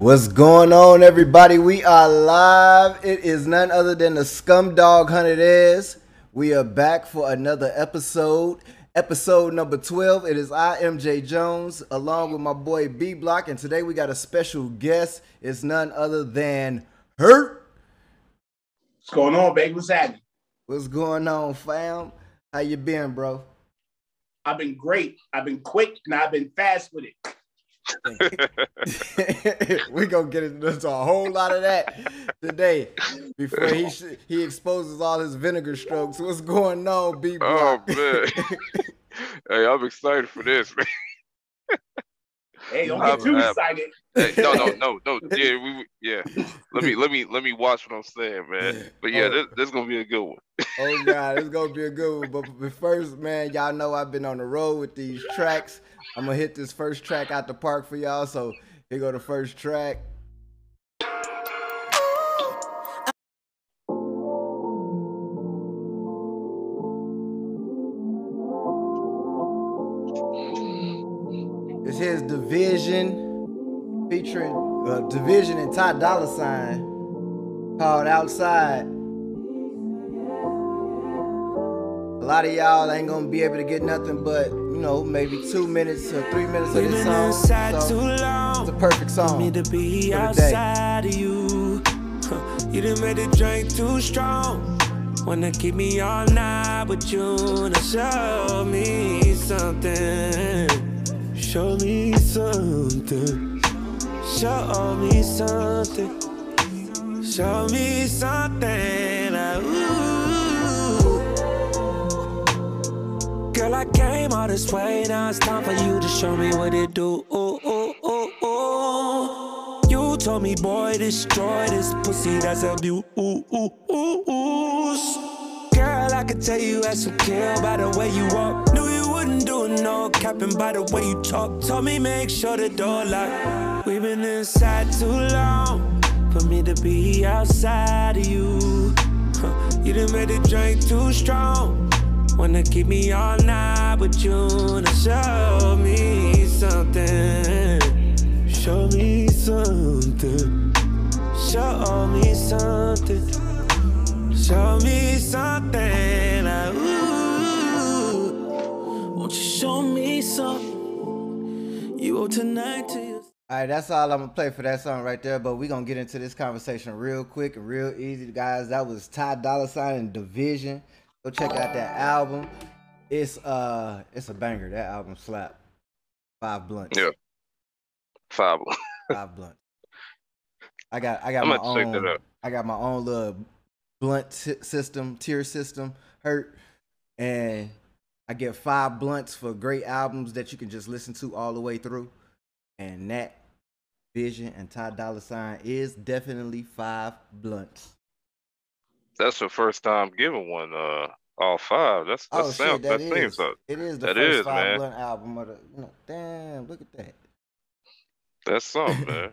What's going on, everybody? We are live. It is none other than the Scum Dog Hunted is. We are back for another episode, episode number 12. It is I, MJ Jones, along with my boy B Block, and today we got a special guest. It's none other than Hurt. What's going on, baby? What's happening? What's going on, fam? How you been, bro? I've been great. I've been quick and I've been fast with it. we gonna get into a whole lot of that today before he sh- he exposes all his vinegar strokes. What's going on, B? Oh man, hey, I'm excited for this, man. Hey, don't get too I'm- excited. Hey, no, no, no, no. Yeah, we, we- yeah. Let me, let me, let me watch what I'm saying, man. But yeah, Oh. this, this gonna be a good one. oh god, it's gonna be a good one. But, but first, man, y'all know I've been on the road with these tracks. I'm gonna hit this first track out the park for y'all. So here go the first track. This his division featuring uh, division and Ty Dolla Sign called Outside. A lot of y'all ain't gonna be able to get nothing but, you know, maybe two minutes or three minutes of this song. So, too long. it's a perfect For me song. to be for the day. outside of you. Huh, You done made the drink too strong. Wanna keep me all night with you. Now show me something. Show me something. Show me something. Show me something. Came all this way. Now it's time for you to show me what it do. Ooh, ooh, ooh, ooh. You told me, boy, destroy this pussy. That's a ooh. Girl, I could tell you had some kill by the way you walk. Knew you wouldn't do no capping by the way you talk. Told me make sure the door locked. We've been inside too long for me to be outside of you. Huh, You done made the drink too strong. Wanna keep me all night with you. Now show me something. Show me something. Show me something. Show me something. ah, Ooh. Won't you show me something? You owe tonight to you. All right, that's all I'm gonna play for that song right there. But we gonna get into this conversation real quick real easy, guys. That was Ty Dolla Sign and Division. Go check out that album. It's uh, it's a banger. That album slap. Five blunts. Yeah. Five. Five blunts. I got I got I'm my gonna check that own. I got my own little blunt si- system, tier system. Hurt, and I get five blunts for great albums that you can just listen to all the way through. And that Vision and Ty Dolla Sign is definitely five blunts. That's the first time giving one. Uh, all five. That's that Oh sounds. that that seems is. up. It is the that first is, five man. blunt album of the. You know, damn, look at that. That's something, man.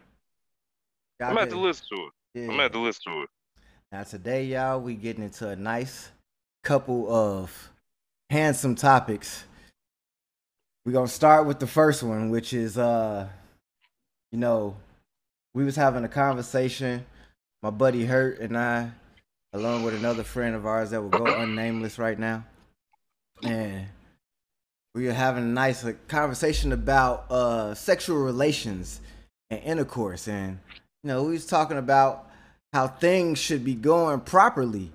I'm at to get- listen to it. I'm yeah. at to listen to it. Now today, y'all, we getting into a nice couple of handsome topics. We're gonna start with the first one, which is uh, you know, we was having a conversation, my buddy Hurt and I, along with another friend of ours that will go unnameless right now. And we were having a nice conversation about uh sexual relations and intercourse and you know, we was talking about how things should be going properly.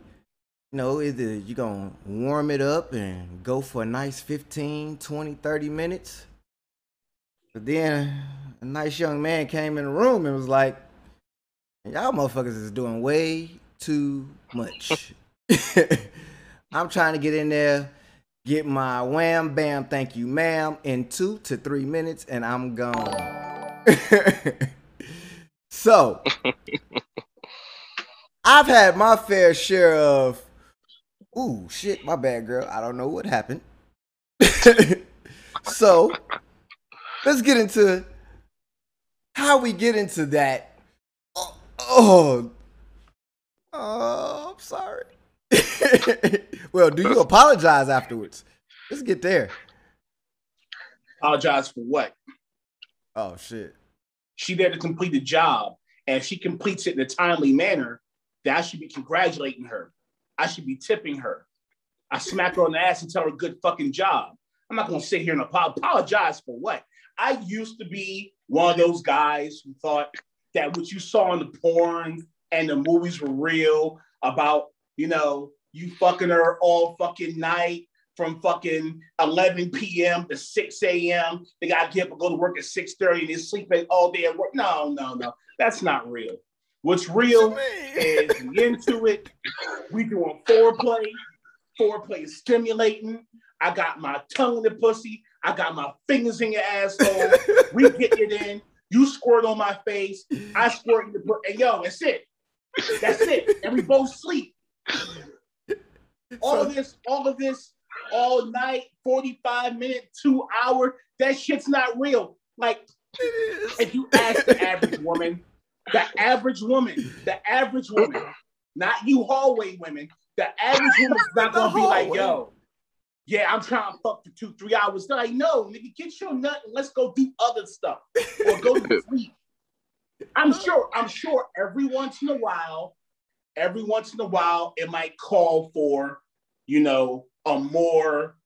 You know, either you're going to warm it up and go for a nice 15, 20, 30 minutes. But then a nice young man came in the room and was like, y'all motherfuckers is doing way too much. I'm trying to get in there, get my wham bam, thank you, ma'am, in two to three minutes, and I'm gone. so, I've had my fair share of, ooh, shit, my bad, girl. I don't know what happened. so, let's get into how we get into that. Oh, oh, oh I'm sorry. well, do you apologize afterwards? Let's get there. Apologize for what? Oh shit. She there to complete the job, and if she completes it in a timely manner, then I should be congratulating her. I should be tipping her. I smack her on the ass and tell her good fucking job. I'm not gonna sit here and apo- apologize for what. I used to be one of those guys who thought that what you saw in the porn and the movies were real about, you know, you fucking her all fucking night from fucking 11 p.m. to 6 a.m. They gotta get up and go to work at 6:30 and they sleep in all day at work. No, no, no, that's not real. What's real is into it. We doing foreplay. Foreplay is stimulating. I got my tongue in the pussy. I got my fingers in your asshole. we get it in. You squirt on my face. I squirt in the pu- and yo, that's it. That's it. And we both sleep. All of this, all of this, all night, 45 minute, two hour, that shit's not real. Like, if you ask the average woman, the average woman, the average woman, not you hallway women, the average woman's not gonna be like, yo, yeah, I'm trying to fuck for two, three hours. They're like, no, nigga, get your nut and let's go do other stuff or go to sleep. I'm sure, I'm sure every once in a while, every once in a while, it might call for, you know, a more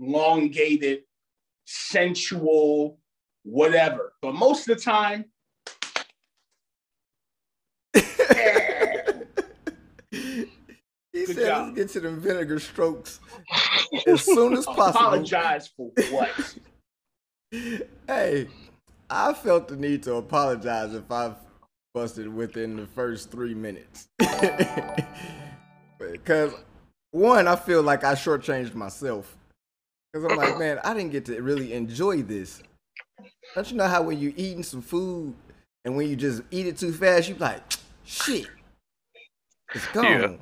elongated, sensual, whatever. But most of the time, He Good said, job. let's get to them vinegar strokes as soon as possible. apologize for what? Hey, I felt the need to apologize if I've busted within the first three minutes. Because, one, I feel like I shortchanged myself. Because I'm like, man, I didn't get to really enjoy this. Don't you know how when you're eating some food and when you just eat it too fast, you like, shit, it's gone. Yeah.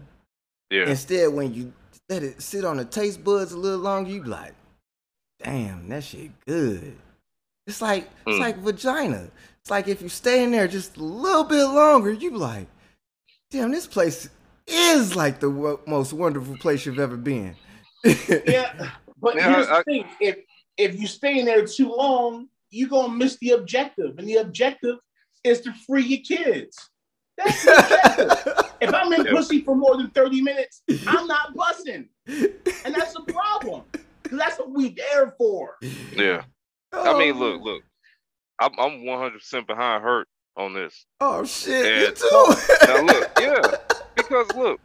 Yeah. Instead, when you let it sit on the taste buds a little longer, you be like, damn, that shit good. It's like it's Mm. like vagina. It's like if you stay in there just a little bit longer, you be like, damn, this place is like the wo- most wonderful place you've ever been. Yeah, but Yeah, here's I- the thing: if if you stay in there too long, you're gonna miss the objective, and the objective is to free your kids. That's the objective. if I'm in Yeah. pussy for more than 30 minutes, I'm not busting, and that's a problem. 'Cause that's what we there for. Yeah. I mean, look, look. I'm I'm 100 percent behind Hurt on this. Oh shit, Yeah. you too. Now look, yeah, because look,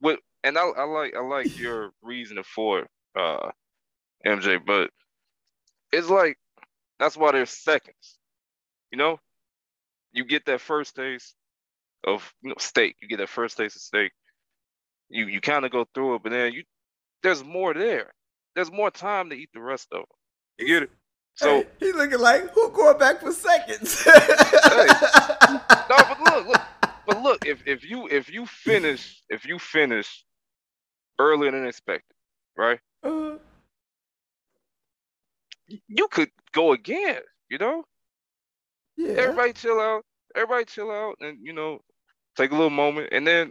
what and I, I like I like your reasoning for it, uh, MJ, but it's like that's why there's seconds. You know, you get that first taste of you know steak. You get that first taste of steak. You you kind of go through it, but then you there's more there. There's more time to eat the rest of them. You get it? So Hey, he looking like who going back for seconds? no, but look, look, but look. If if you if you finish if you finish earlier than expected, right? Uh, You could go again. You know, yeah. everybody chill out. Everybody chill out, and you know, take a little moment, and then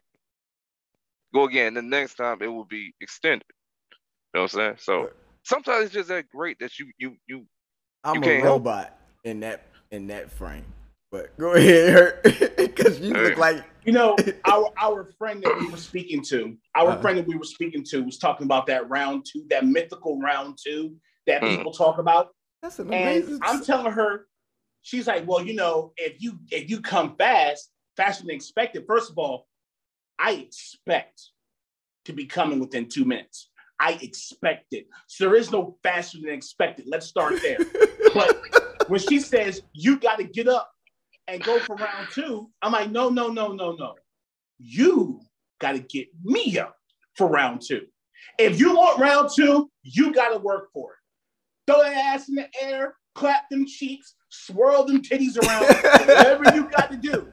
go again. The next time it will be extended. You know what I'm saying? So sometimes it's just that great that you you you I'm a can't help robot in that in that frame. But go ahead, because you look like You know, our our friend that we were speaking to, our Uh-huh. friend that we were speaking to was talking about that round two, that mythical round two that Hmm. people talk about. that's an And. I'm telling her, she's like, well, you know, if you if you come fast, faster than expected, first of all, I expect to be coming within two minutes. I expect it. So there is no faster than expected. Let's start there. But when she says you got to get up and go for round two, I'm like, no, no, no, no, no. You got to get me up for round two. If you want round two, you got to work for it. Throw that ass in the air, clap them cheeks, swirl them titties around, whatever you got to do.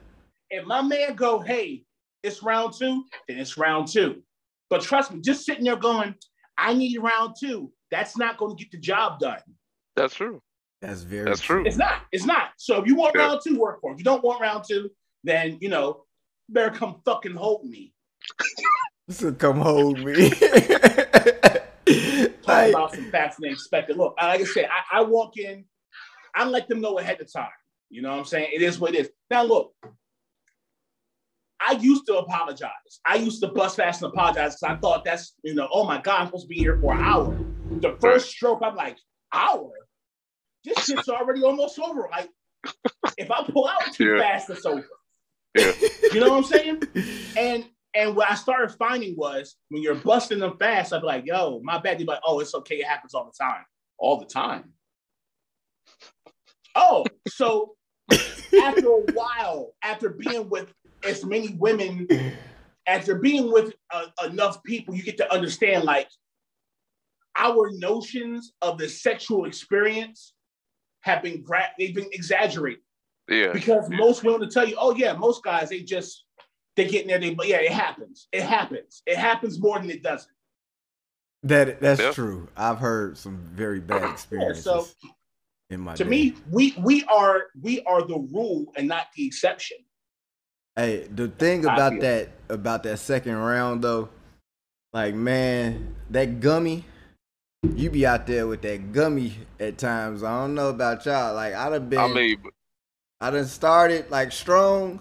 If my man go, hey, it's round two, then it's round two. But trust me, just sitting there going, I need round two. That's not going to get the job done. that's true. That's very. That's true. It's not. It's not. So if you want Yeah. round two, work for it. If you don't want round two, then you know, better come fucking hold me. So come hold me. Talk like, about some faster than expected. Look, like I said, I, I walk in, I let them know ahead of time. You know what I'm saying? It is what it is. Now look, I used to apologize. I used to bust fast and apologize because I thought that's, you know, oh my God, I'm supposed to be here for an hour. The first stroke, I'm like, hour? This shit's already almost over. Like, if I pull out too Yeah. fast, it's over. Yeah. You know what I'm saying? And and what I started finding was when you're busting them fast, I'd be like, yo, my bad. They'd be like, oh, it's okay. It happens all the time. All the time. Oh, so after a while, after being with as many women, after being with uh, enough people, you get to understand like our notions of the sexual experience have been gra- they've been exaggerated Yeah. because Yeah. most women will tell you, oh yeah, most guys they just they get in there, they but yeah, it happens. It happens. It happens more than it doesn't. That that's Yeah. true. I've heard some very bad experiences so, in my To day. me, we we are we are the rule and not the exception. Hey, the thing about that about that second round though, like man, that gummy, you be out there with that gummy at times. I don't know about y'all. Like I'd have been I mean, I done started like strong,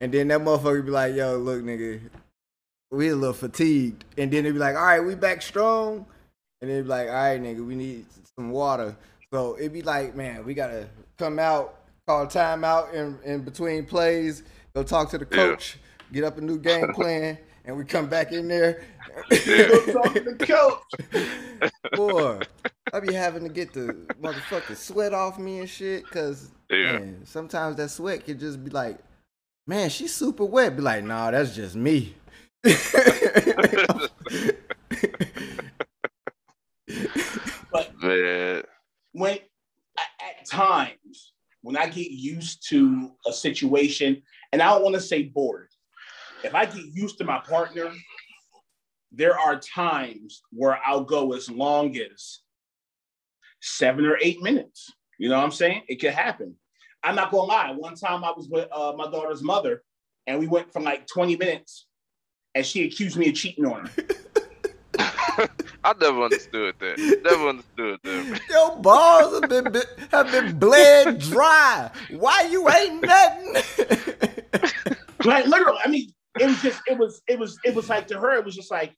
and then that motherfucker be like, yo, look, nigga, we a little fatigued. And then they be like, all right, we back strong. And they be like, all right, nigga, we need some water. So it be like, man, we gotta come out, call timeout in, in between plays, go talk to the Yeah. coach, get up a new game plan, and we come back in there. Go talk to the coach. Boy, I be having to get the motherfucking sweat off me and shit, cause Yeah. man, sometimes that sweat could just be like, man, she's super wet. Be like, nah, that's just me. But man. when at, at times when I get used to a situation, and I don't want to say bored, if I get used to my partner, there are times where I'll go as long as seven or eight minutes. You know what I'm saying? It could happen. I'm not gonna lie. One time I was with uh, my daughter's mother, and we went for like 20 minutes, and she accused me of cheating on her. I never understood that. Never understood that. man. Your balls have been, been have been bled dry. Why you ain't nothing? like literally, I mean, it was just, it was, it was, it was like to her, it was just like,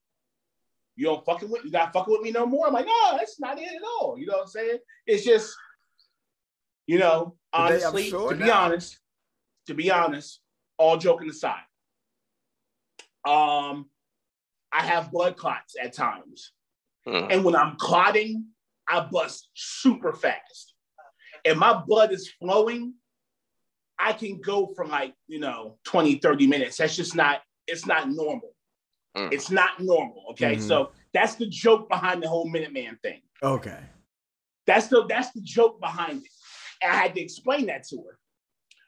you don't fucking with, you not fucking with me no more. I'm like, no, that's not it at all. You know what I'm saying? It's just, you know, honestly, sure to be honest, to be honest, all joking aside, um, I have blood clots at times. Hmm. And when I'm clotting, I bust super fast. And my blood is flowing, I can go from like, you know, 20, 30 minutes. That's just not, it's not normal. Mm. It's not normal. Okay. Mhm. So that's the joke behind the whole Minuteman thing. okay. That's the that's the joke behind it. And I had to explain that to her.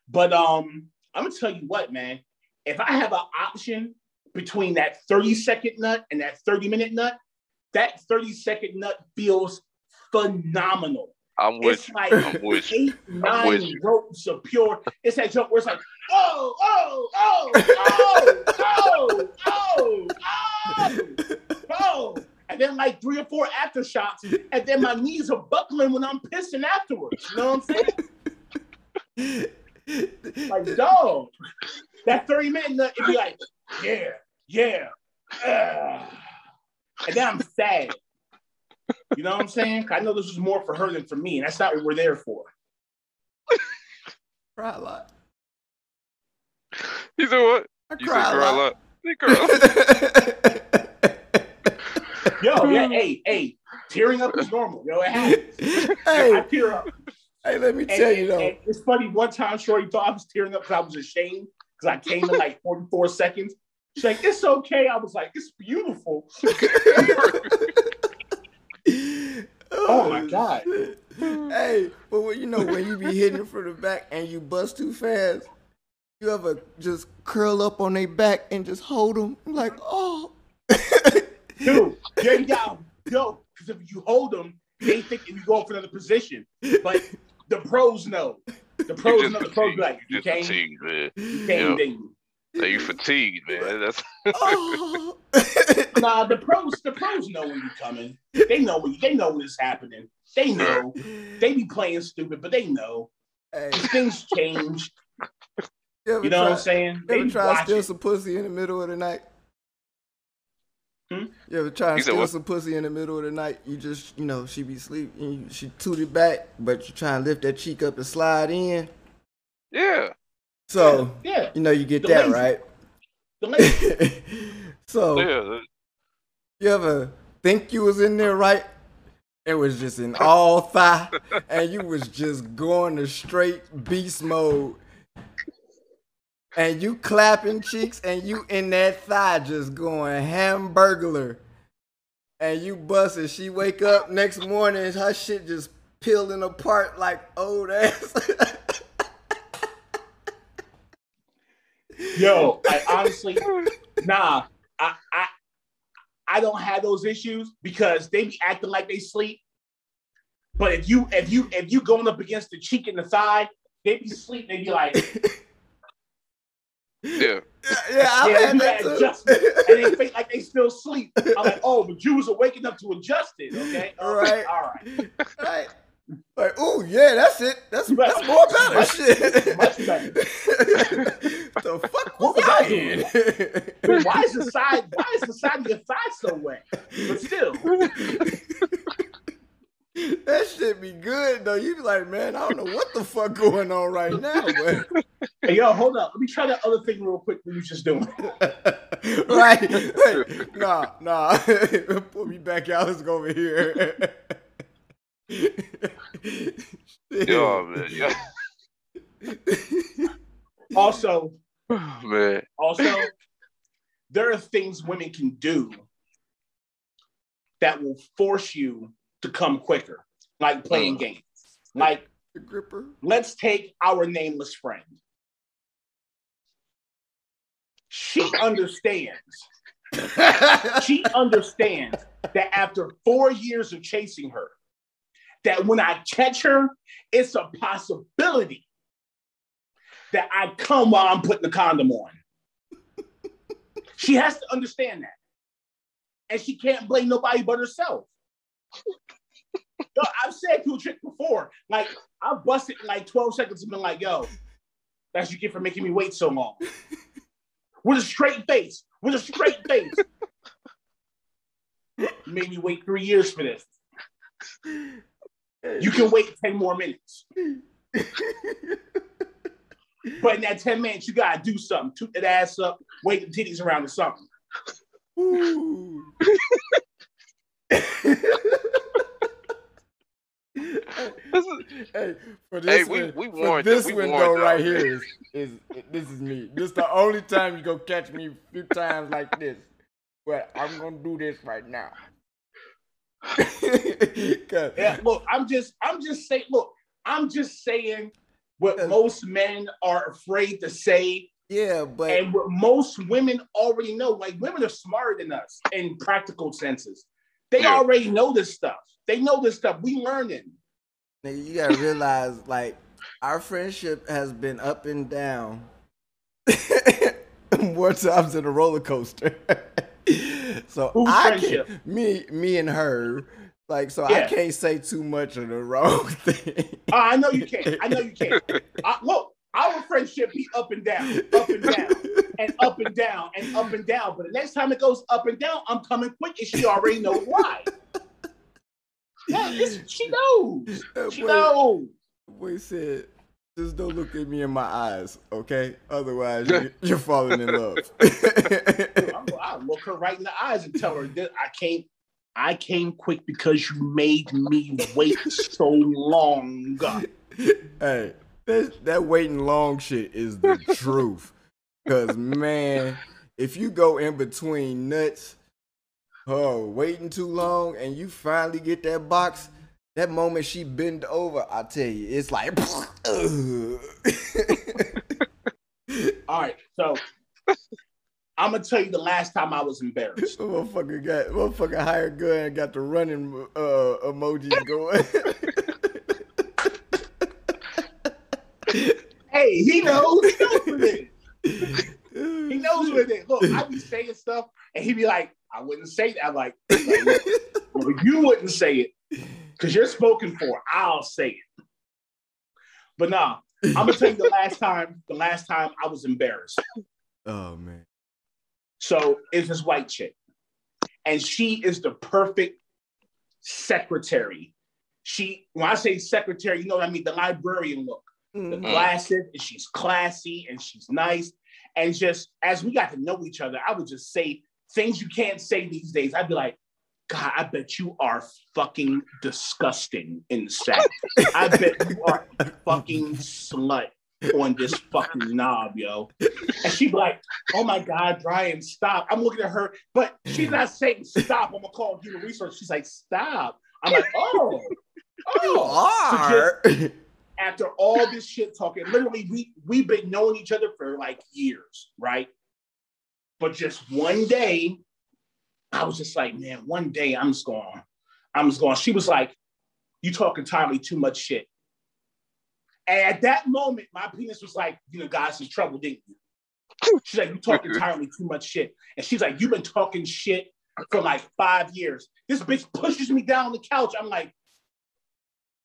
But um, I'm gonna tell you what, man. If I have an option between that 30 second nut and that 30 minute nut, that 30 second nut feels phenomenal. I'm with It's you. like I'm with you. eight, nine ropes of pure. It's that joke where it's like, oh, oh, oh, oh, oh, oh, oh, oh. And then like three or four aftershocks, and then my knees are buckling when I'm pissing afterwards. You know what I'm saying? Like, dog, that 30 minute nut, it'd be like, yeah, yeah. ah. And then I'm sad. You know what I'm saying? I know this was more for her than for me, and that's not what we're there for. Cry a lot. You said what? I You said cry a girl lot. up. You cry a lot. Yo, yeah, hey, hey, tearing up is normal. Yo, it happens. I hey, tear up. hey, let me And, tell you though. and it's funny. One time, Shorty thought I was tearing up because I was ashamed because I came in like 44 seconds. She's like, "It's okay." I was like, "It's beautiful." Oh my oh, God. Hey, but when, you know when you be hitting it from the back and you bust too fast, you ever just curl up on their back and just hold them like, oh. Dude, yeah, yo, yo, because if you hold them, they think you go for another position. But the pros know. The pros know. The pros like, You "You just came, fatigued, man. you came, Yeah. didn't you?" Hey, you fatigued, man. That's oh. Nah, the pros, the pros know when you're coming. They know when they know when it's happening. They know. They be playing stupid, but they know. Hey, Things change. You ever You know try, what I'm saying? You ever Maybe try to watch steal it. some pussy in the middle of the night? Hmm? You ever try to You steal what? some pussy in the middle of the night? You just, you know, she be asleep and you, she tooted back, but you try and lift that cheek up and slide in. Yeah. So, Yeah. you know, you get The that lazy. right. The lady, so, Yeah. you ever think you was in there right? It was just in all thigh, and you was just going to straight beast mode. And you clapping cheeks, and you in that thigh just going hamburglar. And you busted. She wake up next morning, her shit just peeling apart like old ass. yo, I honestly, nah, I, I, I don't have those issues because they be acting like they sleep. But if you, if you, if you going up against the cheek and the thigh, they be sleep. They be like, Yeah. yeah, I yeah, had you that adjustment, and they fake like they still sleep. I'm like, oh, but you was waking up to adjust it. Okay, All Right. all right. right. Like, oh yeah, that's it. That's Right. that's more better. Much- Shit. much better. the fuck What was was I I doing? in? Why is the side? Why is the side of your thigh so wet? But still, that shit be good though. You be like, man, I don't know what the fuck going on right now, but hey, yo, hold up. Let me try that other thing real quick. We was just doing. right? Hey, nah, nah. Put me back out. Let's go over here. Yo, man. Yeah. Also, man. also, there are things women can do that will force you to come quicker, like playing Uh. games. Like, the gripper. let's take our nameless friend. She understands. She understands that after four years of chasing her, that when I catch her, it's a possibility that I come while I'm putting the condom on. She has to understand that. And she can't blame nobody but herself. Yo, I've said to a chick before, like, I've busted in like 12 seconds and been like, yo, that's you get for making me wait so long. With a straight face, with a straight face. You made me wait three years for this. You can wait 10 more minutes. But in that 10 minutes, you gotta do something. Toot that ass up, wait the titties around or something. Ooh. This is, hey, for Hey, this we- one, we for this y'all- we window right y'all, here man. is, is this is me. This the only time you go catch me a few times like this. But I'm gonna do this right now. Yeah, look, I'm just, I'm just saying, look, I'm just saying what most men are afraid to say, yeah, but and what most women already know. Like women are smarter than us in practical senses. They Yeah. already know this stuff. They know this stuff. We learning. nigga, you gotta realize like our friendship has been up and down more times than a roller coaster. so Whose I friendship? can me me and her like so I can't say too much of the wrong thing. Uh, I know you can't. I know you can't. I, look, our friendship be up and down, up and down, and up and down, and up and down. But the next time it goes up and down, I'm coming quick, and she already knows why. Yeah, she knows. She Boy- knows. Boy said, just don't look at me in my eyes, okay? Otherwise, you, you're falling in love. I'll look her right in the eyes and tell her that I came. I came quick because you made me wait so long. hey, that, that waiting long shit is the truth. Cause man, if you go in between nuts, oh, waiting too long, and you finally get that box, that moment she bend over, I tell you, it's like. All right, so I'm gonna tell you the last time I was embarrassed. motherfucker got motherfucker hired gun and got the running uh emojis going. Hey, he knows. He knows what it is. He knows what it is. Look, I be saying stuff, and he be like, "I wouldn't say that." I'm like, like, well, you wouldn't say it because you're spoken for. I'll say it. But nah, I'm gonna tell you the last time. The last time I was embarrassed. Oh man. So it's this white chick, and she is the perfect secretary. She, when I say secretary, you know what I mean, the librarian look, the Mhm. glasses, and she's classy and she's nice. And just as we got to know each other, I would just say things you can't say these days. I'd be like, God, I bet you are fucking disgusting in the sack. I bet you are a fucking slut on this fucking knob, yo. And she'd be like, oh my God, Brian, stop. I'm looking at her, but she's not saying stop. I'm gonna call human resource. She's like, stop. I'm like, oh, You oh. So just are. After all this shit talking, literally we we've been knowing each other for like years, right? But just one day, I was just like, man, one day I'm just going, I'm just going. She was like, you talking entirely too much shit. And at that moment, my penis was like, you know, guys, is trouble, didn't you? She's like, you talking entirely too much shit. And she's like, you've been talking shit for like five years. This bitch pushes me down the couch. I'm like,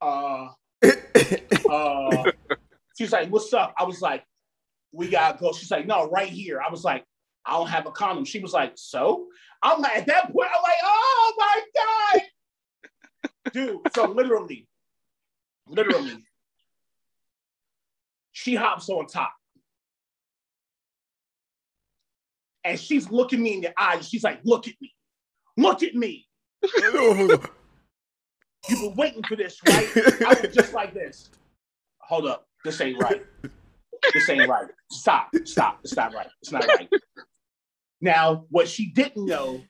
uh, uh, she's like, "What's up?" I was like, "We gotta go." She's like, "No, right here." I was like, "I don't have a condom." She was like, "So?" I'm like, at that point, I'm like, "Oh my god, dude!" So literally, literally, she hops on top, and she's looking me in the eyes. She's like, "Look at me, look at me." You've been waiting for this, right? I was just like this. Hold up. This ain't right. This ain't right. Stop. Stop. It's not right. It's not right. Now, what she didn't know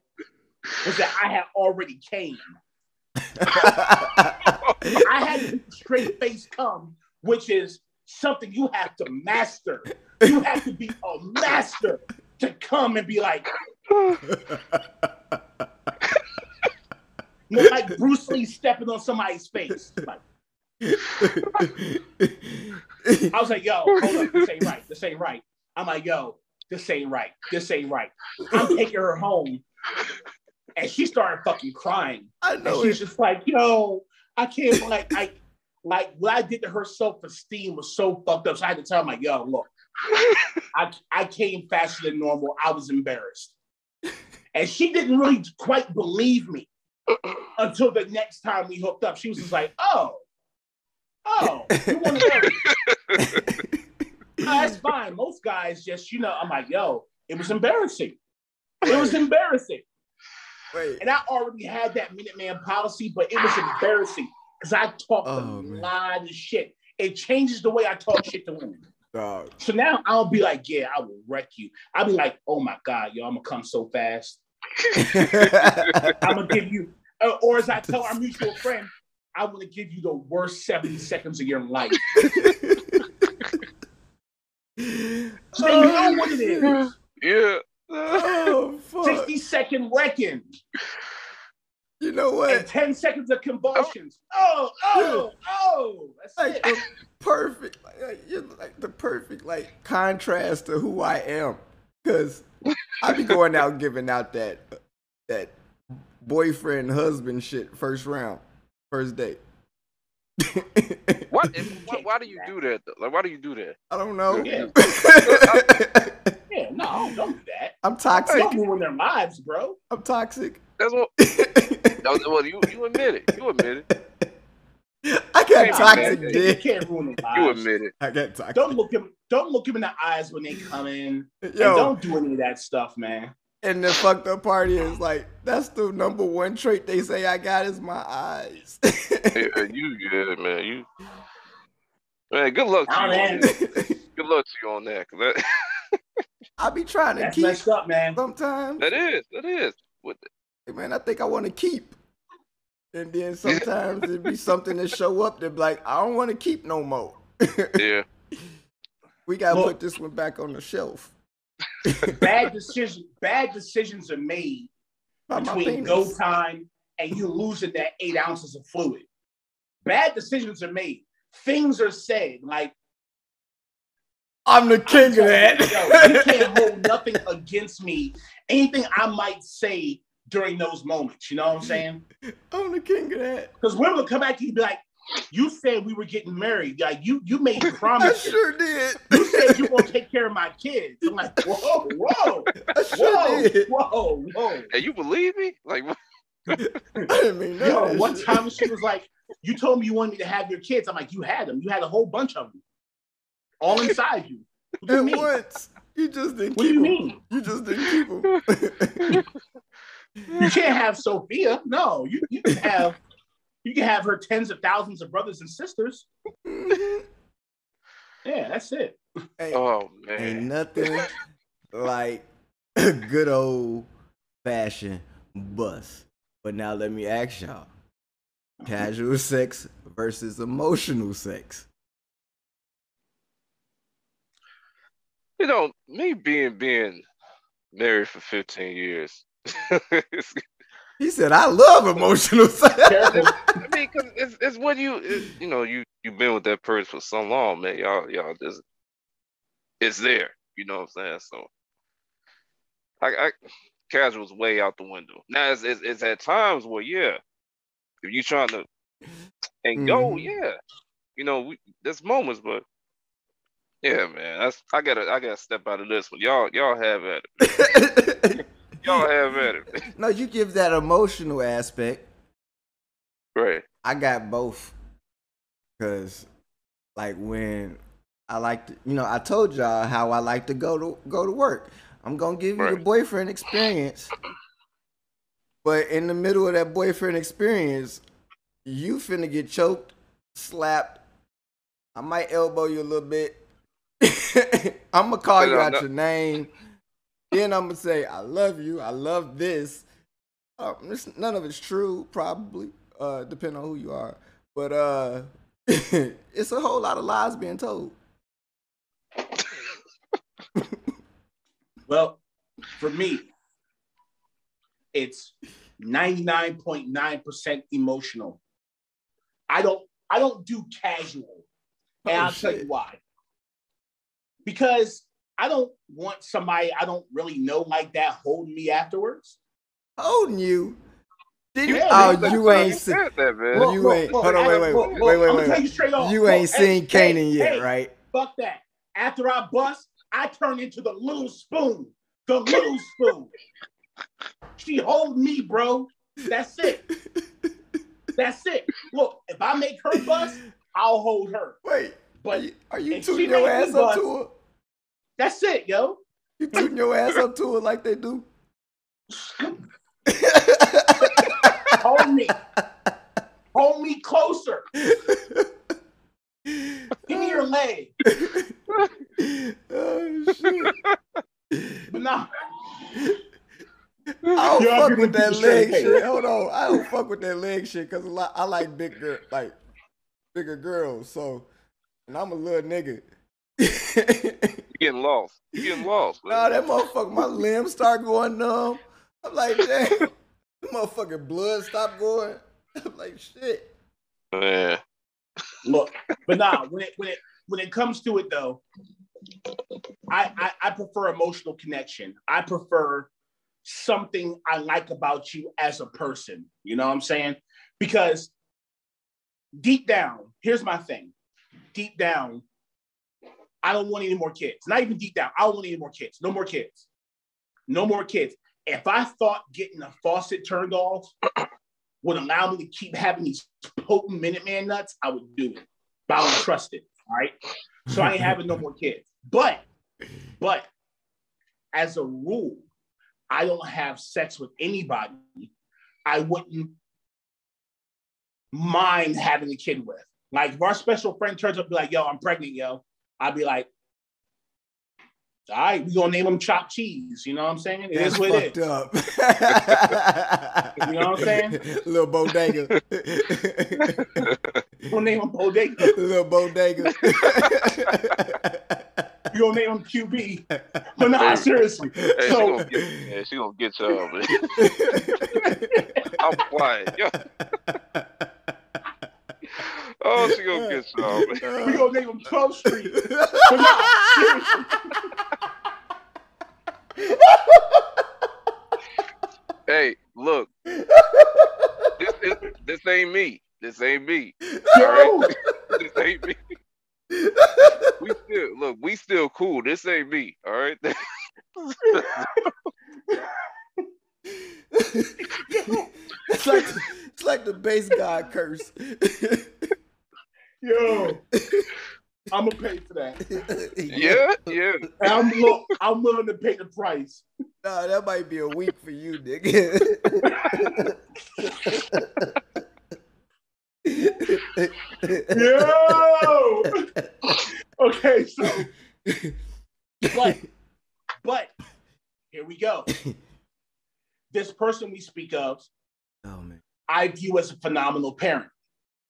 was that I had already came. I had to straight face come, which is something you have to master. You have to be a master to come and be like, like Bruce Lee stepping on somebody's face. Like, I was like, yo, hold up, this ain't right. This ain't right. I'm like, yo, this ain't right. This ain't right. I'm taking her home. And she started fucking crying. I And know she's just like, yo, I can't like I like what I did to her self-esteem was so fucked up. So I had to tell her, like, yo, look, I I came faster than normal. I was embarrassed. And she didn't really quite believe me until the next time we hooked up. She was just like, oh, oh, you want to No, that's fine. Most guys just, you know, I'm like, yo, it was embarrassing. It was embarrassing. Wait. And I already had that Minuteman policy, but it was embarrassing because I talked Oh, a man. lot of shit. It changes the way I talk shit to women. Dog. So now I'll be like, yeah, I will wreck you. I'll be like, oh my God, yo, I'm gonna come so fast. I'm gonna give you, uh, or as I tell our mutual friend, I want to give you the worst 70 seconds of your life. So you know what it is. Yeah. Oh fuck! 60 second wrecking You know and what? 10 seconds of convulsions. Oh, oh, oh. That's Like it. the perfect, like, like, you're like the perfect like contrast to who I am. Cause I be going out giving out that that boyfriend husband shit first round, first date. What? Why, why do you do that? Though? Like, why do you do that? I don't know. Yeah. Yeah, no, don't do that. I'm toxic. Don't ruin their lives, bro. I'm toxic. That's what. No, well, you you admit it. You admit it. I got Hey, toxic man. You can't ruin their You admit it. I got toxic. Don't look him. Don't look him in the eyes when they come in. And Yo, don't do any of that stuff, man. and the fucked up party is like that's the number one trait they say I got is my eyes. Yeah, you good, man. You man. Good luck to Nah, you. On. Good luck to you on that. 'cause that, I be trying to That's keep messed up, man. sometimes. that is. That is. What? Hey, man, I think I want to keep. And then sometimes it'd be something to show up that be like, I don't want to keep no more. Yeah. we gotta Look. put this one back on the shelf. Bad decisions. Bad decisions are made By between go time and you losing that eight ounces of fluid. Bad decisions are made. Things are said like I'm the king of Yo, that. you can't hold nothing against me. Anything I might say during those moments, you know what I'm saying? I'm the king of that. Because women will come back to you and be like, You said we were getting married. Like you, you made I promises. sure did. You said you gonna take care of my kids. I'm like, whoa, whoa, I sure whoa, did. whoa, whoa. Hey, you believe me? Like. I didn't mean none Yo, one shit. time she was like, "You told me you wanted me to have your kids." I'm like, "You had them. You had a whole bunch of them, all inside you." What do you At mean? once. You just didn't What do keep you 'em. mean? You just didn't keep them. You can't have Sophia. No, you, you can have you can have her tens of thousands of brothers and sisters. Yeah, that's it. Oh, ain't, Oh man, ain't nothing like a good old fashioned bus. But now let me ask y'all casual sex versus emotional sex. You know, me being being married for 15 years. It's, He said, I love emotional sex. I mean, cause it's, it's when you it, you know you you've been with that person for so long, man. Y'all y'all just it's there. You know what I'm saying? So, I, I casual's way out the window. Now it's, it's it's at times where yeah, if you trying to and go, Mhm. yeah, you know we, there's moments, but yeah, man, that's I gotta I gotta step out of this one. Y'all y'all have at it. Y'all have at it. no, you give that emotional aspect. right. I got both. Cause like when I like to, you know, I told y'all how I like to go to go to work. I'm gonna give you the boyfriend experience. But in the middle of that boyfriend experience, you finna get choked, slapped. I might elbow you a little bit. I'm gonna call you out no. your name. Then I'm gonna say, I love you. I love this. Uh, it's- none of it's true, probably, uh, depending on who you are. But uh, it's a whole lot of lies being told. Well, for me, it's 99.9% emotional. I don't I don't do casual. And Oh, I'll tell you why. Because I don't want somebody I don't really know like that holding me afterwards. Holding you. Did you? Yeah, oh, you ain't seen. said that, man. Well, you ain't- hold on, wait, wait, look, wait, look, wait, wait, I'm wait. tell you straight off. You Look, ain't hey, seen Kanan hey, yet, hey, right? Fuck that. After I bust, I turn into the little spoon. The little spoon. She hold me, bro. That's it. That's it. Look, if I make her bust, I'll hold her. Wait, are But you, are you if she tooting your make me ass up bust- to her? That's it, yo. You tooting your ass up to it like they do? Hold me. Hold me closer. Give me your leg. oh shit! But nah. I don't Yo, fuck with that straight leg shit. Hold on, I don't fuck with that leg shit because I like big girl, like bigger girls. So, and I'm a little nigga. You getting lost. You're getting lost. Nah, man. that motherfucker, my limbs start going numb. I'm like, damn, the motherfucking blood stop going. I'm like, shit. Man. Look, but nah, when it when it when it comes to it though, I, I I prefer emotional connection. I prefer something I like about you as a person. You know what I'm saying? Because deep down, here's my thing. Deep down, I don't want any more kids. Not even deep down. I don't want any more kids. No more kids. No more kids. If I thought getting a faucet turned off would allow me to keep having these potent Minuteman nuts, I would do it. But I don't trust it. All right. So I ain't having no more kids. But, but as a rule, I don't have sex with anybody I wouldn't mind having a kid with. Like if our special friend turns up be like, yo, I'm pregnant, yo, I'd be like, all right, we gonna name him chopped Cheese. You know what I'm saying? It is That's what fucked is. up. You know what I'm saying? Little bodega. We gonna name him Bodega. Little bodega. We gonna name him QB. But nah, seriously. Hey, she So gonna get, yeah, she gonna get y'all. I'm quiet. Yo. Oh, she gonna get y'all, we gonna name him 12th Street. But nah, seriously. Hey, look. This, is, this ain't me. This this ain't me. Yo, Alright. This ain't me. We still look. We still cool. This ain't me. All right. it's like it's like the base god curse. Yo, I'm gonna pay for that. yeah. Yeah. I'm look, I'm willing to pay the price. Nah, that might be a week for you, nigga. Yo. Okay, so but but here we go. This person we speak of, oh man, I view as a phenomenal parent,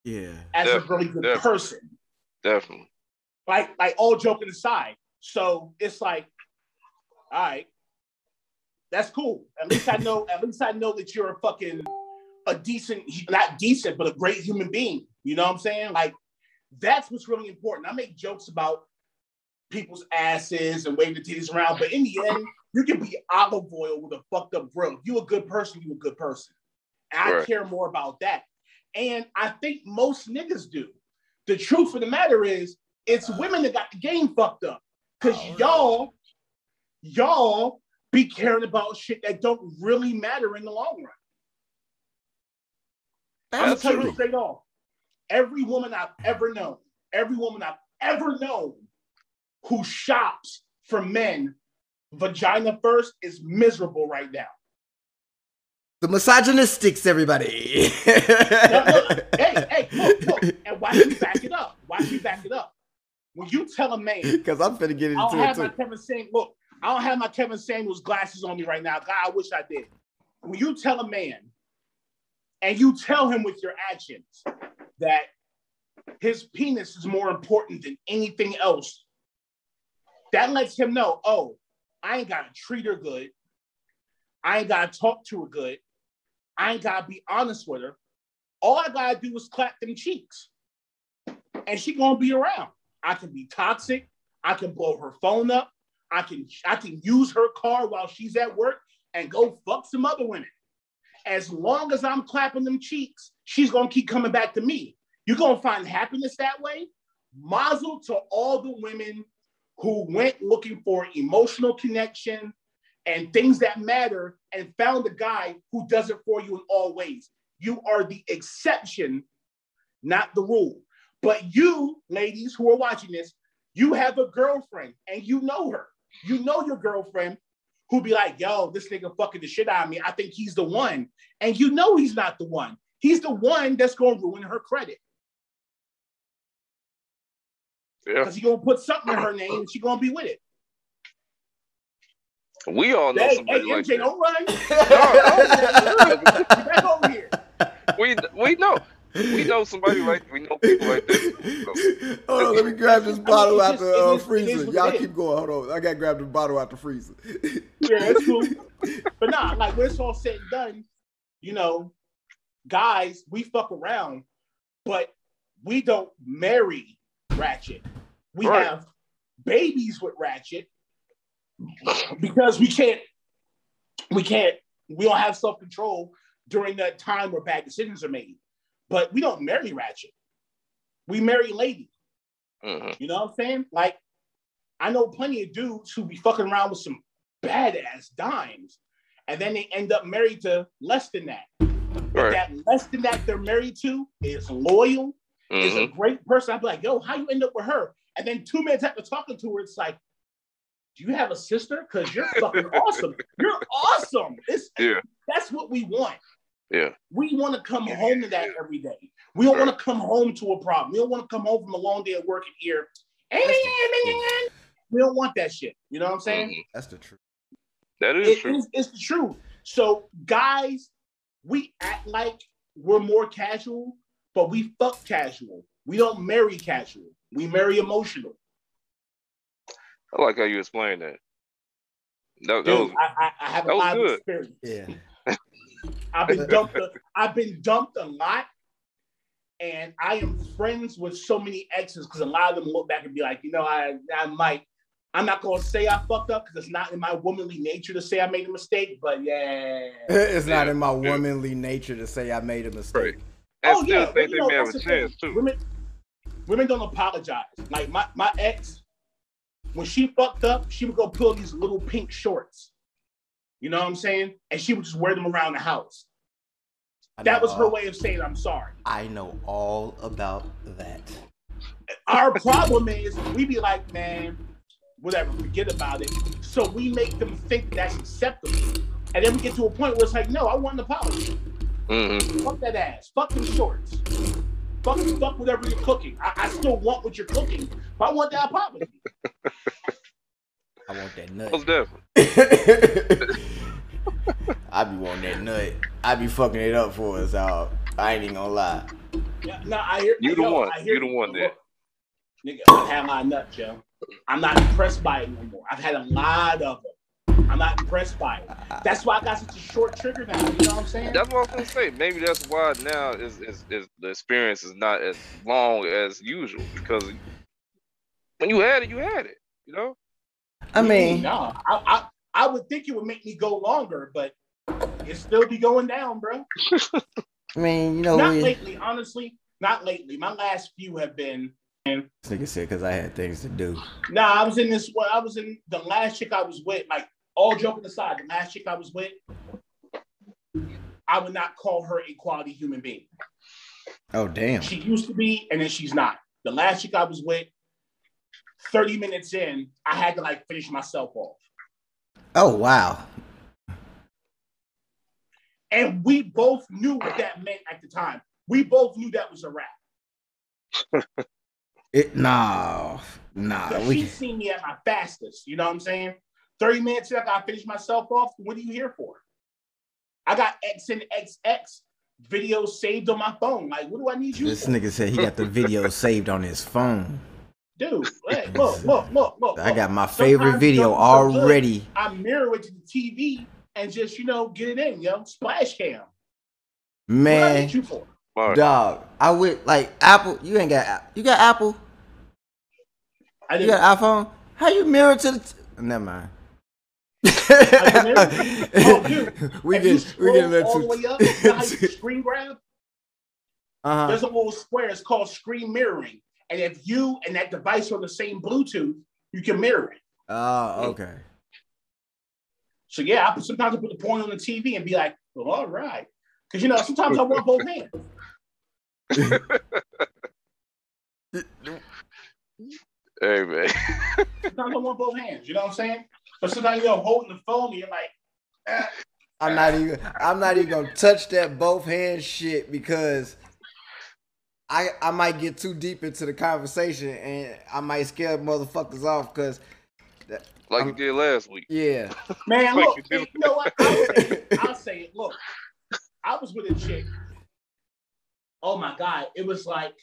yeah. as a really good definitely. person. Definitely. Like, like all joking aside. So it's like, all right, that's cool. At least I know. At least I know that you're a fucking a decent, not decent, but a great human being. You know what I'm saying? Like, that's what's really important. I make jokes about people's asses and waving the titties around, but in the end, you can be olive oil with a fucked up grill. If you a good person, you a good person. And I Right. care more about that. And I think most niggas do. The truth of the matter is, it's uh, women that got the game fucked up. Cause Oh, y'all, y'all be caring about shit that don't really matter in the long run. I'm gonna tell you straight off. Every woman I've ever known, every woman I've ever known who shops for men vagina first is miserable right now. The misogynistics, everybody. Hey, hey, look, look, and watch me back it up. Watch me back it up. When you tell a man, Because I'm finna get into I don't it have my too. Kevin Samuels. Look, I don't have my Kevin Samuels glasses on me right now. God, I wish I did. When you tell a man, and you tell him with your actions that his penis is more important than anything else, that lets him know, oh, I ain't gotta treat her good. I ain't gotta talk to her good. I ain't gotta be honest with her. All I gotta do is clap them cheeks. And she gonna be around. I can be toxic. I can blow her phone up. I can I can use her car while she's at work and go fuck some other women. As long as I'm clapping them cheeks, she's gonna keep coming back to me. You're gonna find happiness that way. Mazel to all the women who went looking for emotional connection and things that matter and found a guy who does it for you in all ways. You are the exception, not the rule. But you, ladies who are watching this, you have a girlfriend and you know her. You know your girlfriend who be like, yo, this nigga fucking the shit out of me. I think he's the one. And you know he's not the one. He's the one that's going to ruin her credit Yeah. because he's going to put something in her name and she's going to be with it. We all know Hey, hey, somebody like MJ, that. don't run. Get back over here. We we know. We know somebody like we know people like that. Hold on, let me grab this bottle it's out just- the uh, is- freezer. Y'all it is. keep going. Hold on, I gotta grab the bottle out the freezer. Yeah, that's cool. but nah, like when it's all said and done, you know, guys, we fuck around, but we don't marry Ratchet. We Right. have babies with Ratchet because we can't, we can't, we don't have self control during that time where bad decisions are made. But we don't marry Ratchet. We marry Lady. Mhm. You know what I'm saying? Like, I know plenty of dudes who be fucking around with some badass dimes, and then they end up married to less than that. Right. that less than that they're married to is loyal, is a Mhm. great person. I'd be like, yo, how you end up with her? And then two minutes after talking to her, it's like, do you have a sister? Because you're fucking awesome. You're awesome. It's Yeah. that's what we want. Yeah. We want to come home to that every day. We don't want to come home to a problem. We don't want to come home from a long day at work and hear, we don't want that shit. You know what I'm saying? Mhm. That's the truth. That is It true. is it's the truth. So guys, we act like we're more casual, but we fuck casual. We don't marry casual. We marry emotional. I like how you explained that. That, that Dude, was, I, I, I have a that was lot of good. experience. Yeah. I've been dumped. A, I've been dumped a lot, and I am friends with so many exes because a lot of them look back and be like, you know, I I might. I'm not gonna say I fucked up because it's not in my womanly nature to say I made a mistake. But yeah, it's not in my yeah. womanly nature to say I made a mistake. Oh, and oh yeah, think they you know, may have a the thing. chance too. Women, women don't apologize. Like my my ex, when she fucked up, she would go pull these little pink shorts. You know what I'm saying? And she would just wear them around the house. I That know was her way of saying I'm sorry. I know all about that. Our problem is we be like, man, whatever, forget about it. So we make them think that's acceptable. And then we get to a point where it's like, no, I want an apology. hmm Fuck that ass. Fuck them shorts. Fuck, fuck whatever you're cooking. I, I still want what you're cooking, but I want that apology. I want that nut. Most definitely. I be wanting that nut. I be fucking it up for us, dog. I ain't even gonna lie. Yeah, no, I hear You the yo, one. I hear You the one Look, there. Nigga, I've had my nuts, yo. I'm not impressed by it no more. I've had a lot of them. I'm not impressed by it. That's why I got such a short trigger now. You know what I'm saying? That's what I was gonna say. Maybe that's why now is, is is the experience is not as long as usual because when you had it, you had it. You know. I mm-hmm. mean, no, I, I I would think it would make me go longer, but it still be going down, bro. I mean, you know, Not we, lately, honestly. Not lately. My last few have been. this nigga said because I had things to do. Nah, I was in this one. I was in the last chick I was with. Like all joking aside, the last chick I was with, I would not call her a quality human being. Oh damn. She used to be, and then she's not. The last chick I was with, 30 minutes in, I had to like finish myself off. Oh wow. And we both knew what that meant at the time. We both knew that was a wrap. It nah nah. So We she's seen me at my fastest. You know what I'm saying? 30 minutes in, I gotta finish myself off. What are you here for? I got X and XX videos saved on my phone. Like, what do I need you this for? nigga said he got the video saved on his phone. Dude, hey, look, look, look, look. I got my favorite Sometimes video something's good, already. I mirror it to the TV and just, you know, get it in, yo. Splash cam. Man. What I need you for? Mark, dog. I would like Apple. You ain't got App- you got Apple. I You didn't. got iPhone. How you mirror to the? T- Never mind. Oh, dude. we if you get we get a all the way up, you know screen grab? uh-huh. There's a little square. It's called screen mirroring. And if you and that device are on the same Bluetooth, you can mirror it. Oh, okay. So yeah, I put, sometimes I put the porn on the TV and be like, well, all right. Because you know, sometimes I want both hands. hey man. Sometimes I want both hands. You know what I'm saying? But sometimes you're holding the phone and you're like, eh. I'm not even. I'm not even gonna touch that both hands shit because I I might get too deep into the conversation and I might scare motherfuckers off because Like you did last week. yeah. man, Like look, you you know what? I'll say, it. I'll say it. Look, I was with a chick. Oh my God. It was like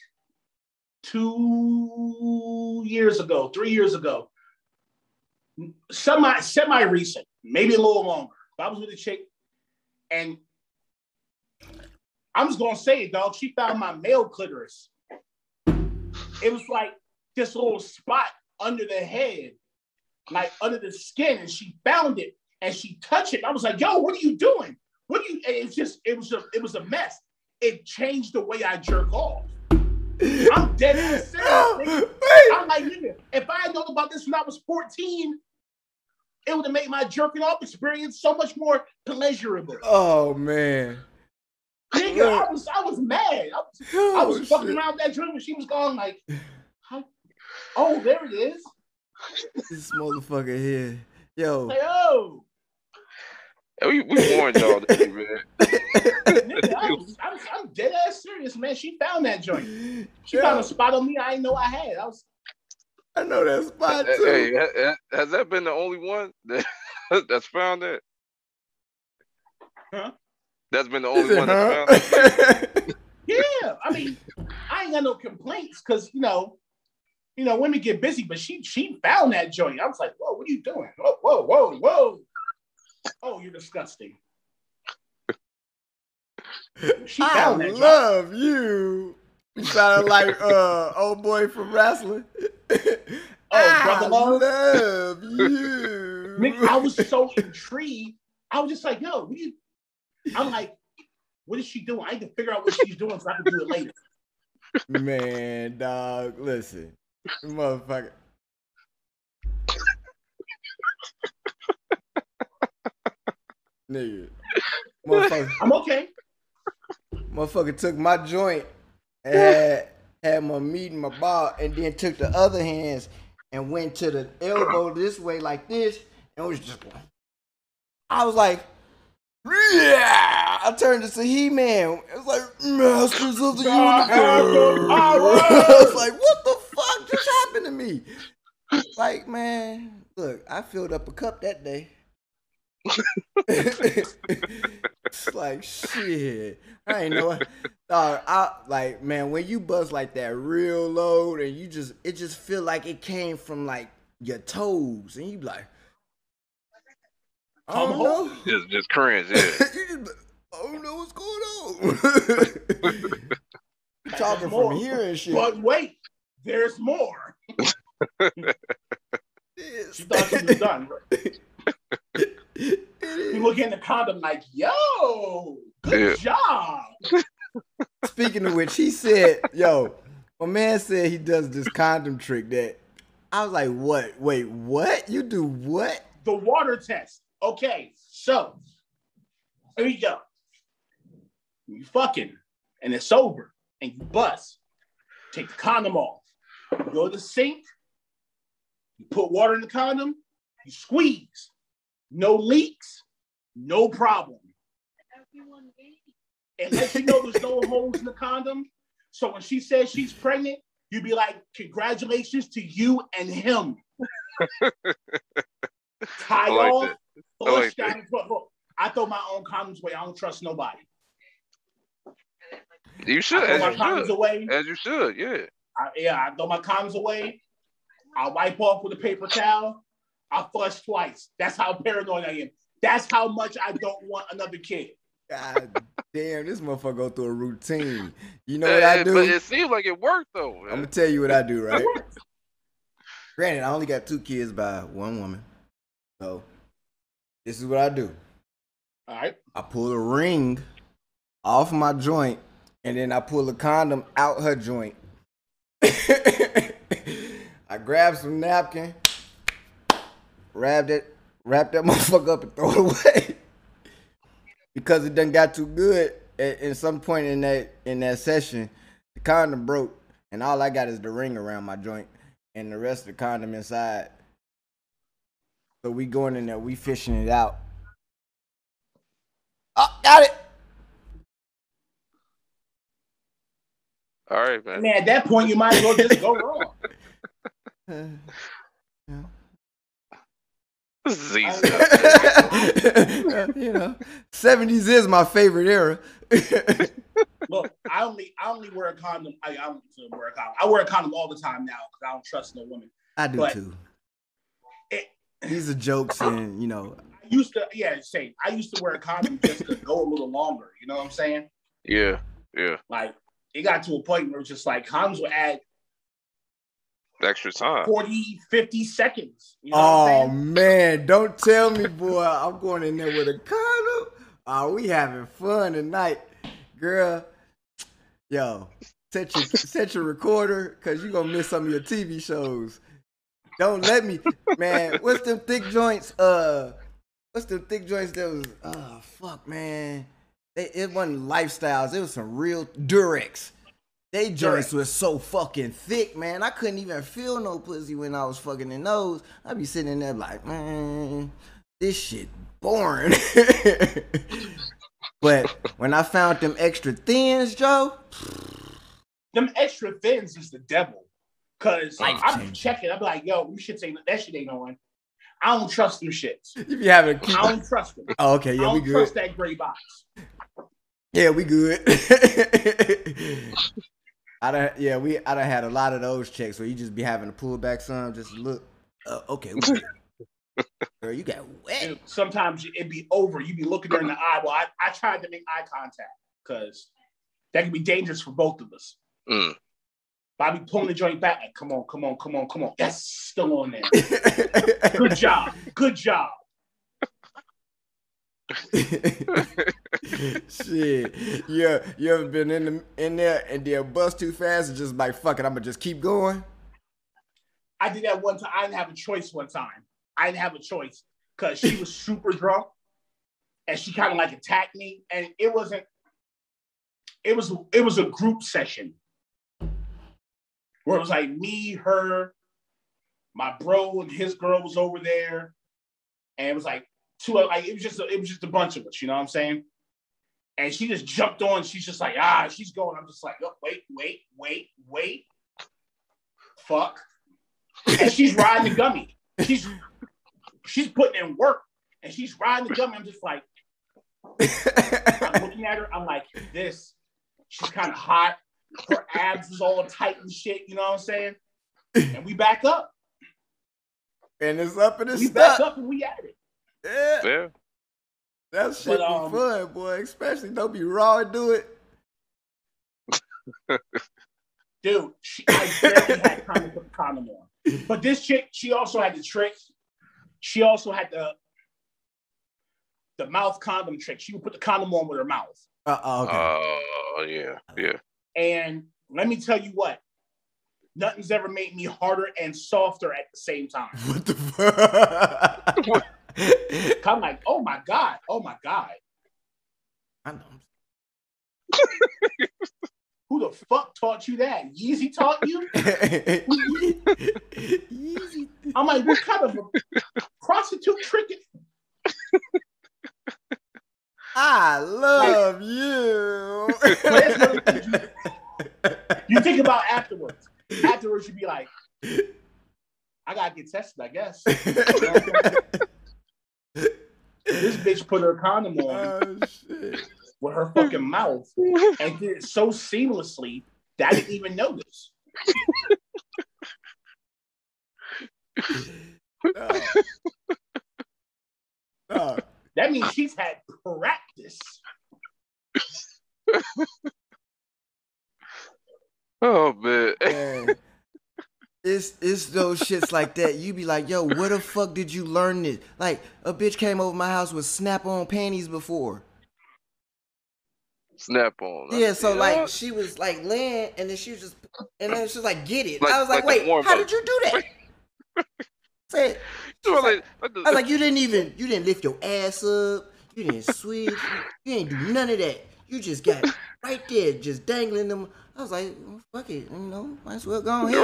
two years ago, three years ago. Semi, semi-recent, maybe a little longer. But I was with a chick, and I'm just gonna say it, dog. She found my male clitoris. It was like this little spot under the head, like under the skin, and she found it and she touched it. I was like, "Yo, what are you doing? What are you?" and It's just, it was a, it was a mess. It changed the way I jerk off. I'm dead serious. I'm like, nigga, if I had known about this when I was 14, it would have made my jerking off experience so much more pleasurable. Oh man. Nigga, I was I was mad. I was, I Oh, was fucking shit. around that joint when she was gone, like, how- oh, there it is. This motherfucker here. Yo. Like, oh, Hey, we, we warned y'all today, man. nigga, I was, I was, I'm dead ass serious, man. She found that joint. She found a spot on me I didn't know I had. I was, I know that spot too. Hey, ha- ha- has that been the only one that that's found it? Huh? That's been the only it, one that's found that? yeah. I mean, I ain't got no complaints because you know, you know, women get busy, but she she found that joint. I was like, whoa, what are you doing? Whoa, whoa, whoa, whoa. Oh, you're disgusting. She I found that joint. love you. You sounded like uh old boy from wrestling. Oh, Brother I Love? love you. Nigga, I was so intrigued. I was just like, yo, what you I'm like, What is she doing? I need to figure out what she's doing so I can do it later. Man, dog, listen, motherfucker. Nigga, motherfucker, I'm okay. motherfucker took my joint and had, had my meat in my ball, and then took the other hands and went to the elbow this way like this, and was just. I was like, yeah. I turned to He Man. It was like Masters of the Universe. I was like, what the fuck just happened to me? Like, man, look, I filled up a cup that day. it's like shit. I ain't know. Dog, I like man when you buzz like that real load and you just it just feel like it came from like your toes and you be like, I Come don't know. Just just cringe, yeah. You just I don't know what's going on. you talking More. from here and shit. But wait, there's more. Yes. She thought she was done. It You look in the condom like, yo, good job. Speaking of which, he said, "Yo, my man said he does this condom trick that." I was like, "What? Wait, what? You do what?" The water test. Okay, so here you go. You fucking and it's over and you bust. Take the condom off. You go to the sink. You put water in the condom. You squeeze. No leaks. No problem. And let you know there's no holes in the condom. So when she says she's pregnant, you'd be like, congratulations to you and him. Tie I like off. I like down. Look, look, I throw my own condoms away. I don't trust nobody. You should. I throw my as you condoms should, away. as you should, yeah. I, yeah, I throw my condoms away. I wipe off with a paper towel. I flush twice. That's how paranoid I am. That's how much I don't want another kid. God damn, this motherfucker go through a routine. You know what I do? But it seems like it worked though. I'm gonna tell you what I do, right? Granted, I only got two kids by one woman, so this is what I do. All right. I pull a ring off my joint, and then I pull a condom out her joint. I grab some napkin, wrap it, wrap that motherfucker up and throw it away. because it done got too good at, at some point in that in that session, the condom broke, and all I got is the ring around my joint, and the rest of the condom inside. So we going in there, we fishing it out. Oh, got it. All right, I man. at that point, you might as well just go wrong. This is easy. you know, seventies is my favorite era. Look, I only I only wear a condom. I, I don't wear a condom. I wear a condom all the time now because I don't trust no woman. I do But- too. It- These are jokes, and you know, I used to, yeah, same. I used to wear a condom just to go a little longer. You know what I'm saying? yeah, yeah. Like it got to a point where it's just like condoms would add Extra time. 40, 50 seconds. You know oh man, don't tell me, boy, I'm going in there with a condom. Oh, we having fun tonight, girl. Yo, set your set your recorder, cause you're gonna miss some of your TV shows. Don't let me, man. What's them thick joints? Uh, what's them thick joints that was? Oh fuck, man. They, it wasn't lifestyles. It was some real Durex. They joints was so fucking thick, man. I couldn't even feel no pussy when I was fucking in those. I'd be sitting there like, man, this shit boring. but when I found them extra thins, Joe, Them extra thins is the devil. Cause Life I'm checking. I'm like, yo, them should say that shit ain't on. I don't trust them shits. If you be having keep. I don't trust them. Oh, okay, yeah, I we good. trust that gray box. Yeah, we good. I done, yeah, we I done had a lot of those checks where you just be having to pull back some, just look. Uh, okay, girl, you got wet. And sometimes it'd be over. You'd be looking her in the eye. Well, I, I tried to make eye contact because that could be dangerous for both of us. Mm. But I be pulling the joint back, like, come on, come on, come on, come on. That's still on there. Good job. Good job. Shit, yeah, you ever been in the in there and then bust too fast and just like fuck it, I'm gonna just keep going. I did that one time. I didn't have a choice one time. I didn't have a choice because she was super drunk and she kind of like attacked me. And it wasn't, it was it was a group session where it was like me, her, my bro, and his girl was over there. And it was like two like it was just a, it was just a bunch of us, you know what I'm saying? And she just jumped on. She's just like, ah, she's going. I'm just like, oh, wait, wait, wait, wait. Fuck. And she's riding the gummy. She's she's putting in work and she's riding the gummy. I'm just like, I'm looking at her. I'm like, this. She's kind of hot. Her abs is all tight and shit. You know what I'm saying? And we back up. and it's up and it's We back stuck. up and we at it. Yeah, Yeah. that shit But, um, be fun, boy. Especially don't be raw and do it. Dude, she, I barely had time to put the condom on. But this chick, she also had the trick. She also had the the mouth condom trick. She would put the condom on with her mouth. Uh oh, okay. Oh yeah, yeah. And let me tell you what, nothing's ever made me harder and softer at the same time. what the fuck? I'm like, oh my God, oh my God. I know. Who the fuck taught you that? Yeezy taught you? Easy. I'm like, what kind of a prostitute trick? I love you. That's one of the things you, you think about afterwards. Afterwards, you'd be like, I gotta get tested, I guess. This bitch put her condom on oh with her fucking mouth and did it so seamlessly that I didn't even notice. No. No. That means she's had practice. Oh man. Man. It's it's those shits like that. You be like, yo, where the fuck did you learn this? Like a bitch came over my house with snap on panties before. Snap on. Yeah, so like she was like laying and then she was just and then she was like, get it. Like- I was like, like wait, how did you do that? Said, So, was like, like I was like, you didn't even you didn't lift your ass up, you didn't switch, you didn't do none of that. You just got right there, just dangling them. I was like, well, fuck it, you know, might as well go ahead.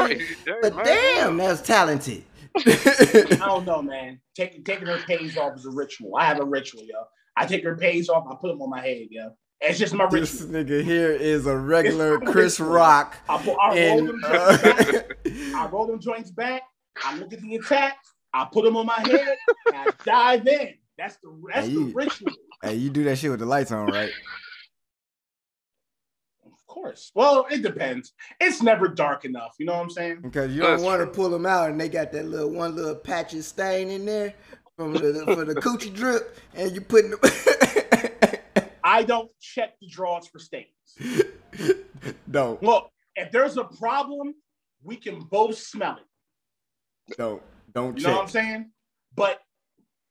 Right, But right. damn, that's talented. I don't know, man. Taking taking her pays off is a ritual. I have a ritual, yo. I take her pays off, I put them on my head, yo. It's just my this ritual. nigga here is a regular Chris Rock. I, put, I roll And them uh, joints back. I roll them joints back. I look at the attack. I put them on my head. And I dive in. That's the that's Hey, the you- ritual. hey, you do that shit with the lights on, right? Of course. Well, it depends. It's never dark enough. You know what I'm saying? Because you don't want to pull them out and they got that little one little patch of stain in there from the for the coochie drip, and you putting them. I don't check the drawers for stains. don't Look, if there's a problem, we can both smell it. don't don't You know what I'm saying? But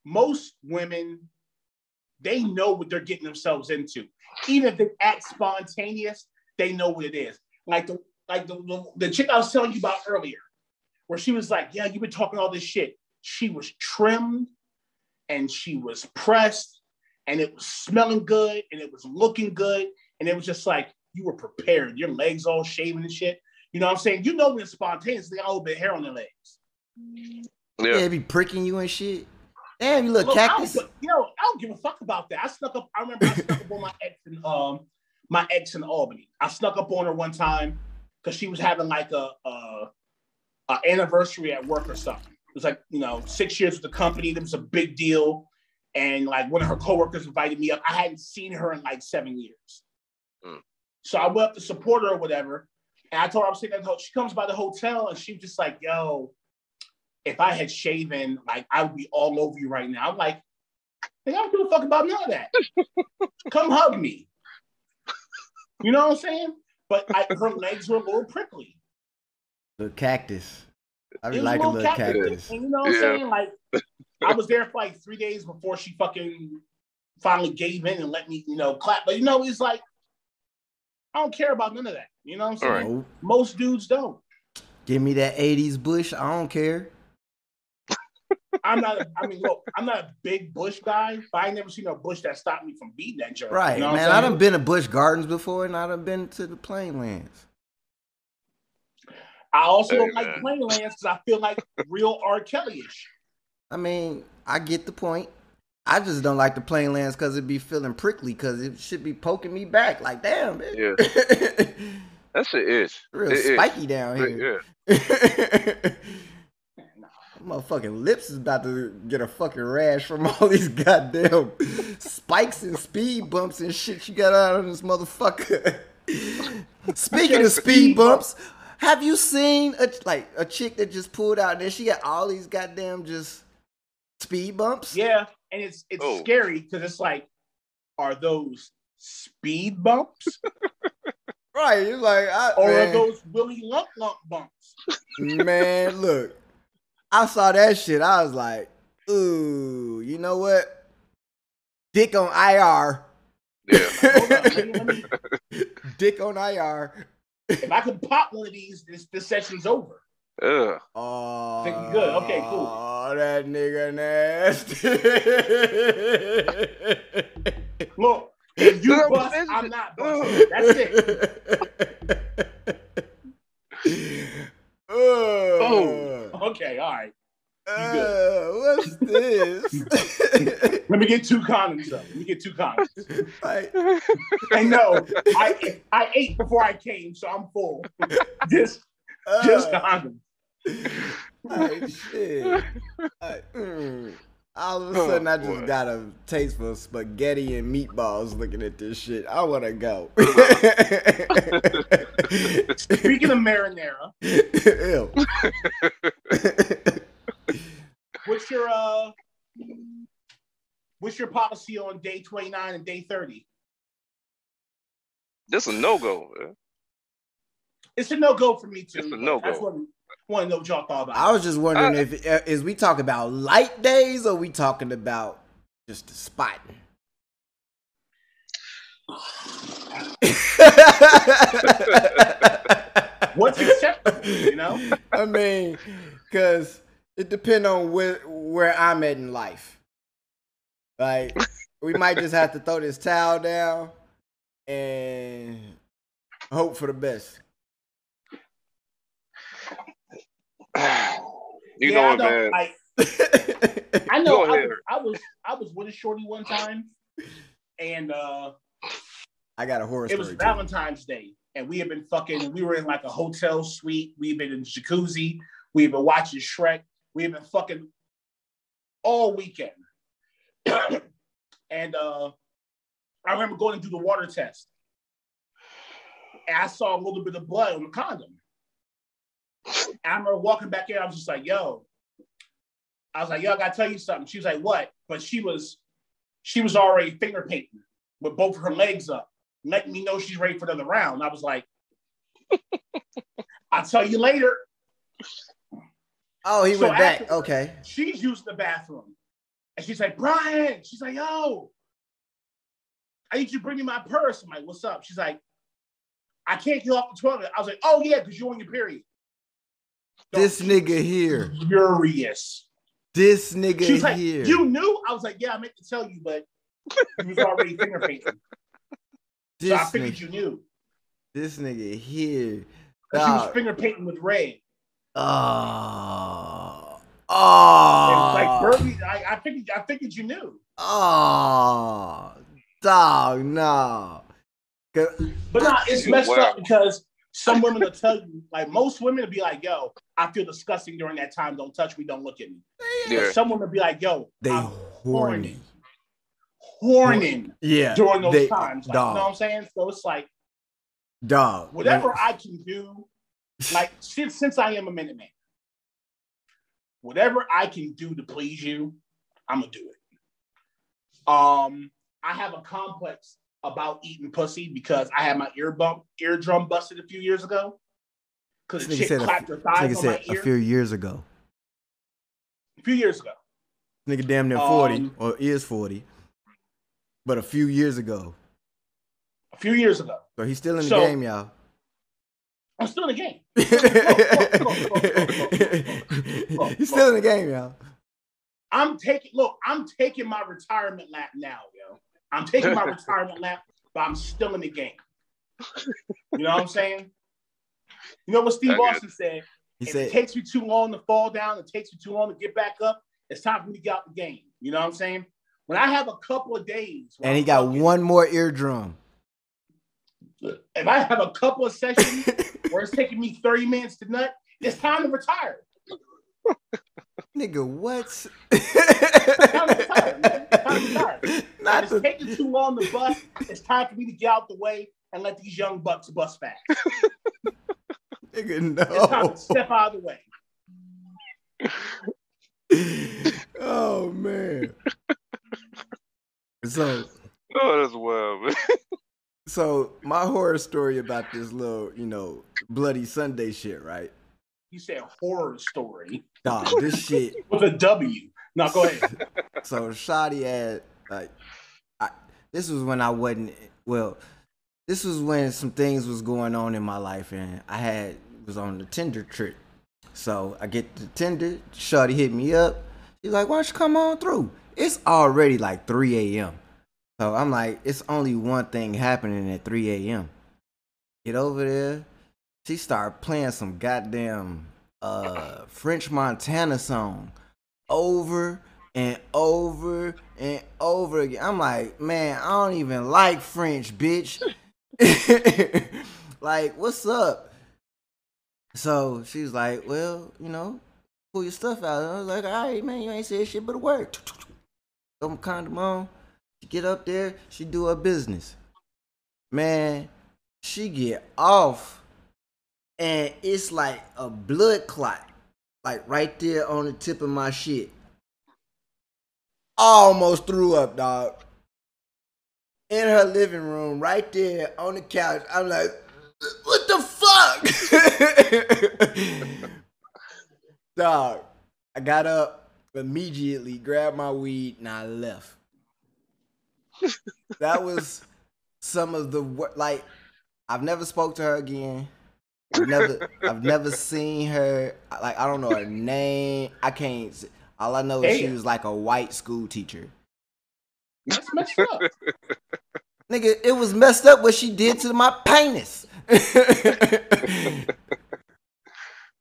most women, they know what they're getting themselves into. Even if it acts spontaneous, they know what it is. Like the like the, the, the chick I was telling you about earlier, where she was like, Yeah, you've been talking all this shit. She was trimmed and she was pressed and it was smelling good and it was looking good. And it was just like you were prepared, your legs all shaven and shit. You know what I'm saying? You know when it's spontaneous, they got a little bit of hair on their legs. Yeah, Yeah. be pricking you and shit. Damn, you look Look, I cactus. don't, you know, I don't give a fuck about that. I snuck up. I remember I snuck up on my ex in um my ex in Albany. I snuck up on her one time because she was having like a, a a anniversary at work or something. It was like you know six years with the company. It was a big deal, and like one of her coworkers invited me up. I hadn't seen her in like seven years, Mm. so I went up to support her or whatever. And I told her I was sitting at the She comes by the hotel and she was just like, "Yo, if I had shaven, like I would be all over you right now." I'm like, "Hey, I don't give a fuck about none of that. Come hug me." You know what I'm saying? But I, her legs were a little prickly. The cactus. I be It was like a little little cactus. cactus. And you know what I'm Yeah. saying? Like, I was there for like three days before she fucking finally gave in and let me, you know, clap. But you know, it's like I don't care about none of that. You know what I'm saying? Right. Most dudes don't. Give me that 80s bush. I don't care. I'm not. A, I mean, look, I'm not a big bush guy, but I never seen a bush that stopped me from beating that jerk. Right, You know man. I'm I done been to Busch Gardens before and I done been to the Plainlands. I also don't Hey, like. Plainlands because I feel like real R. Kelly-ish. I mean, I get the point. I just don't like the Plainlands because it'd be feeling prickly because it should be poking me back. Like, damn, man. Yeah. That shit is. Real It is. spiky down Yeah. here. Motherfucking lips is about to get a fucking rash from all these goddamn spikes and speed bumps and shit you got out on this motherfucker. Speaking of speed bumps, have you seen a like a chick that just pulled out and then she got all these goddamn just speed bumps? Yeah, and it's it's Oh. scary because it's like, are those speed bumps Right. you're like I, or man, are those Willy Lump Lump bumps? man, look. I saw that shit. I was like, ooh, you know what? Dick on IR. Yeah. Hold on, let me- let me- Dick on IR. if I could pop one of these, this this session's over. Ugh. Oh, Thinking good. Okay, cool. Oh, that nigga nasty. Look, if you No, bust, I'm not busting. That's it. oh. Okay, all right. Uh, what's this? Let me get two condoms though. Let me get two condoms. like, And no, I I ate before I came, so I'm full. Just just uh, condoms. like, shit. Like, mm. All of a Oh, sudden, I just boy. got a taste for spaghetti and meatballs looking at this shit. I want to go. Speaking of marinara, Ew. what's your uh what's your policy on day 29 and day 30? This a no go. It's a no-go for me too. It's a no-go. I want, want to know what y'all thought about I was just wondering I- if uh, is we talking about light days or we talking about just the spot. it. What's acceptable, you know? I mean, because it depends on where where I'm at in life. Like, we might just have to throw this towel down and hope for the best. You yeah, know I what, know. man? I, I know. I was, I was I was with a shorty one time, and uh I got a horror it story. was too. Valentine's Day, and we had been fucking. We were in like a hotel suite. We've been in jacuzzi. We've been watching Shrek. We've been fucking all weekend. and uh I remember going to do the water test. And I saw a little bit of blood on the condom. I remember walking back in, I was just like, yo. I was like, yo, I gotta tell you something. She was like, what? But she was she was already finger painting with both her legs up, letting me know she's ready for another round. I was like, I'll tell you later. Oh, he So went back. Okay. She's using the bathroom. And she's like, Brian, she's like, yo, I need you to bring me my purse. I'm like, what's up? She's like, I can't get off the toilet. I was like, oh yeah, because you're on your period. This nigga here. Furious. This nigga She's like, here. you knew? I was like, yeah, I meant to tell you, but you was already finger painting. this, So I figured nigga, you knew. this nigga here. 'Cause She was finger painting with red. Oh. And Oh. like Burby, I, I figured I figured you knew. Oh. Dog, no. 'Cause- But nah, it's messed wow. up because some women will tell you, like most women will be like, yo, I feel disgusting during that time. Don't touch me, don't look at me. Yeah. Some women will be like, yo, They I'm horny. horny Yeah. during those they- times. Like, you know what. I'm saying? So it's like Dog. whatever I can do, like since since I am a minute man, whatever I can do to please you, I'm gonna do it. Um, I have a complex about eating pussy because I had my ear bump, eardrum busted a few years ago. Because This the nigga chick said a- clapped her thighs on my said a few years ago. a few years ago. Nigga damn near 40 Um, or is 40. But a few years ago. A few years ago. So he's still in the So- game, y'all. I'm still in the game. he's still in the game, y'all. I'm taking look, I'm taking my retirement lap now, yo. I'm taking my retirement lap, but I'm still in the game. You know what I'm saying? You know what Steve I Austin said? He if said it takes me too long to fall down, it takes me too long to get back up, it's time for me to get out the game. You know what I'm saying? When I have a couple of days, and he I'm got fucking- one more eardrum. If I have a couple of sessions where it's taking me 30 minutes to nut, it's time to retire. Nigga, what? Time to retire, man. Time to retire. If Not it's the taking too long to bust, it's time for me to get out the way and let these young bucks bust fast. nigga, It's time no. to step out of the way. oh man. So Oh, that's wild, man. so my horror story about this little, you know, bloody Sunday shit, right? You said horror story Dog, this shit. with a W. No, go ahead. So Shotty had like, I, this was when I wasn't well. This was when some things was going on in my life, and I had was on the Tinder trip. So I get the Tinder. Shotty hit me up. She's like, "Why don't you come on through?" It's already like 3 a.m. So I'm like, it's only one thing happening at 3 a.m. Get over there. She started playing some goddamn uh French Montana song over and over and over again. I'm like, man, I don't even like French, bitch. like, what's up? So she's like, well, you know, pull your stuff out. And I was like, all right, man, you ain't said shit but a word. Throw my condom on. She get up there, she do her business. Man, she get off, and it's like a blood clot, like right there on the tip of my shit. Almost threw up, dog. In her living room, right there on the couch. I'm like, what the fuck? dog, I got up immediately, grabbed my weed, and I left. that was some of the like I've never spoke to her again. I've never I've never seen her. Like I don't know her name. I can't. All I know is she was like a white school teacher. That's messed up. Nigga, it was messed up what she did to my penis.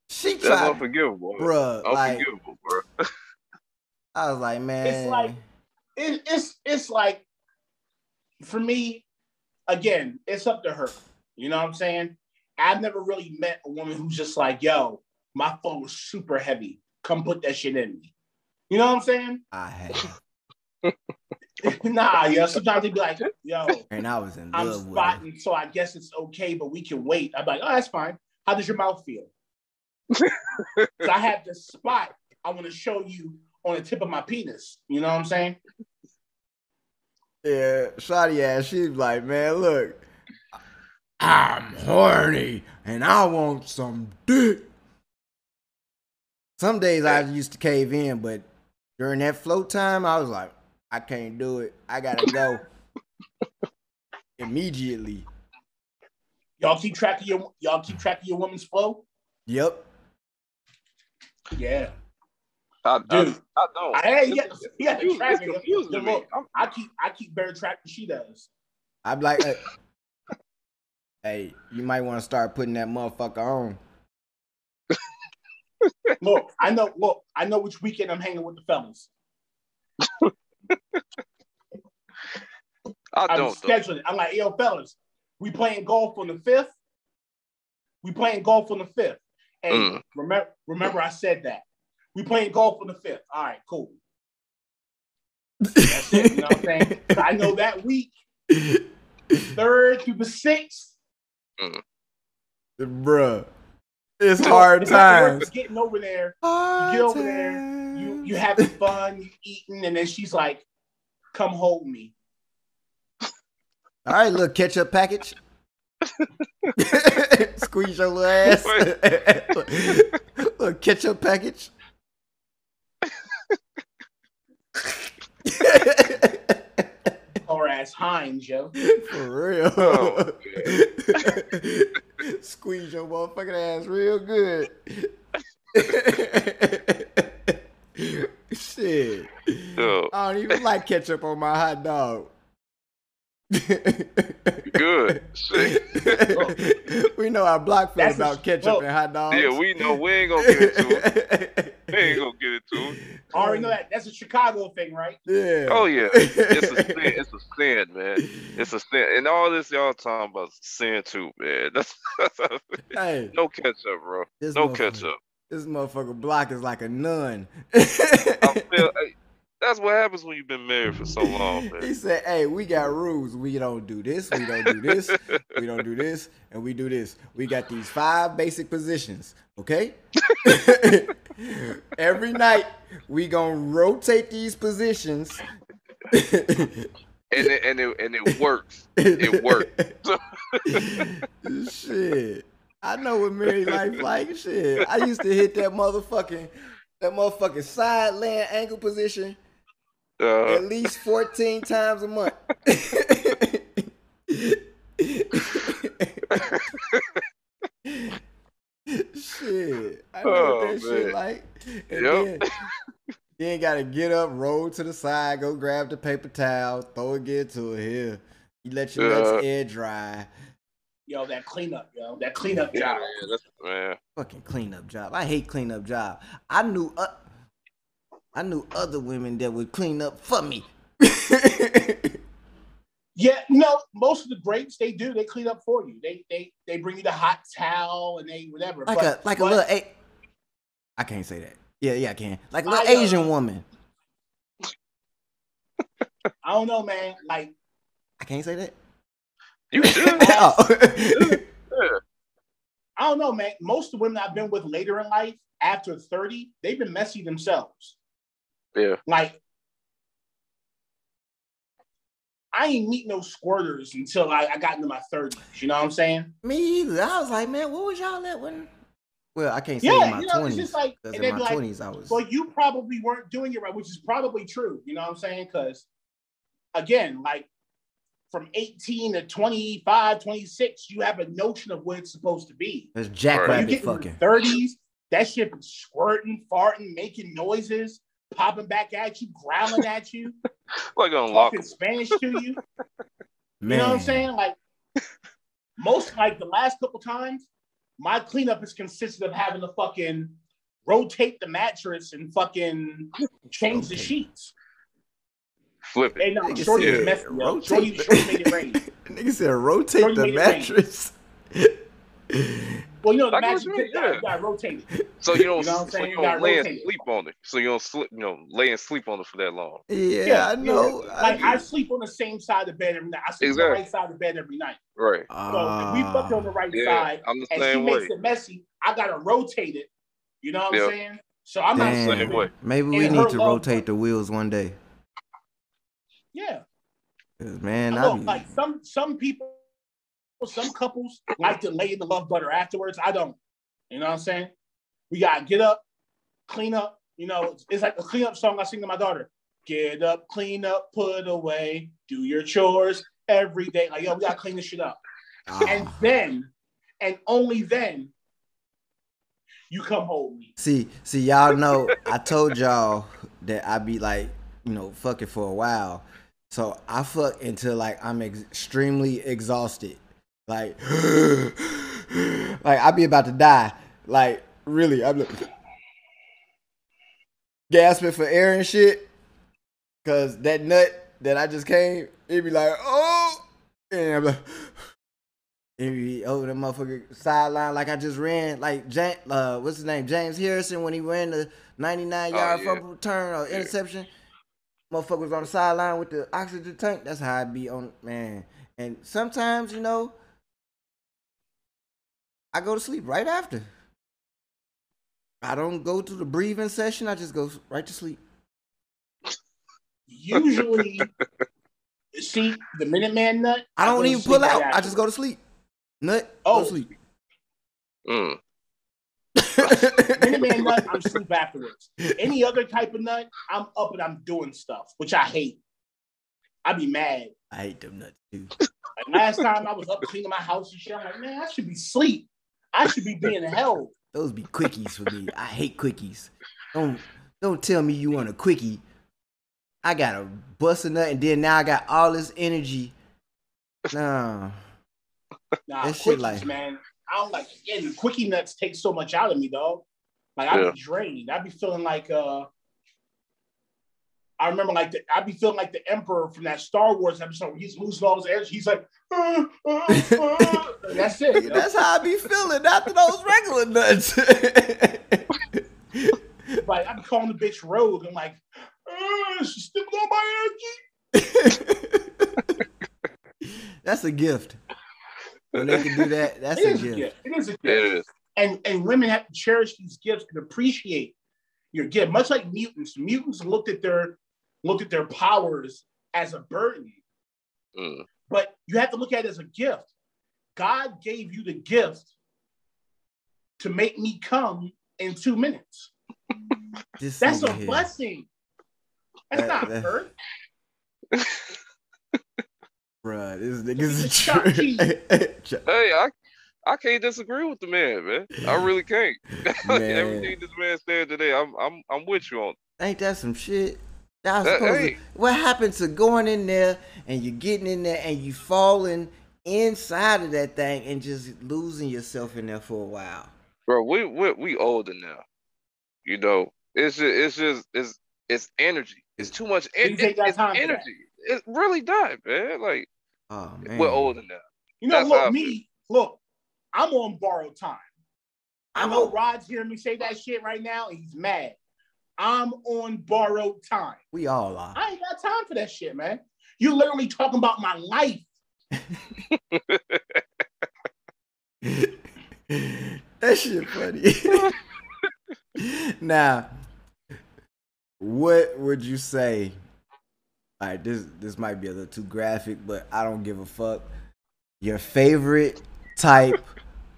she tried. That's tried, unforgivable. bruh. Like Unforgivable, bro. I was like, man. It's like- It, it's it's like for me, again, it's up to her. You know what I'm saying? I've never really met a woman who's just like, yo, my phone was super heavy. Come put that shit in me. You know what I'm saying? I have, nah, yo. Sometimes they be like, yo, and I was in I'm love with spotting, so I guess it's okay, but we can wait. I'm like, oh, that's fine. How does your mouth feel? so I have this spot I want to show you on the tip of my penis. You know what I'm saying? Yeah, Shotty ass. She's like, man, look, I'm horny and I want some dick. Some days I used to cave in, but during that float time, I was like, I can't do it. I gotta go immediately. Y'all keep track of your y'all keep track of your woman's flow. Yep. Yeah, I, Dude. I, I don't. I hey, yeah, yeah. confusing- track it's it. confusing to me. I keep I keep better track than she does. I'm like, uh, hey, hey, you might want to start putting that motherfucker on. Look, I know. Look, I know which weekend I'm hanging with the fellas. I don't. though. scheduling it. I'm like, yo, fellas, we playing golf on the fifth. We playing golf on the fifth. Hey, Mm. remember, remember, I said that. We playing golf on the fifth. All right, cool. That's it. You know what I'm saying? 'Cause I know that week, third through the sixth. Mm. Bruh. It's hard it's times. Getting over there, Hard get over there, you times. you having fun, you eating, and then she's like, "Come hold me." All right, little ketchup package. Squeeze your little ass. little ketchup package. Or ass That's Heinz, yo. For real. Oh, Squeeze your motherfucking ass real good. Shit. Yo, I don't even like ketchup on my hot dog. good. Shit. we know our Block feel That's a- about ketchup well, and hot dogs. Yeah, we know we ain't gonna get into it. We ain't gonna get into it. I already know that. That's a Chicago thing, right? yeah. Oh yeah, it's a sin. It's a sin, man. It's a sin, and all this y'all talking about sin too, man. That's, Hey, no ketchup, bro. No ketchup. This motherfucker Block is like a nun. I feel hey, that's what happens when you've been married for so long, He said, "Hey, we got rules. We don't do this. We don't do this. we don't do this, and we do this. We got these five basic positions. Okay. Every night we gonna rotate these positions. and it and it and it works. It worked. Shit, I know what married life like. Shit, I used to hit that motherfucking that motherfucking side land angle position Uh, at least 14 times a month. shit. I know Oh, what that shit like. And Yep. then, then gotta get up, roll to the side, go grab the paper towel, throw it get to it here. You let your nuts Uh. air dry. Yo, that cleanup, yo, that cleanup yeah, job. man, that's, man. Fucking cleanup job. I hate cleanup job. I knew uh, I knew other women that would clean up for me. Yeah, no, most of the breaks they do, they clean up for you. They they they bring you the hot towel and they whatever. like but, a like a but little a- I can't say that. Yeah, yeah, I can. Like a little I, uh, Asian woman. I don't know, man. Like I can't say that. You should. Oh. Yeah. I don't know, man. Most of the women I've been with later in life, after 30, they've been messy themselves. Yeah. Like, I ain't meet no squirters until I, I got into my 30s. You know what I'm saying? Me either. I was like, man, what was y'all at when? Well, I can't say Yeah, in my you know, it's twenties. just like, in my like, twenties, I was. well, you probably weren't doing it right, which is probably true. You know what I'm saying? Because, again, like from 18 to 25, 26, you have a notion of what it's supposed to be. There's Right. You jackrabbit get in fucking. your 30s, that shit be squirting, farting, making noises, popping back at you, growling at you, Like unlock. talking Spanish to you. You know what I'm saying? Like most, like the last couple times, my cleanup is consisted of having to fucking rotate the mattress and fucking change the sheets. Flip it. Hey, no, Nigga Shorty said was messy. Yo. rotate Shorty, the- Shorty made it rain. Nigga said rotate Shorty the made it rain. mattress. Well, you know the I get mattress you you gotta, yeah. you gotta rotate it. So you don't. You know what I'm so saying? you You gotta don't lay and rotate it. sleep on it. So you don't sleep. You know, lay and sleep on it for that long. Yeah, yeah I you know. Like I I, sleep on the same side of the bed every night. I sleep on the Exactly. right side of the bed every night. Right. So if we fuck on the right Yeah. side I'm the and she same makes way. it messy, I gotta rotate it. You know what I'm saying? So I'm not Damn. Same sleeping. way. Maybe we need to rotate the wheels one day. Yeah. Man, Look, I be, like some some people, some couples like to lay in the love butter afterwards. I don't. You know what I'm saying? We gotta get up, clean up. You know, it's like a clean up song I sing to my daughter. Get up, clean up, put away, do your chores every day. Like, yo, we gotta clean this shit up. And Ah. then, and only then, you come hold me. See, see, y'all know I told y'all that I be like, you know, fucking for a while. So I fuck until like I'm ex- extremely exhausted. Like, like I'd be about to die. Like, really, I'm like, gasping for air and shit. Cause that nut that I just came, it'd be like, oh, and I'm like, it'd be over the motherfucker sideline like I just ran, like James, uh, what's his name, James Harrison when he ran the 99 Oh, yard yeah. fumble return or Yeah. interception. Motherfucker was on the sideline with the oxygen tank. That's how I'd be on, man. And sometimes, you know, I go to sleep right after. I don't go to the breathing session. I just go right to sleep. Usually, see the Minuteman nut. I go don't to even pull out. right I just go to sleep. Nut. Go Oh. to sleep. Mm. Minuteman nut. I'm sleep afterwards. Any other type of nut, I'm up and I'm doing stuff, which I hate. I'd be mad. I hate them nuts too. Like last time I was up cleaning my house and shit, I'm like, man, I should be asleep. I should be being held. Those be quickies for me. I hate quickies. Don't don't tell me you want a quickie. I gotta bust a nut and then now I got all this energy. No. Nah, That shit quickies, like- man. I don't like yeah, the quickie nuts take so much out of me, dog. Like I'd Yeah. be drained. I'd be feeling like uh I remember like the, I'd be feeling like the Emperor from that Star Wars episode where he's losing all his energy. He's like, "Uh, uh, uh," that's it. you know? That's how I be feeling after those regular nuts. Like I'm calling the bitch rogue. I'm like, uh, she's stealing all my energy. That's a gift. When they can do that, that's It a is a gift. gift. It is a gift. It is. and and women have to cherish these gifts and appreciate your gift, much like mutants. Mutants looked at their looked at their powers as a burden, Mm. but you have to look at it as a gift. God gave you the gift to make me come in two minutes. This That's a here. blessing. That's That- not that- hurt. Bruh, this nigga's a Chuck true. Hey, I I can't disagree with the man, man. I really can't. Man. Everything this man said today, I'm I'm I'm with you on. Ain't that some shit? Y'all That- uh, supposed hey. to, what happened to going in there and you getting in there and you falling inside of that thing and just losing yourself in there for a while? Bro, we we we older now. You know, it's just it's just it's it's energy. It's too much en- Didn't take that it's time energy. It really died, man. Like Oh man. we're older now. You know, That's look, me, look, I'm on borrowed time. I know Rod's hearing me say that shit right now, and he's mad. I'm on borrowed time. We all are. I ain't got time for that shit, man. You literally talking about my life. that shit funny. now, what would you say? All right, this this might be a little too graphic, but I don't give a fuck. Your favorite type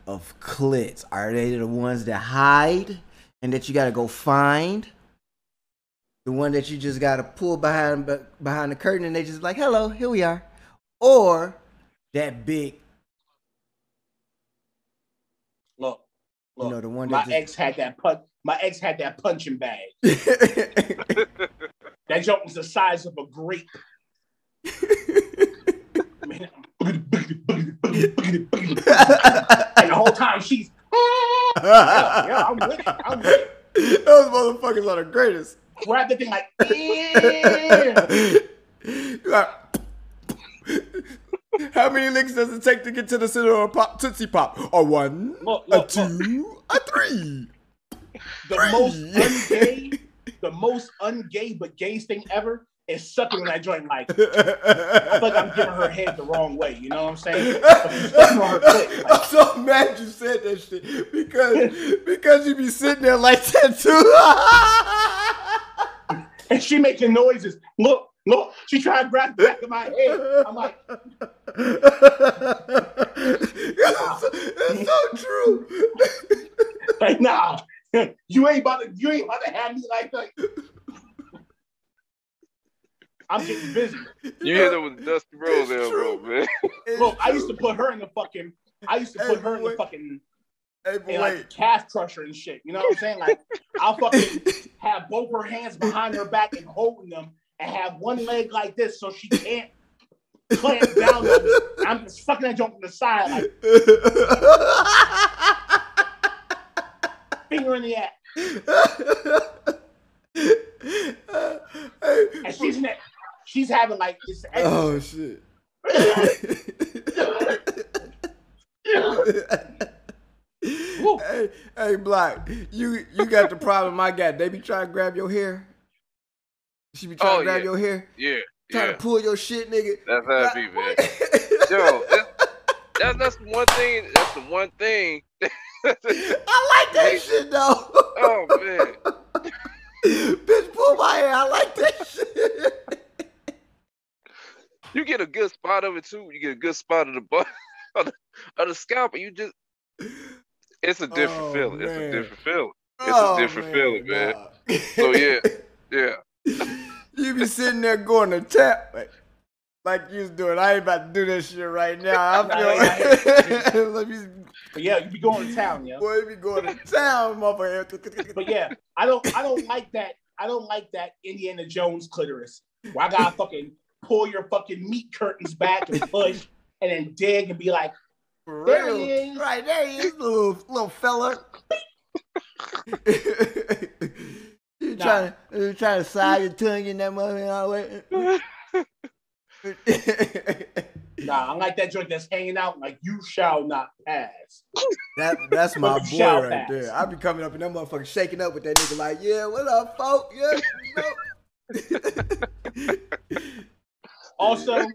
of clits are they the ones that hide and that you got to go find? The one that you just got to pull behind behind the curtain and they just like, "Hello, here we are," or that big Look, look. know, the one my that just- ex had that pun. My ex had that punching bag. That joke was the size of a grape. Man, and the whole time she's yeah, yeah, I'm with it. I'm with it. Those motherfuckers are the greatest. Grab the thing like. How many licks does it take to get to the center of a pop tootsie pop? A one, Look, a look, two, a three. the most ungay, the most ungay but gay thing ever is sucking on that joint like I feel like I'm giving her head the wrong way. You know what I'm saying? Sucking on her clit, like, I'm so mad you said that shit because because you be sitting there like that too. and she making noises. Look, look, she trying to grab the back of my head. I'm like, it's, so, it's so true. like, nah, you ain't about to, you ain't about to have me like that. I'm getting busy. You hit him with Dusty Rose It's elbow, true. man. It's Look, I used to put her in the fucking, I used to Hey, put her in the fucking, Hey, but in like calf crusher and shit. You know what I'm saying? Like, I'll fucking have both her hands behind her back and holding them, and have one leg like this so she can't clamp down on me. I'm just sucking that junk from the side, like finger in the ass. And she's in that, she's having like this. oh shit. Woo. hey, hey, Block, you you got the problem I got. They be trying to grab your hair. She be trying Oh, to grab yeah. your hair, Yeah, trying yeah. to pull your shit, nigga. That's how it be, man. Yo, that's, that's that's the one thing. That's the one thing. I like that shit though. oh man, Bitch, pull my hair. I like that shit. you get a good spot of it too. You get a good spot of the butt of the, of the scalp, and you just. It's a different Oh, feeling. It's a different feeling. It's Oh, a different feeling, man. dog. So yeah, yeah. you be sitting there going to tap. Like, like you was doing. I ain't about to do this shit right now. I Nah, feel let me But yeah, you be going to town, yeah. boy, you be going to town, motherfucker. But yeah, I don't I don't like that. I don't like that Indiana Jones clitoris where I gotta fucking pull your fucking meat curtains back and push and then dig and be like, For There real. he is. Right there he is, little little fella. you Nah. trying to you trying to slide your tongue in that motherfucker? nah, I'm like that joint that's hanging out like you shall not pass. That that's my boy right outs. there. I be coming up and that motherfucker shaking up with that nigga like, yeah, what up, folk? Yeah, you know. Also,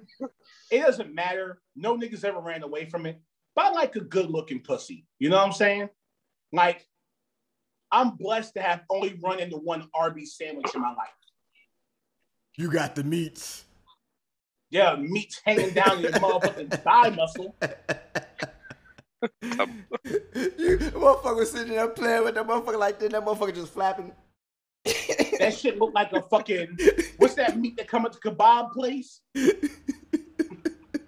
it doesn't matter. No niggas ever ran away from it. But I like a good looking pussy. You know what I'm saying? Like, I'm blessed to have only run into one Arby's sandwich in my life. you got the meats. Yeah, meat's hanging down your motherfucking thigh muscle. you motherfucker sitting there playing with that motherfucker like that. That motherfucker just flapping. That shit look like a fucking what's that meat that come at the kebab place?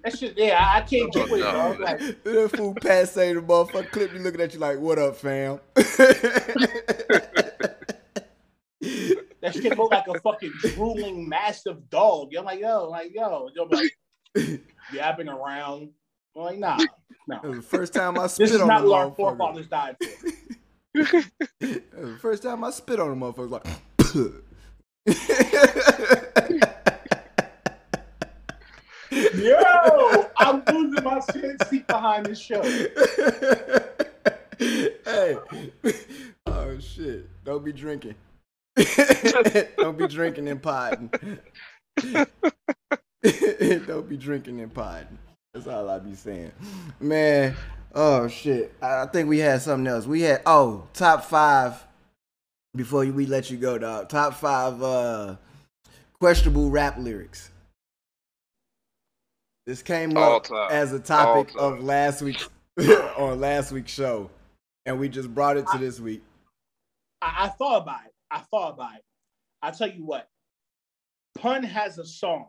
That shit, yeah, I, I can't oh, get with it, bro. Like, that fool passe the motherfucker clip you looking at you like, what up, fam? that shit look like a fucking drooling massive dog. You're like, yo, like, yo, you're like, yeah, I've been around. I'm like, nah, no. That was the first time I This spit is on not the what our motherfucker. forefathers died for. That was the first time I spit on a motherfucker. Like, Yo, I'm losing my shit seat behind this show. hey, oh shit! Don't be drinking. Don't be drinking and potting. Don't be drinking and potting. That's all I be saying, man. Oh shit! I I think we had something else. We had oh top five. Before we let you go, dog. Top five uh questionable rap lyrics. This came All up time. as a topic of last week's on last week's show, and we just brought it to this week. I, I thought about it. I thought about it. I tell you what, Pun has a song.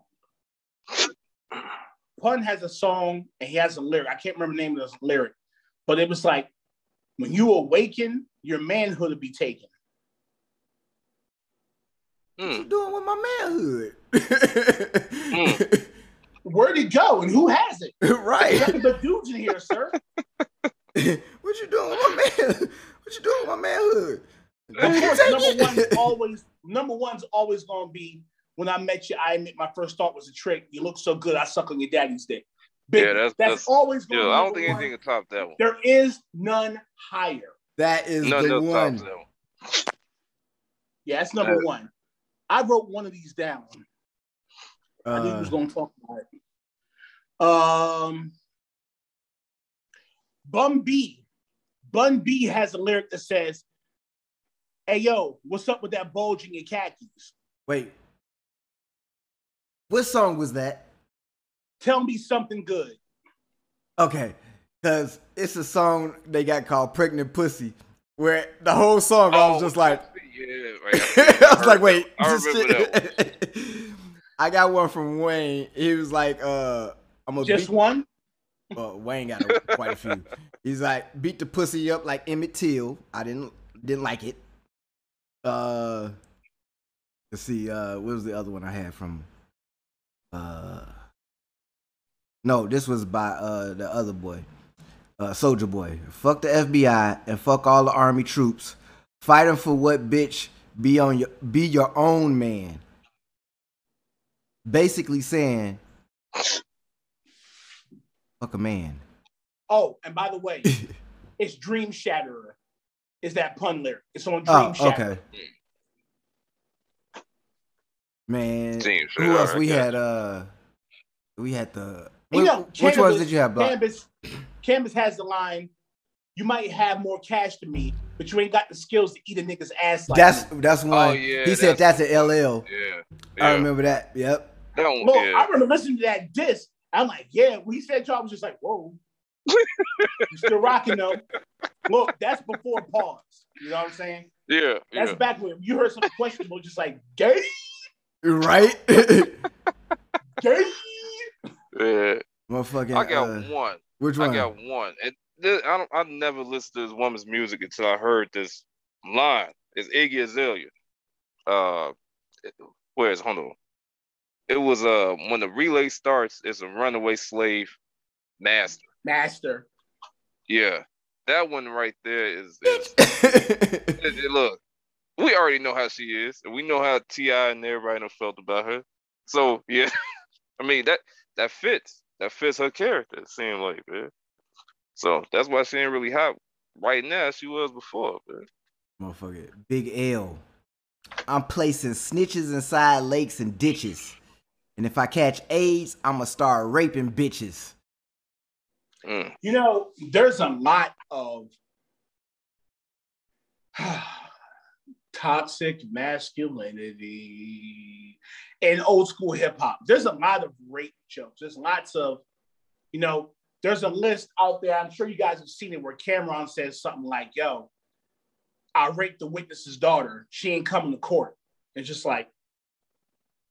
Pun has a song and he has a lyric. I can't remember the name of the lyric, but it was like, when you awaken, your manhood will be taken. Hmm. What you doing with my manhood? Hmm. Where'd it go and who has it? right. Nothing but dudes in here, sir. what you doing with my man? What you doing with my manhood? Of course, number it. one's always number one's always gonna be when I met you. I admit my first thought was a trick. You look so good, I suck on your daddy's dick. Big- Yeah, that's- that's- always Yeah, gonna be I don't think one. anything can top that one. There is none higher. That is None the one. tops that one. Yeah, that's number Uh, one. I wrote one of these down. I knew you Uh, was gonna talk about it. Um, Bun B, Bun B has a lyric that says, "Hey yo, what's up with that bulging in khakis? wait. What song was that? Tell me something good." Okay, because it's a song they got called "Pregnant Pussy," where the whole song I was Oh, just like, yeah, right. I was like, wait, I this shit- I got one from Wayne. He was like, uh, I'm gonna Just beat, one. well, Wayne got a, quite a few. He's like, beat the pussy up like Emmett Till. I didn't didn't like it. Uh, let's see. Uh, what was the other one I had from? Uh, no, this was by uh the other boy, uh, Soulja Boy. Fuck the FBI and fuck all the army troops. Fighting for what, bitch? Be on your be your own man. Basically saying, fuck a man. Oh, and by the way, it's Dream Shatterer. Is that pun lyric? It's on Dream Oh, Shatterer. okay. Man, Team who else? alright, We gotcha. had uh, we had the. You Which, know, which ones did you have, Block? Canibus, Canibus has the line, "You might have more cash than me, but you ain't got the skills to eat a nigga's ass like That's me." that's one. Oh, yeah, he said that's that's- an LL. Yeah. I remember that. Yep. That one, Well, yeah. I remember listening to that disc. I'm like, yeah. When he said, "Y'all," was just like, "Whoa." you still rocking though. Look, that's before pause. You know what I'm saying? yeah. That's yeah. back when you heard something questionable, just like gay, Right. gay. Yeah, Motherfucking. I got uh, one. Which one? I got one. And this, I don't. I never listened to this woman's music until I heard this line. It's Iggy Azalea. Uh, where is? Hold on. It was uh when the relay starts. It's a runaway slave master. Master. Yeah, that one right there is. is it- it- look, we already know how she is, and we know how T.I. and everybody done felt about her. So yeah, I mean that that fits. That fits her character. It seemed like, man. So that's why she ain't really hot right now. She was before, man. Motherfucker. Big L. I'm placing snitches inside lakes and ditches. And if I catch AIDS, I'ma start raping bitches. Mm. You know, there's a lot of toxic masculinity in old school hip hop. There's a lot of rape jokes. There's lots of, you know, there's a list out there. I'm sure you guys have seen it where Cam'ron says something like, yo, I raped the witness's daughter. She ain't coming to court. It's just like,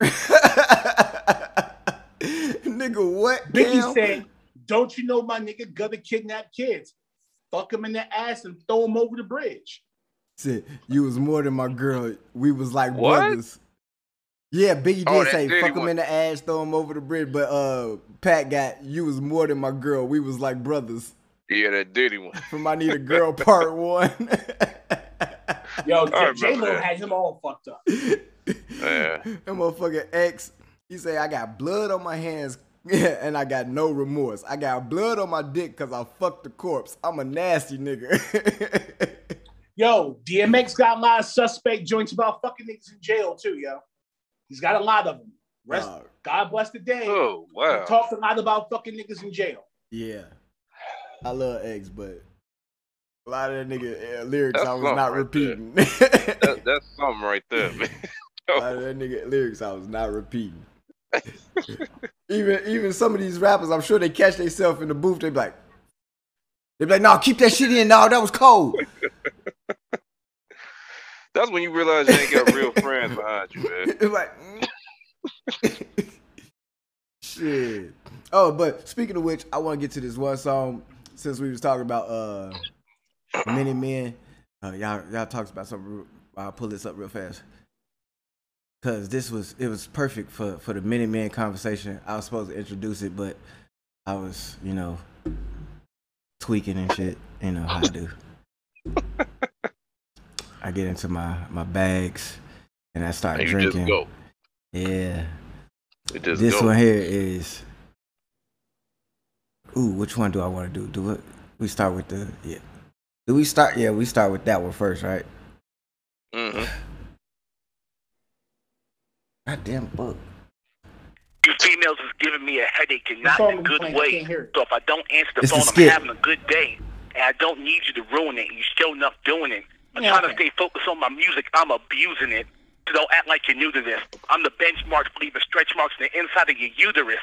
Nigga, what? Biggie Cam? said, Don't you know my nigga gonna kidnap kids? Fuck him in the ass and throw him over the bridge. Said, you was more than my girl. We was like What? brothers. Yeah, Biggie did Oh, say dirty fuck him one. in the ass, throw him over the bridge. But uh, Pat got you was more than my girl. We was like brothers. Yeah, that Diddy one. From I Need a Girl Part One. Yo, remember J Lo that. had him all fucked up. Yeah. That motherfucker X, he say I got blood on my hands and I got no remorse. I got blood on my dick because I fucked the corpse. I'm a nasty nigga. Yo, DMX got a lot of suspect joints about fucking niggas in jail too, yo. He's got a lot of them. Rest, Dog, God bless the day. Oh He wow. talked a lot about fucking niggas in jail. yeah. I love X, but a lot of that nigga uh, lyrics That's I was not right repeating. That, that's something right there, man. of that nigga lyrics I was not repeating. even even some of these rappers, I'm sure they catch themselves in the booth. They be like, they be like, "No, keep that shit in. No, that was cold." That's when you realize you ain't got real friends behind you, man. it's like, mm. shit. Oh, but speaking of which, I want to get to this one song since we was talking about uh many men. Uh, y'all y'all talked about something. I'll pull this up real fast. Cause this was it was perfect for for the men conversation. I was supposed to introduce it, but I was you know tweaking and shit. You know how I do. I get into my my bags and I start And drinking. just go. Yeah. This go. one here is. Ooh, which one do I want to do? Do it? We start with the yeah. Do we start? Yeah, we start with that one first, right? hmm Goddamn book. You females is giving me a headache and not in a good playing? Way. can't hear it. So if I don't answer the It's the phone, I'm having a good day. And I don't need you to ruin it. You're still enough doing it. I'm Yeah, trying okay. to stay focused on my music. I'm abusing it. So don't act like you're new to this. I'm the benchmark for leaving stretch marks on the inside of your uterus.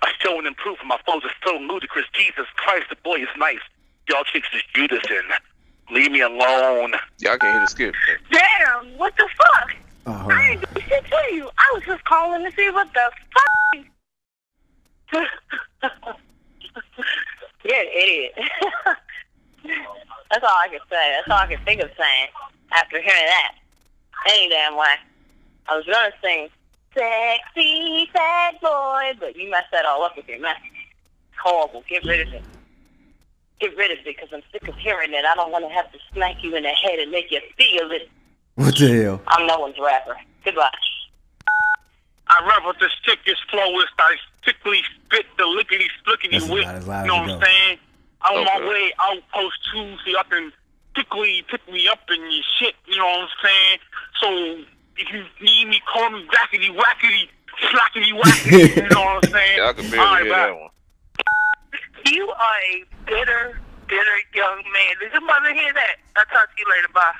I show and improve. My flows are so ludicrous. Jesus Christ, the boy is nice. Y'all chicks is Judas in. Leave me alone. Y'all can't hear the skip. Damn, what the fuck? Oh, I ain't do shit to you. I was just calling to see what the fuck. You're an idiot. That's all I can say. That's all I can think of saying after hearing that. Any damn way. I was gonna sing "Sexy Fat Boy," but you messed that all up with your mess. Horrible. Get rid of it. Get rid of it because I'm sick of hearing it. I don't want to have to smack you in the head and make you feel it. What the hell? I'm no one's rapper. Goodbye. I rap with the sickest flowist. I sickly spit the lickety splickety That's whip. about as loud You know what I'm saying? I'm on my way outpost two, so y'all can tickly pick me up in your shit. You know what I'm saying? So if you need me, call me wackety wackety, slackety wackety. you know what I'm saying? Yeah, I can All barely right, hear bye. that one. You are a bitter, bitter young man. Did your mother hear that? I'll talk to you later. Bye.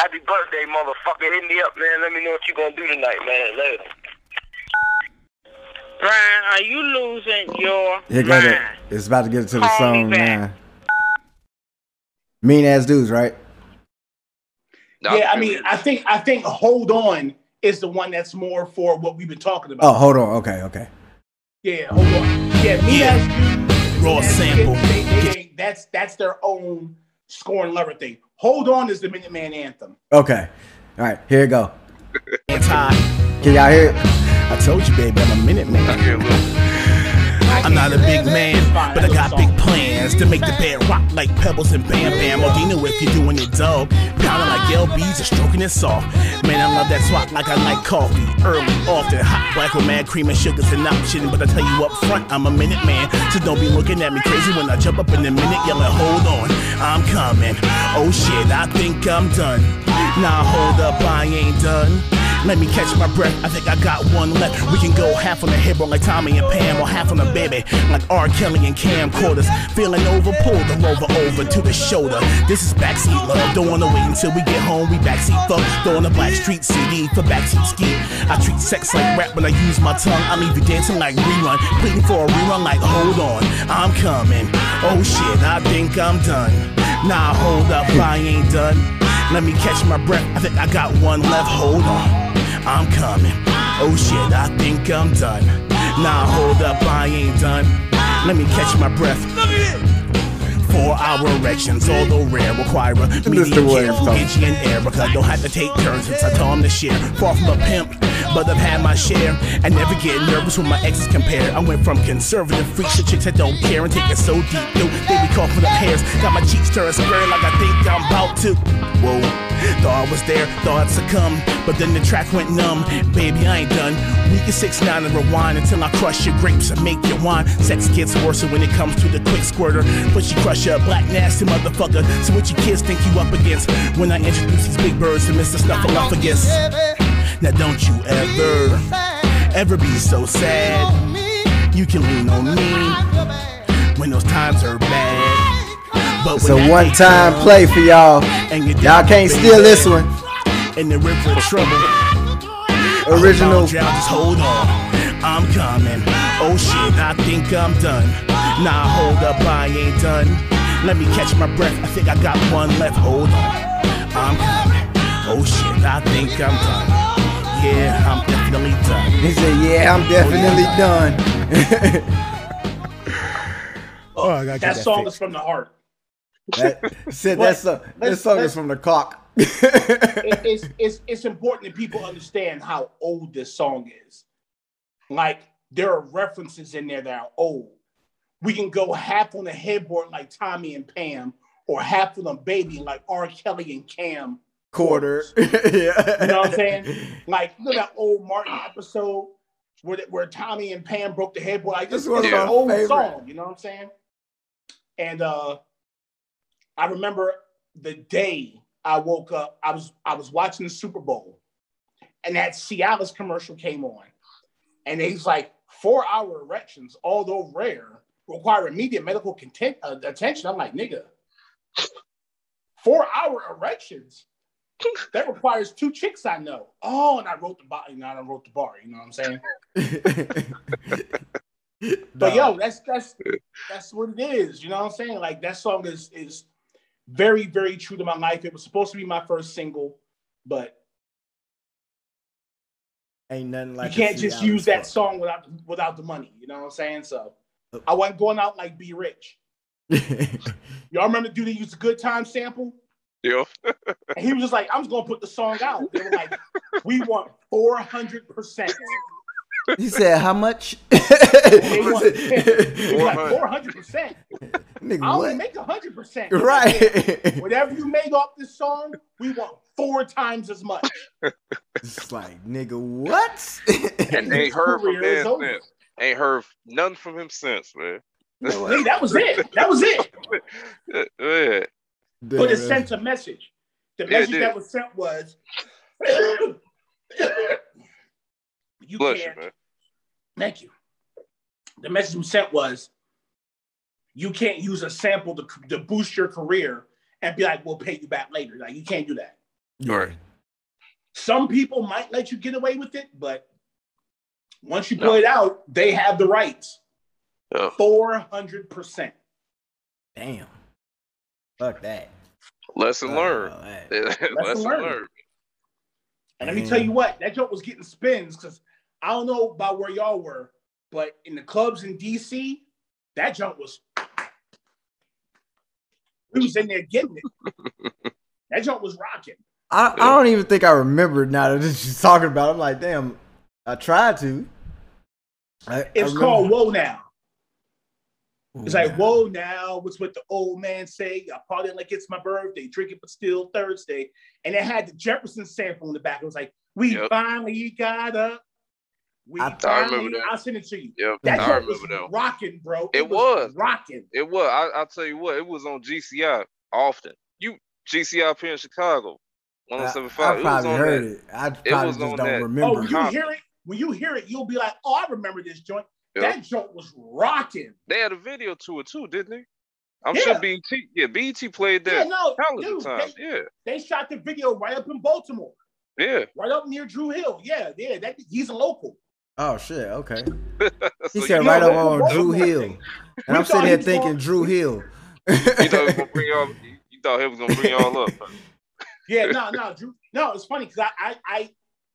Happy birthday, motherfucker. Hit me up, man. Let me know what you gonna do tonight, man. Later. Brian, are you losing your Here go mind? that. It's about to get into the Call me song back. now. Mean ass dudes, right? Nah, yeah, I mean, I think I think "Hold On" is the one that's more for what we've been talking about. Oh, hold on. Okay, okay. Yeah, hold on. Yeah, me Yeah. as you. Raw that's- sample. They, they, they, that's that's their own scoring lover thing. Hold on is the Minuteman anthem. Okay. All right, here you go. Can y'all hear it? I told you, baby, I'm a minute man. I'm not a big man, but I got big plans to make the bed rock like pebbles and bam bam. Odino if you're doing it dog. Pounding like LBs or stroking it soft. Man, I love that swat like I like coffee. Early, often, hot, black with mad cream and sugar's an option. But I tell you up front, I'm a minute man. So don't be looking at me crazy when I jump up in a minute yelling, hold on, I'm coming. Oh shit, I think I'm done. Nah, hold up, I ain't done. Let me catch my breath. I think I got one left. We can go half on the hip like Tommy and Pam, or half on the baby like R. Kelly and Cam Quarters. Feeling over, pull the rover over to the shoulder. This is backseat love. Don't wanna wait until we get home. We backseat fuck. Throwing a Blackstreet CD for backseat ski. I treat sex like rap when I use my tongue. I leave you dancing like rerun, pleading for a rerun like hold on, I'm coming. Oh shit, I think I'm done. Nah, hold up, I ain't done. Let me catch my breath. I think I got one left. Hold on. I'm coming. Oh shit, I think I'm done. Nah, hold up, I ain't done. Let me catch my breath. Four hour erections, although rare, require a medium care talking. Itchy and Erica. Don't have to take turns since I told them to share. Far from a pimp, but I've had my share. I never get nervous when my exes compare. I went from conservative freaks to chicks that don't care and take it so deep. Dude, they be coughing up hairs. Got my cheeks turned square like I think I'm about to. Whoa, thought I was there, thought I'd succumb. But then the track went numb. Baby, I ain't done. We can 6 9 and rewind until I crush your grapes and make your wine. Sex gets worse when it comes to the quick squirter. But she crush a black nasty motherfucker. So what your kids think you up against when I introduce these big birds to Mr. Snuffleupagus? Now don't you ever, ever be so sad. You can lean on me when those times are bad. But It's when a one-time play for y'all. and Y'all can't steal this one. In the river of trouble. Original. Drown, just hold on. I'm coming. Oh shit, I think I'm done. Nah, hold up, I ain't done. Let me catch my breath. I think I got one left. Hold on. I'm coming. Oh shit, I think I'm done. Yeah, I'm definitely done. He said, "Yeah, I'm definitely oh, done." Oh, I gotta That song is from the heart. That, said But that's a, song is from the cock. It- it's, it's, it's important that people understand how old this song is. Like, there are references in there that are old. We can go half on the headboard like Tommy and Pam, or half on the baby like R. Kelly and Cam. Quarter. yeah. You know what I'm saying? Like, you know that old Martin episode where, where Tommy and Pam broke the headboard? Like, this That's one is an old favorite. song, you know what I'm saying? And uh I remember the day I woke up, I was I was watching the Super Bowl, and that Cialis commercial came on. And he's like, four hour erections, although rare, require immediate medical content, uh, attention. I'm like, nigga, four hour erections? That requires two chicks I know. Oh, and I wrote the bar, you know, I wrote the bar, you know what I'm saying? But yo, that's that's that's what it is. You know what I'm saying? Like that song is is very very true to my life. It was supposed to be my first single, but ain't nothing like you a can't just use that fuck. song without without the money. You know what I'm saying? So I wasn't going out like B. Rich. Y'all remember the dude that used the Good Time sample? Yeah. And he was just like, I'm just gonna put the song out. They were like, we want 400 percent. he said, "How much?" They want he was like 400 percent. I only make 100 percent. Right. Whatever you made off this song, we want four times as much. it's like, nigga, what? And ain't heard from him since. Ain't heard none from him since, man. Nigga, that was it. That was it. yeah. But it sent a message. The message did. that was sent was you Bless you, can't. man. Thank you. The message we sent was you can't use a sample to, to boost your career and be like, we'll pay you back later. Like, you can't do that. Right. Some people might let you get away with it, but once you No. put it out, they have the rights. 400%. Damn. Fuck that. Lesson Fuck learned. all that. Lesson, learned. learned. And let me tell you what, that joke was getting spins because I don't know about where y'all were, But in the clubs in DC, that junk was we was in there getting it. that junk was rocking. I, I don't even think I remember now that she's talking about. it. I'm like, damn, I tried to. I, I It's remember- called Whoa Now. It's Ooh, like, whoa now, what's what the old man say? I party like it's my birthday, drinking but still Thursday. And it had the Jefferson sample in the back. It was like, we Yep. finally got up. We I- I remember that. I'll send it to you. Yep, That I joint was remember that. rocking, bro. It was. rocking. It was. I, I'll tell you what. It was on GCI often. You GCI up here in Chicago, I, 107.5. I it was probably heard that. it. I probably was just don't that. Oh, remember. when you hear it, when you hear it, you'll be like, oh, I remember this joint. Yep. That joint was rocking. They had a video to it too, didn't they? I'm Yeah. sure BET. Yeah, BET played that. Yeah, that no, dude, of times. they, Yeah, they shot the video right up in Baltimore, yeah. right up near Druid Hill. Yeah, yeah, that he's a local. Oh shit, okay. He So said right up on Baltimore Drew thing. Hill. We And I'm sitting he here thinking going- Druid Hill. You thought he was gonna bring y'all. You thought he was gonna bring y'all up. Yeah, no, no, Drew. No, it's funny because I, I, I,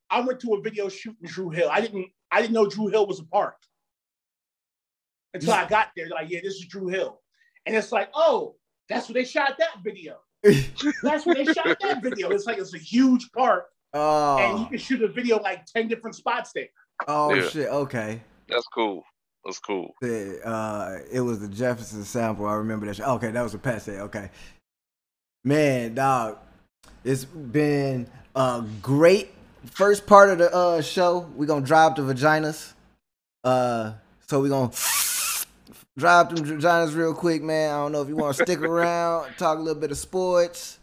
I went to a video shoot in Druid Hill. I didn't, I didn't know Druid Hill was a park until I got there. Like, yeah, this is Druid Hill, and it's like, oh, that's where they shot that video. That's where they shot that video. It's like it's a huge park, and you Oh, can shoot a video like ten different spots there. oh Yeah. shit, okay. That's cool. That's cool. The, uh, it was the Jefferson sample. I remember that. Shit. Okay, that was a Pat say. Okay, man, dog, it's been a great first part of the uh show. We're gonna drive to vaginas. Uh, so we're gonna drive them vaginas real quick, man. I don't know if you want to stick around, talk a little bit of sports.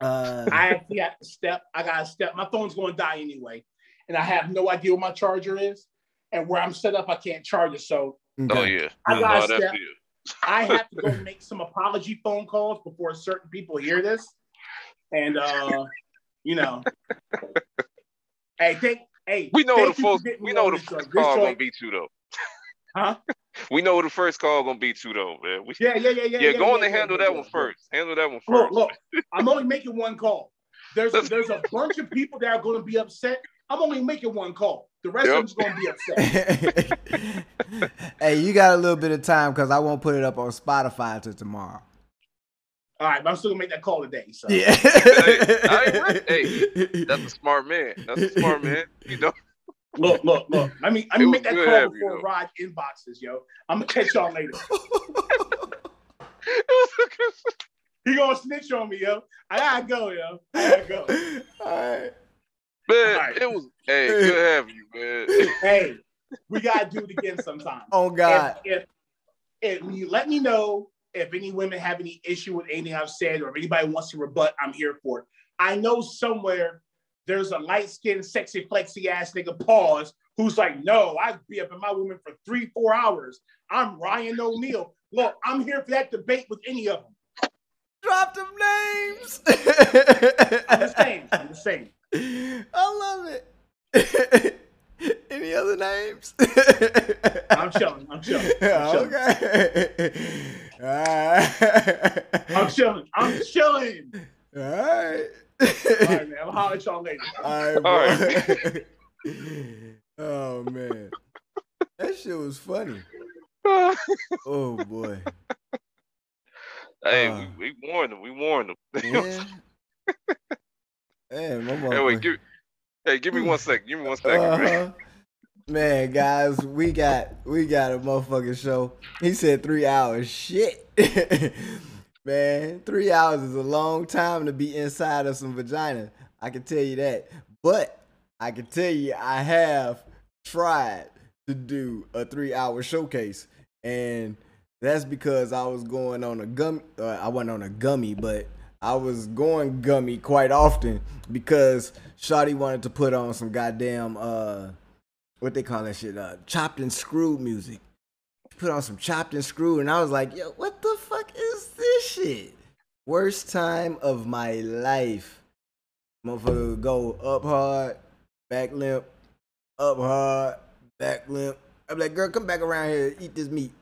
Uh, I actually have to step. I gotta step. My phone's going to die anyway, and I have no idea where my charger is, and where I'm set up, I can't charge it. So Oh yeah. I gotta Oh, step. I have to go make some apology phone calls before certain people hear this. And uh, you know. hey, thank hey, We know thank the you for first. getting We know the first joint. Call gonna joint- be two though. Huh? We know the first call gonna be you though, man. We, Yeah, yeah, yeah, yeah. yeah, go on yeah, and handle yeah, that yeah, one yeah. first. Handle that one Look, look, I'm only making one call. There's a, there's a bunch of people that are going to be upset. I'm only making one call. The rest Yep. of them's going to be upset. hey, you got a little bit of time because I won't put it up on Spotify until tomorrow. All right, but I'm still gonna make that call today. So Yeah. I ain't right. Hey, That's a smart man. That's a smart man. You know. look, look, look. Let me let It me was make that call having you, before though. Rod inboxes, yo. I'm gonna catch y'all later. He gonna snitch on me, yo. I gotta go, yo. I gotta go. All right. Man, Alright. it was. Hey, good having you, man. Hey, we gotta do it again sometime. Oh God. If, if, if you let me know if any women have any issue with anything I've said, or if anybody wants to rebut, I'm here for it. I know somewhere there's a light skinned, sexy, flexy ass nigga pause who's like, no, I'd be up in my woman for three, four hours. I'm Ryan O'Neal. Look, I'm here for that debate with any of them. Drop them names. I'm the same. I'm the same. I love it. Any other names? I'm chilling. I'm chilling. I'm chilling. Okay. All right. I'm chilling. I'm chilling. All right. All right, man. I'll holler at y'all later. All right, boy. oh man, that shit was funny. Oh boy. hey, Uh. we, we warned them. We warned them. Yeah. Man, my hey, wait, give. Hey, give me one second. Give me one second, man. Uh-huh. Man, guys, we got we got a motherfucking show. He said three hours. Shit. Man, three hours is a long time to be inside of some vagina. I can tell you that. But I can tell you I have tried to do a three hour showcase. And that's because I was going on a gummy uh, I wasn't on a gummy, but I was going gummy quite often because Shotty wanted to put on some goddamn uh what they call that shit, uh chopped and screwed music. Put on some chopped and screwed, and I was like, yo, what the fuck is this shit? Worst time of my life. Motherfucker would go up hard, back limp, up hard, back limp. I'm like, girl, come back around here, eat this meat.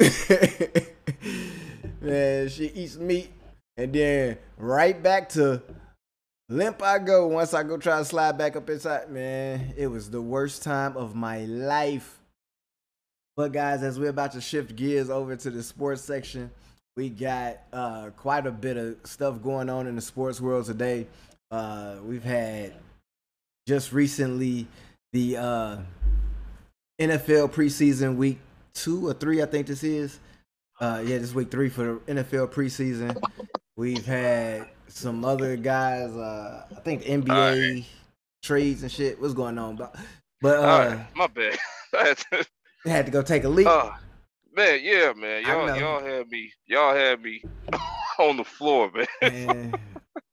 Man, she eats meat, and then right back to limp I go once I go try to slide back up inside. Man, it was the worst time of my life. But guys, as we're about to shift gears over to the sports section, we got uh, quite a bit of stuff going on in the sports world today. Uh, we've had just recently the uh, NFL preseason week two or three, I think this is. Uh, yeah, this week three for the NFL preseason. We've had some other guys. Uh, I think NBA trades and shit. What's going on? But but uh, right, my bad. I had to- go take a leak. Uh, man, yeah, man. Y'all, y'all had me. Y'all had me on the floor, man. Man,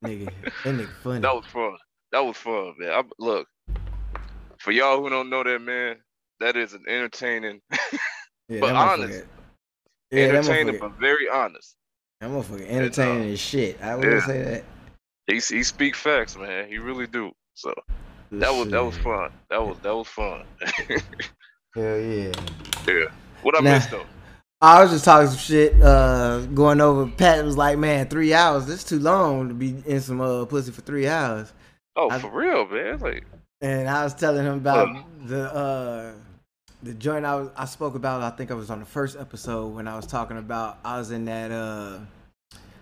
nigga, that nigga funny. That was fun. That was fun, man. I, look, for y'all who don't know that, man, that is an entertaining, yeah, but honest. Yeah, entertaining, but very honest. That motherfucker entertaining as shit. I will yeah. say that. He he speak facts, man. He really do. So that was that was fun. That was that was fun. Hell yeah. yeah. What I Nah. missed though? I was just talking some shit, uh, going over. Pat was like, "Man, three hours. This too long to be in some uh, pussy for three hours." Oh, I- for real, man. Like, And I was telling him about Huh. the uh, the joint I was I spoke about. I think I was on the first episode when I was talking about I was in that uh,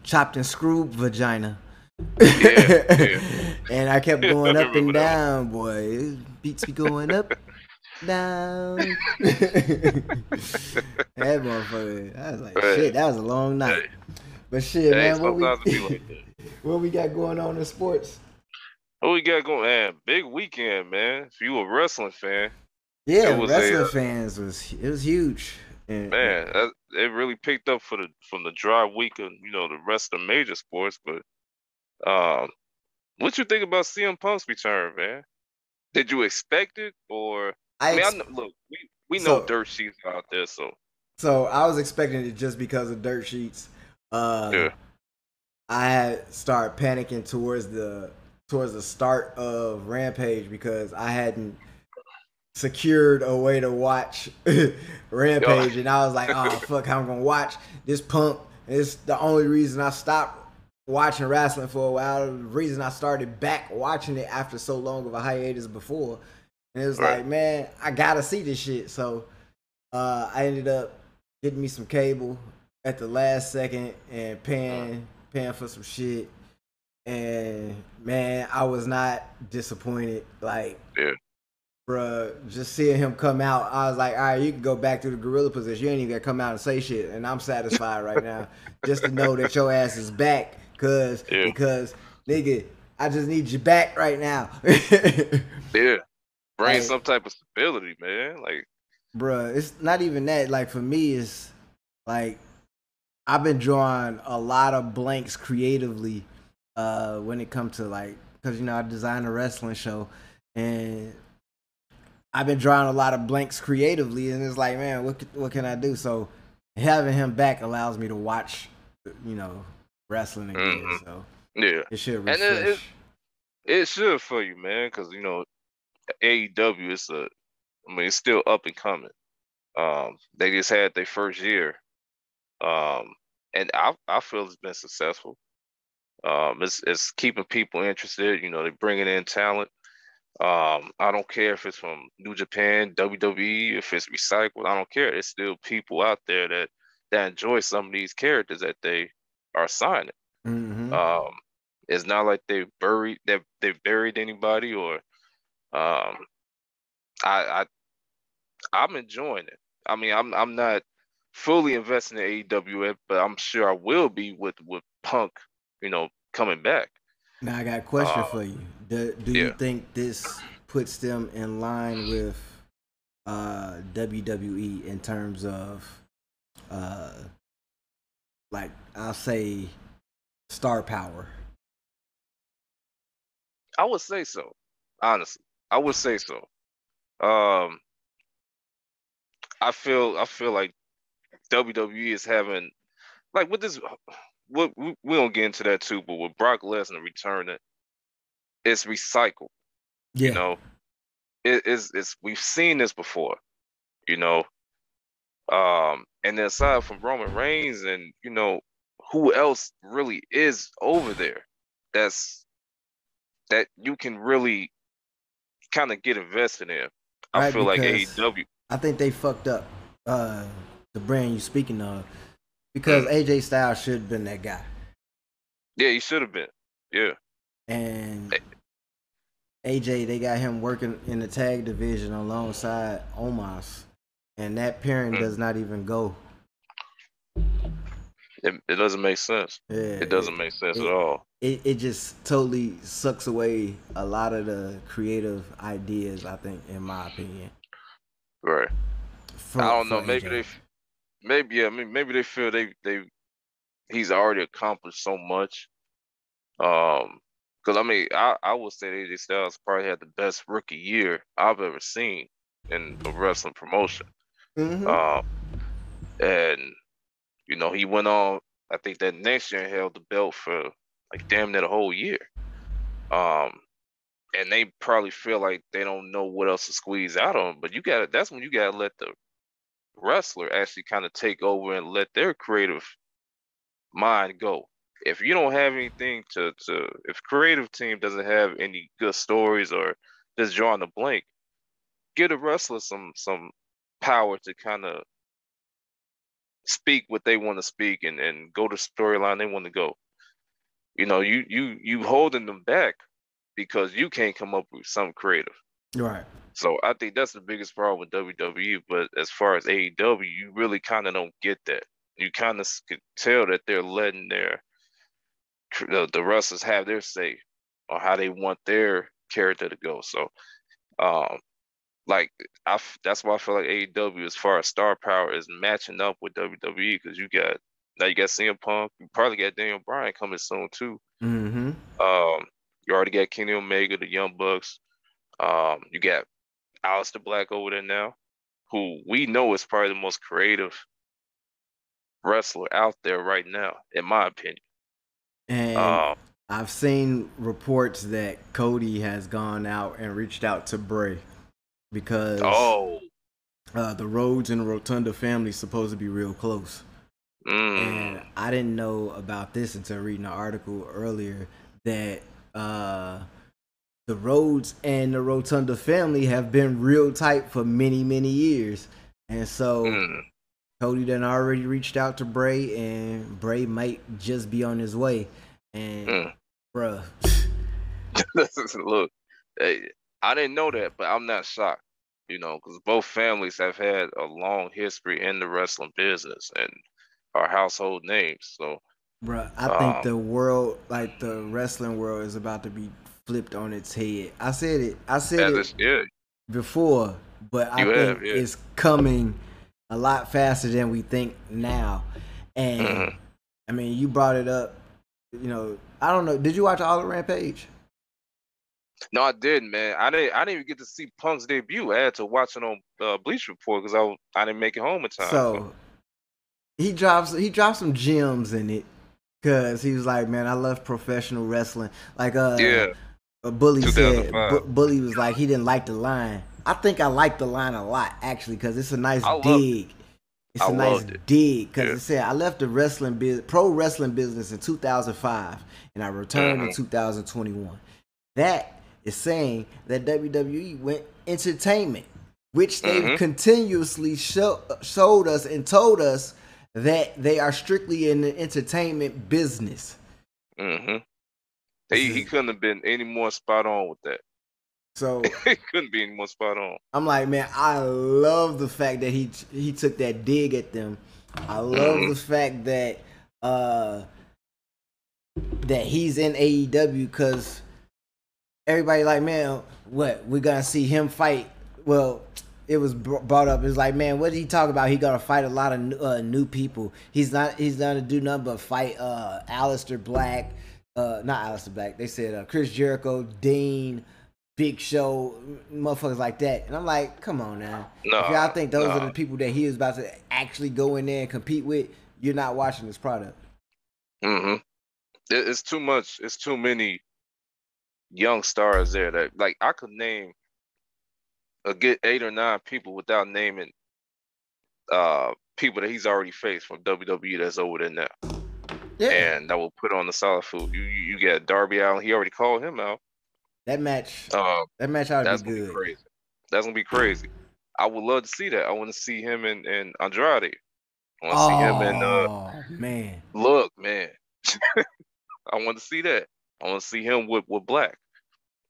chopped and screwed vagina. yeah. and I kept going up and down, boy. Beats be going up, down. that motherfucker. I was like, Right. shit, that was a long night. But shit, man, what we, sometimes it be like that. what we got going on in sports? What we got going? Man, big weekend, man. If you a wrestling fan, Yeah, a, wrestling uh, fans was it was huge. And, man, that, it really picked up for the from the dry week of you know the rest of the major sports. But um, what you think about CM Punk's return, man? Did you expect it, or I, I mean, I ex- know, look, we we know So- dirt sheets out there, so So I was expecting it just because of dirt sheets. Uh, Yeah. I had started panicking towards the towards the start of Rampage because I hadn't secured a way to watch Rampage, and I was like, "Oh fuck, how I'm gonna watch this punk?" It's the only reason I stopped watching wrestling for a while. The reason I started back watching it after so long of a hiatus before, and it was Right. like, man, I gotta see this shit. So uh, I ended up getting me some cable at the last second and paying paying for some shit. And man, I was not disappointed. Like, Yeah. Bruh, just seeing him come out, I was like, all right, you can go back to the gorilla position. You ain't even gotta come out and say shit. And I'm satisfied right now, just to know that your ass is back. Cause Yeah. because nigga, I just need you back right now. yeah, bring Like- some type of stability, man. Like, Bruh, it's not even that. Like for me, it's like I've been drawing a lot of blanks creatively uh when it comes to like because you know I designed a wrestling show and I've been drawing a lot of blanks creatively and it's like man what what can I do so having him back allows me to watch you know wrestling again Mhm. so yeah, it should And it- it- refresh. it should for you, man, because you know AEW is a, I mean, it's still up and coming. Um, they just had their first year, um, and I I feel it's been successful. Um, it's it's keeping people interested. You know, they're bringing in talent. Um, I don't care if it's from New Japan, WWE, if it's recycled. I don't care. There's still people out there that that enjoy some of these characters that they are signing. Mhm. Um, it's not like they buried they they buried anybody or um I I I'm enjoying it. I mean I'm I'm not fully investing in AEW, but I'm sure I will be with with Punk, you know, coming back. Now I got a question Uh, for you. Do, do you think this puts them in line with uh, WWE in terms of, uh, like I'll say, star power? I would say so. Honestly. I would say so. Um I feel I feel like WWE is having like with this what we we don't get into that too, but with Brock Lesnar returning, it's recycled. Yeah, You know, it is it's we've seen this before, you know. Um, and then aside from Roman Reigns and you know, who else really is over there that's that you can really kind of get invested in. I Right, feel like AEW. I think they fucked up uh the brand you're speaking of because Mm. AJ Styles should have been that guy. Yeah, he should have been. Yeah. And AJ, they got him working in the tag division alongside Omos. And that pairing Mm. does not even go. It, it doesn't make sense. Yeah, It doesn't make sense it- at all. It, it just totally sucks away a lot of the creative ideas, I think, in my opinion. Right. for- I don't know. Maybe AJ. they, maybe yeah. I mean, maybe they feel they they he's already accomplished so much. Um, because I mean, I I would say AJ Styles probably had the best rookie year I've ever seen in a wrestling promotion. Mhm. Um, and you know he went on. I think that next year held the belt for like damn near the whole year. Um, and they probably feel like they don't know what else to squeeze out of him. But you got That's when you got to let the wrestler actually kind of take over and let their creative mind go. If you don't have anything to to, if creative team doesn't have any good stories or just drawing a blank, give the wrestler some some power to kind of speak what they want to speak and, and go the storyline they want to go. You know, you you you holding them back because you can't come up with something creative. Right. So I think that's the biggest problem with WWE. But as far as AEW, you really kind of don't get that. You kind of could tell that they're letting their the, the wrestlers have their say on how they want their character to go. So, um, like I, f- that's why I feel like AEW, as far as star power, is matching up with WWE because you got now you got CM Punk, you probably got Daniel Bryan coming soon too. Mm-hmm. Um, you already got Kenny Omega, the Young Bucks. Um, you got Aleister Black over there now, who we know is probably the most creative wrestler out there right now, in my opinion. And Um, I've seen reports that Cody has gone out and reached out to Bray because oh, uh, the Rhodes and the Rotunda family is supposed to be real close. mm, And I didn't know about this until reading an article earlier that uh, the Rhodes and the Rotunda family have been real tight for many, many years. And so mm. Cody done already reached out to Bray, and Bray might just be on his way. And Mm. bruh, look, I didn't know that, but I'm not shocked. You know, because both families have had a long history in the wrestling business and are household names. So, bruh, I think Um, the world, like the wrestling world, is about to be flipped on its head. I said it. I said as it before, but I You think have, yeah. it's coming a lot faster than we think now. And Mhm. I mean, you brought it up. You know, I don't know. Did you watch All the Rampage? No, I didn't, man. I didn't. I didn't even get to see Punk's debut. I had to watch it on uh, Bleach Report because I I didn't make it home in time. So he drops he dropped some gems in it because he was like, man, I love professional wrestling. Like uh, yeah, a bully said, 2005. Bu- bully was like he didn't like the line. I think I like the line a lot actually because it's a nice I dig. It's I a nice it. dig because Yeah. it said I left the wrestling business, pro wrestling business in 2005, and I returned in Mhm. 2021. That is saying that WWE went entertainment, which they've Mhm. continuously show, showed us and told us that they are strictly in the entertainment business. hmm He he couldn't have been any more spot on with that. So it couldn't be any more spot on. I'm like, man, I love the fact that he he took that dig at them. I love Mhm. the fact that uh that he's in AEW because everybody like, man, what we're gonna see him fight? Well, it was brought up. It's like, man, what did he talk about? He gonna fight a lot of new, uh, new people. He's not. He's not gonna do nothing but fight uh Aleister Black. Uh, not Aleister Black. They said uh, Chris Jericho, Dean. Big Show, motherfuckers like that, and I'm like, come on now. No, if y'all think those no. are the people that he is about to actually go in there and compete with, you're not watching this product. Mm-hmm. It's too much. It's too many young stars there that like I could name a good eight or nine people without naming uh people that he's already faced from WWE that's over there now. Yeah, and that will put on the solid food. You you you got Darby Allin. He already called him out. That match, Uh, that match ought to that's be gonna be crazy. That's gonna be crazy. I would love to see that. I want to see him and and Andrade. I want to see him and uh, Oh man, look, man. I want to see that. I want to see him with with Black.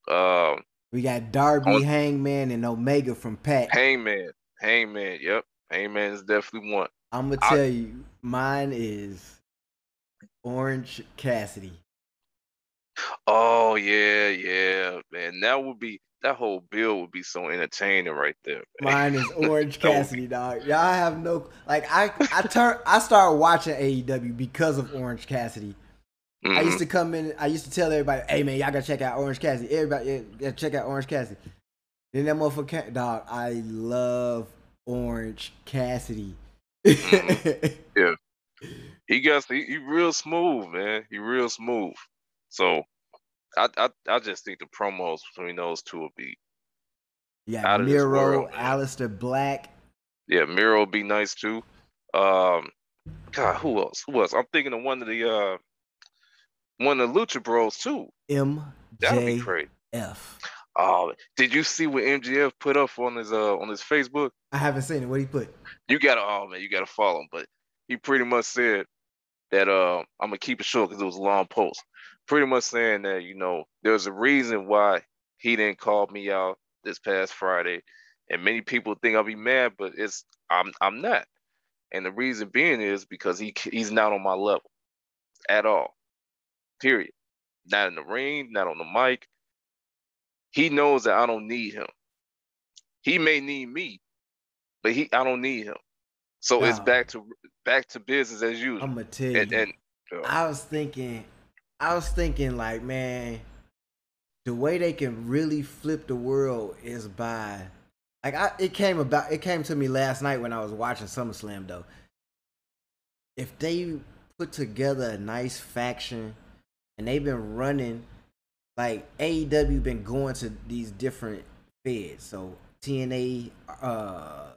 Um, we got Darby, On- Hangman, and Omega from Pat. Hangman, Hangman. Yep, Hangman is definitely one. I'm gonna I- tell you, mine is Orange Cassidy. Oh yeah, yeah, man. That would be that whole bill would be so entertaining right there. Man. Mine is Orange Cassidy, dog. Y'all have no like. I I turn I started watching AEW because of Orange Cassidy. I used Mhm. to come in. I used to tell everybody, "Hey man, y'all gotta check out Orange Cassidy. Everybody, yeah, check out Orange Cassidy." Then that motherfucker, dog. I love Orange Cassidy. Mhm. he got he, he real smooth, man. He real smooth. So I I I just think the promos between those two will be yeah, Out of this Miro, world. Aleister Black. yeah, Miro will be nice too. Um God, who else? Who else? I'm thinking of one of the uh one of the Lucha Bros too. Be MJF. great. Oh, did you see what MJF put up on his uh on his Facebook? I haven't seen it. What he put? You gotta oh man, you gotta follow him. But he pretty much said that uh I'm gonna keep it short because it was a long post. Pretty much saying that, you know, there's a reason why he didn't call me out this past Friday. And many people think I'll be mad, but it's I'm I'm not. And the reason being is because he he's not on my level at all. Period. Not in the ring, not on the mic. He knows that I don't need him. He may need me, but he I don't need him. So it's back to back to business as usual. I'm gonna tell you. and and uh, I was thinking, I was thinking like, man, the way they can really flip the world is by, like, I it came about, it came to me last night when I was watching SummerSlam though. If they put together a nice faction, and they've been running, like AEW been going to these different feds, so TNA, uh,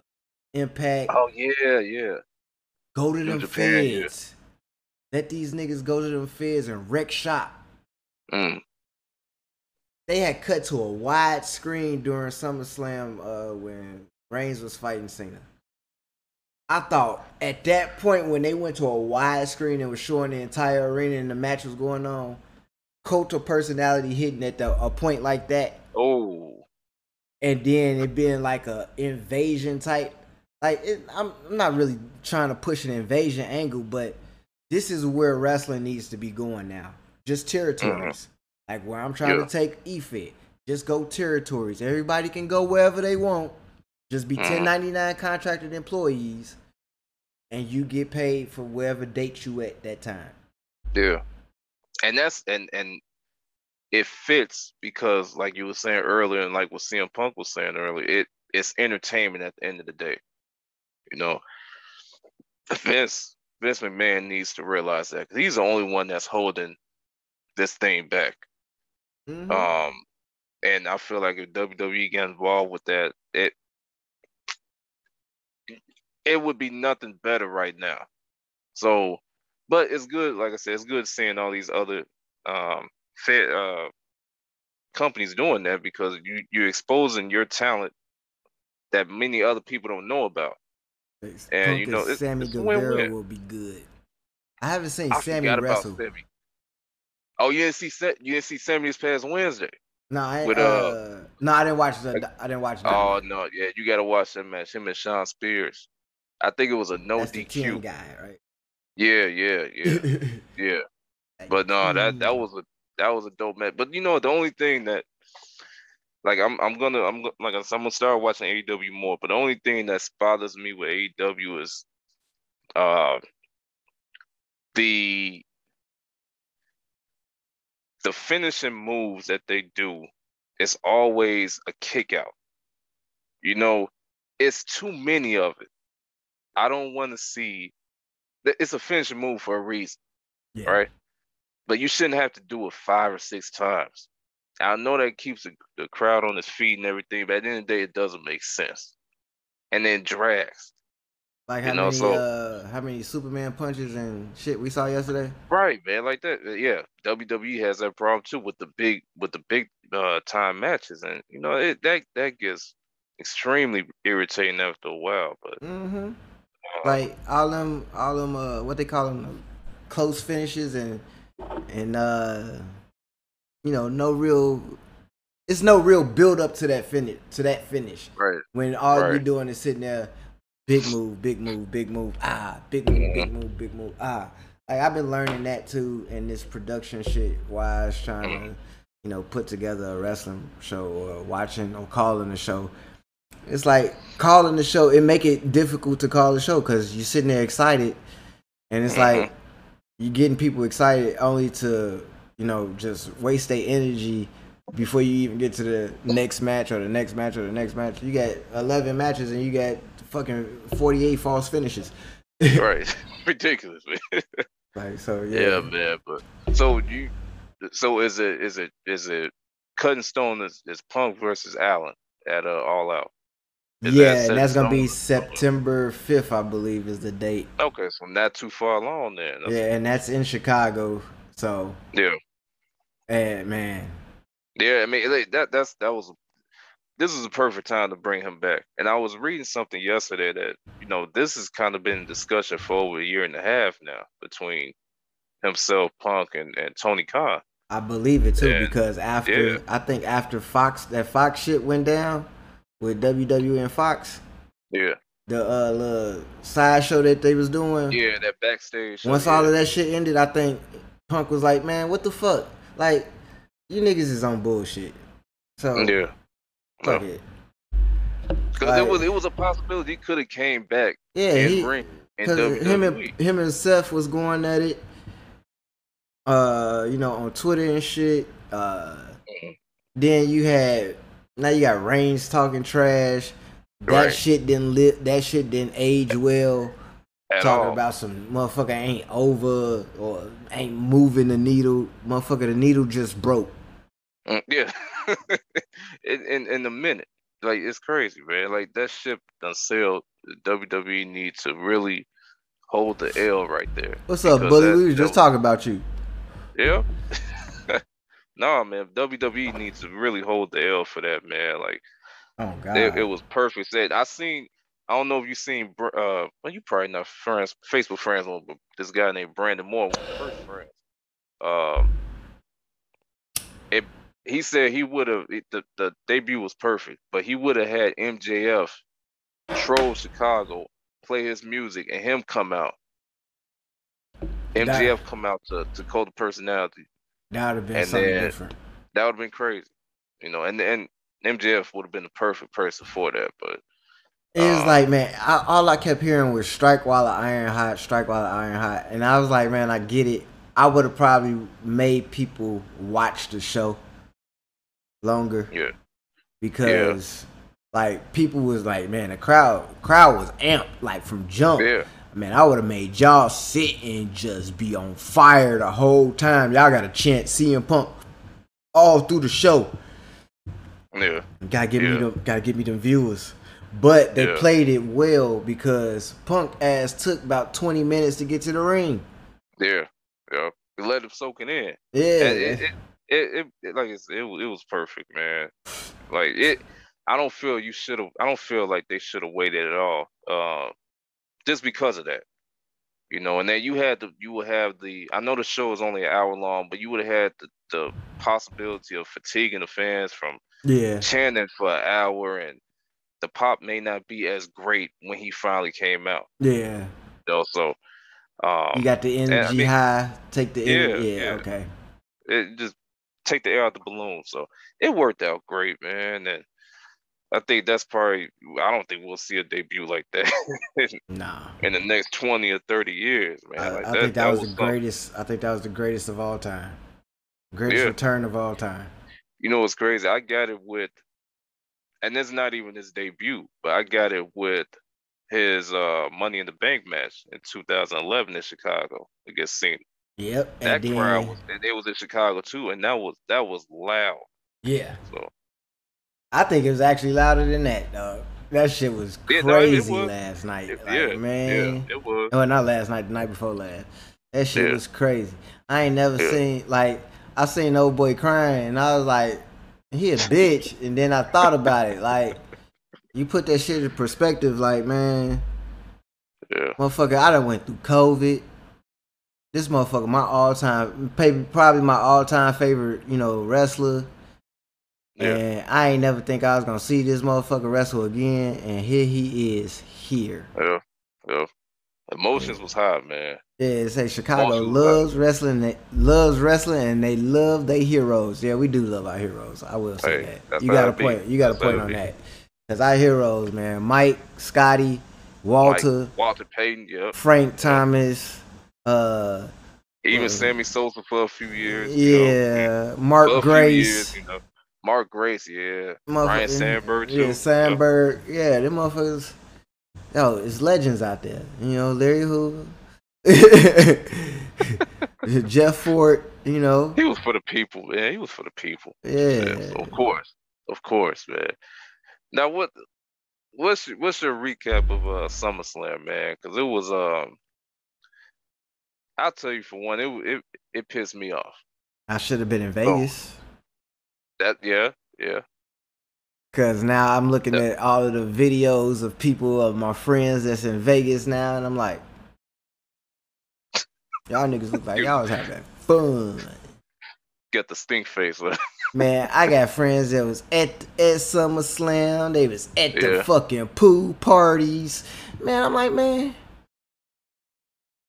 Impact, oh yeah, yeah. Go to New them Japan, yeah. Let these niggas go to them feds and wreck shop. Mm. They had cut to a wide screen during SummerSlam uh, when Reigns was fighting Cena. I thought at that point when they went to a wide screen and was showing the entire arena and the match was going on, cult of personality hitting at the, a point like that, Oh, and then it being like a invasion type. Like it, I'm, I'm not really trying to push an invasion angle, but this is where wrestling needs to be going now. Just territories. Like where I'm trying Yeah. to take EFIT. Just go territories. Everybody can go wherever they want. Just be Mhm. 1099 contracted employees, and you get paid for wherever date you at that time. yeah. And that's and and it fits because like you were saying earlier, and like what CM Punk was saying earlier, it it's entertainment at the end of the day. You know, Vince Vince McMahon needs to realize that he's the only one that's holding this thing back. Mhm. Um, and I feel like if WWE get involved with that, it it would be nothing better right now. So, but it's good. Like I said, it's good seeing all these other um fit uh companies doing that because you you're exposing your talent that many other people don't know about. It's- and, Punk you know, it's- Sammy it's Guevara win-win. will be good. I haven't seen I Sammy wrestle. Sammy. Oh, you didn't see you didn't see Sammy this past Wednesday. No, I With, uh, uh, no, I didn't watch the. I didn't watch. Oh no, yeah, you gotta watch that match. Him and Shawn Spears. I think it was a no That's DQ. Guy, right? Yeah, yeah, yeah, yeah. But no, that that was a that was a dope match. But you know, the only thing that like I'm I'm gonna I'm like I'm gonna start watching AEW more. But the only thing that bothers me with AEW is uh the the finishing moves that they do is always a kick out. You know, it's too many of it. I don't want to see th- it's a finishing move for a reason Yeah. right? But you shouldn't have to do it five or six times. I know that keeps the, the crowd on its feet and everything, but at the end of the day, it doesn't make sense. And then drags. Like You how know, many so- uh how many Superman punches and shit we saw yesterday? Right, man, like that. uh, Yeah, WWE has that problem too with the big with the big uh time matches, and you know it that that gets extremely irritating after a while. But Mm-hmm. uh, Like all them, all them, uh, what they call them, close finishes and and uh, you know, no real. It's no real build up to that finish. To that finish. right, when all you're doing is sitting there, big move, big move, big move, ah, big move, big move, big move, ah. Like I've been learning that too in this production shit while I was trying to, you know, put together a wrestling show or watching or calling the show. It's like calling the show. It make it difficult to call the show because you're sitting there excited, and it's like you're getting people excited only to, you know, just waste their energy before you even get to the next match or the next match or the next match. You got 11 matches and you got fucking 48 false finishes. right, ridiculous, man. Like so, yeah. yeah. man. But so you, so is it is it is it cutting stone is, is Punk versus Allin at uh, All Out? Is Yeah, set and that's gonna be? September 5th, I believe, is the date. Okay, so not too far along then. That's- Yeah, and that's in Chicago. So, yeah. And man, Yeah, I mean like, that that's that was this is a perfect time to bring him back. And I was reading something yesterday that you know this has kind of been discussion for over a year and a half now between himself, Punk, and, and Tony Khan. I believe it too Yeah. because after Yeah. I think after Fox that Fox shit went down with WWE and Fox, Yeah, the uh little side show that they was doing. yeah, that backstage. show, Once yeah. all of that shit ended, I think Punk was like, "Man, what the fuck? Like, you niggas is on bullshit." So yeah, fuck no. it. because Like- it was it was a possibility he could have came back Yeah, and he ring because him and him and Seth was going at it. Uh, you know, on Twitter and shit. Uh, then you had now you got Reigns talking trash. That Right. shit didn't live. That shit didn't age well. At talking all. about some motherfucker ain't over or ain't moving the needle. Motherfucker, the needle just broke. Mm, yeah, in, in in a minute, like it's crazy, man. Like that ship done sailed. WWE needs to really hold the L right there. What's up, Bully? that- we was just talking about you. Yeah. nah, man. WWE needs to really hold the L for that, man. Like Oh God. it, it was perfect. Said I seen. I don't know if you've seen. Uh, well, you probably not friends, Facebook friends but this guy named Brandon Moore. One of the first friends. Um, it. He said he would have the the debut was perfect, but he would have had MJF troll Chicago, play his music, and him come out. MJF come out to to cult of personality. that would have been and something then- different. That would have been crazy, you know. And and MJF would have been the perfect person for that, but It was Uh, like, man, I, all I kept hearing was strike while the iron hot, strike while the iron hot. And I was like, man, I get it. I would have probably made people watch the show longer yeah, because like people was like, man, the crowd crowd was amped like from jump. yeah, Man, I would have made y'all sit and just be on fire the whole time. Y'all got to chant CM Punk all through the show. yeah, Gotta give me Yeah. them. Gotta give me them viewers. But they Yeah. played it well because Punk ass took about twenty minutes to get to the ring. yeah, yeah. We let him soak it in. Yeah, it, it, it, it, like it, was- it was perfect, man. Like it, I don't feel you should have. I don't feel like they should have waited at all. Uh, just because of that, you know. And then you had the, you would have the. I know the show is only an hour long, but you would have had the, the possibility of fatiguing the fans from yeah, chanting for an hour, and the pop may not be as great when he finally came out. yeah. You know, so um, You got the energy mean- high. Take the Yeah. Yeah, yeah. okay. it just take the air out the balloon. So it worked out great, man. And I think that's probably I don't think we'll see a debut like that Nah, in the next twenty or thirty years, man. I, like I think that, was, the something. greatest. I think that was the greatest of all time. Greatest Yeah. return of all time. You know what's crazy? I got it with, and it's not even his debut, but I got it with his uh Money in the Bank match in 2011 in Chicago against Cena. Yep. That and crowd then, was, and it was in Chicago too, and that was that was loud. yeah, So I think it was actually louder than that, dog. That shit was Yeah, no, crazy was. last night. it- Like, yeah, man. yeah, it was. Oh, not last night, the night before last. That shit Yeah. was crazy. I ain't never Yeah. seen like I seen old boy crying and I was like, he a bitch. And then I thought about it, like you put that shit in perspective, like man, Yeah. motherfucker, I done went through COVID. This motherfucker, my all time, probably my all time favorite, you know, wrestler. Yeah. And I ain't never think I was gonna see this motherfucker wrestle again, and here he is here. Yeah. Yeah. Emotions was high, man. Yeah, say Chicago loves wrestling, they loves wrestling, and they love their heroes. Yeah, we do love our heroes. I will say Hey, that. You got a it be. point. You got a point on be. that. Cause our heroes, man, Mike, Scotty, Walter, Mike, Walter Payton, yep. Frank Thomas, uh, Even Sammy Sosa for a few years. you know. yeah, Mark Grace, years, you know. Mark Grace, yeah. Ryne Sandberg, too. yeah, Sandberg, yeah, them motherfuckers. Yo, it's legends out there. You know, Larry Hoover, Jeff Fort. You know, He was for the people, man. He was for the people. yeah. Of course, of course, man. Now, what, what's your, what's your recap of uh SummerSlam, man? Because it was um, I'll tell you for one, it it it pissed me off. I should have been in Oh. Vegas. That yeah, yeah, Cause now I'm looking Yeah. at all of the videos of people of my friends that's in Vegas now, and I'm like, y'all niggas look like y'all was having fun. get the stink face. Man, I got friends that was at at SummerSlam. They was at the Yeah. fucking pool parties. Man, I'm like, man,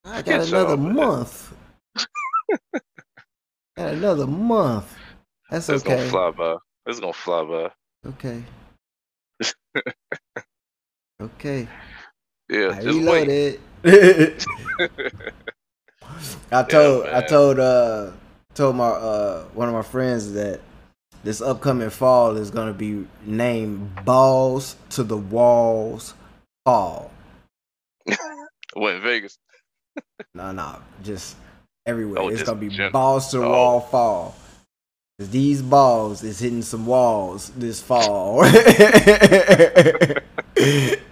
I got another month. got another month. That's it's okay. gonna fly by. It's gonna fly by. Okay. okay. Yeah, I just wait. I told I told uh told my uh one of my friends that this upcoming fall is gonna be named Balls to the Walls Fall. Went in Vegas. No, no, just everywhere. Oh, it's just gonna be gen- balls to the oh. wall fall. These balls is hitting some walls this fall.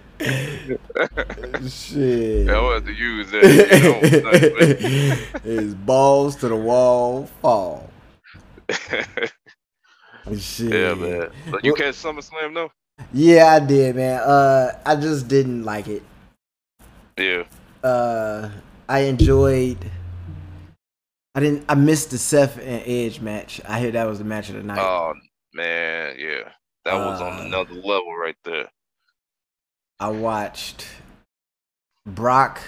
Shit. Yeah, I wanted to use that. It's balls to the wall fall. Shit. yeah, man. But you Well- catch SummerSlam though? Yeah, I did, man. Uh, I just didn't like it. Yeah. Uh, I enjoyed. I didn't. I missed the Seth and Edge match. I hear that was the match of the night. Oh man, yeah. That was on Uh, another level right there. I watched Brock.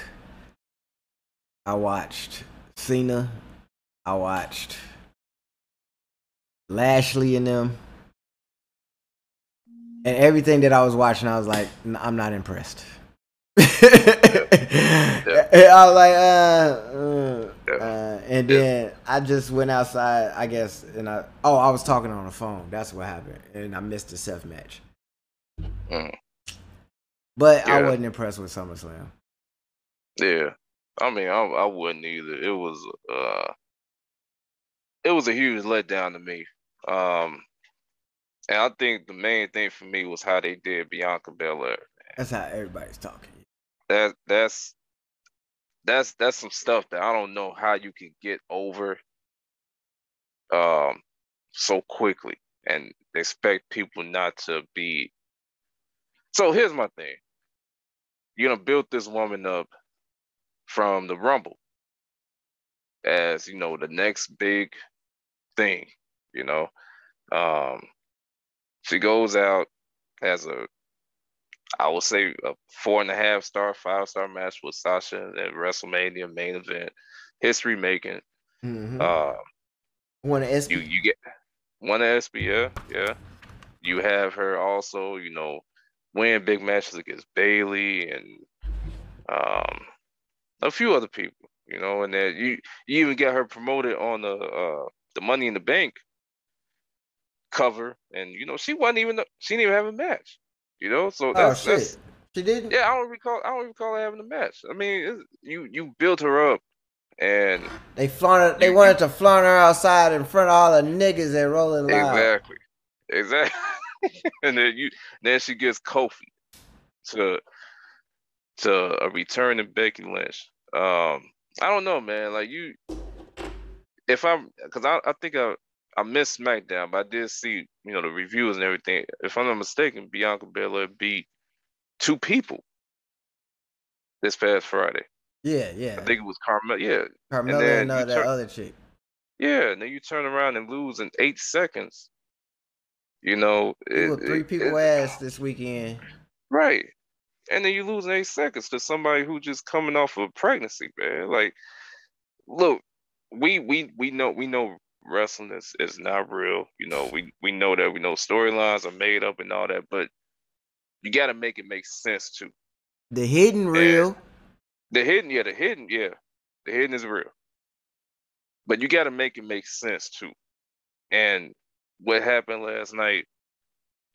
I watched Cena. I watched Lashley and them. And everything that I was watching, I was like, "N- I'm not impressed. I was like, uh, uh, Yeah. uh, and then I just went outside, I guess, and I, oh, I was talking on the phone. That's what happened. And I missed the Seth match. Mm. But I wasn't impressed with SummerSlam. Yeah. I mean, I, I wouldn't either. It was uh it was a huge letdown to me. Um and I think the main thing for me was how they did Bianca Belair. That's how everybody's talking. That that's that's that's some stuff that I don't know how you can get over um so quickly and expect people not to be so here's my thing. You're gonna build this woman up from the rumble as you know the next big thing, you know. Um she goes out as a I would say a four and a half star, five star match with Sasha at WrestleMania main event, history making. Mm-hmm. Uh, One of you you get one SB, yeah, yeah. You have her also, you know, win big matches against Bayley and um a few other people, you know, and then you you even get her promoted on the uh the Money in the Bank cover, and you know she wasn't even she didn't even have a match, you know. So oh that's, shit, that's she didn't. yeah, I don't recall. I don't recall her having a match. I mean, you you built her up, and They flaunted. They You- wanted to flaunt her outside in front of all the niggas at Rolling Loud. exactly, exactly. and then you then she gets Kofi to to a returning Becky Lynch. Um, I don't know, man. Like you, if I'm, because I I think I I missed SmackDown, but I did see you know the reviews and everything. If I'm not mistaken, Bianca Belair beat two people this past Friday. Yeah, yeah. I think it was Carmella. Yeah, Carmella then and, uh, that turn- other chick. yeah. And then you turn around and lose in eight seconds. You know, it- three people it- ass this weekend. Right. And then you lose eight seconds to somebody who just coming off of pregnancy, man. Like, look, we we we know we know wrestling is, is not real. You know, we we know that we know storylines are made up and all that, but you gotta make it make sense too. The hidden real. The hidden, yeah, the hidden, yeah. The hidden is real. But you gotta make it make sense too. And what happened last night,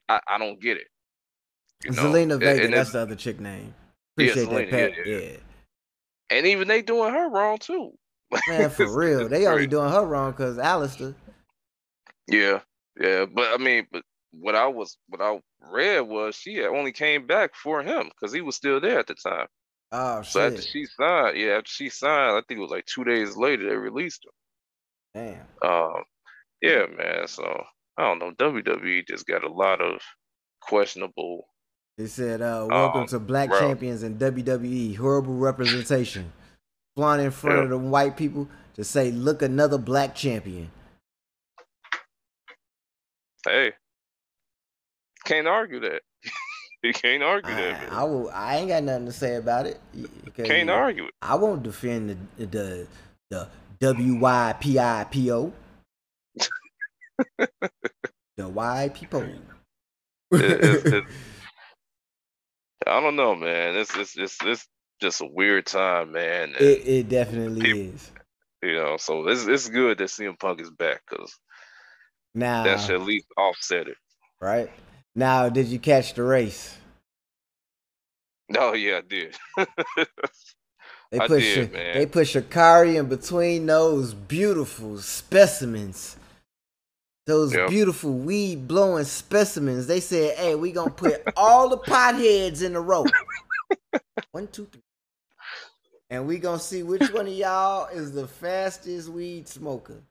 I, I don't get it. You know? Zelina Vega, that's the other chick name. Yeah, Appreciate that, Pat. yeah, Yeah, yeah. and even they doing her wrong too. Man, for real. They only crazy. doing her wrong because Aleister. Yeah, yeah, but I mean, but what I was, what I read was she only came back for him because he was still there at the time. Oh, So after she signed, yeah, after she signed, I think it was like two days later they released him. Damn. Um, yeah, man. So I don't know. WWE just got a lot of questionable. They said, uh, welcome Um, to Black bro. Champions in WWE. Horrible representation. Flying in front Yeah. of the white people to say, look, another black champion. Hey, can't argue that. you can't argue that. I, Man. I, will, I ain't got nothing to say about it. Can't argue it. I won't defend the the the WYPIPO. the white people. It- it's- it's- I don't know, man. It's it's it's it's just a weird time, man. and, it, it definitely People- is. you know, so it's it's good that CM Punk is back because Now, that should at least offset it. right now, did you catch the race? Oh yeah, I did. They I put did, man. they put Sha'Carri in between those beautiful specimens. Those Yep. beautiful weed blowing specimens. They said, "Hey, we gonna put all the potheads in a row. One, two, three, and we gonna see which one of y'all is the fastest weed smoker."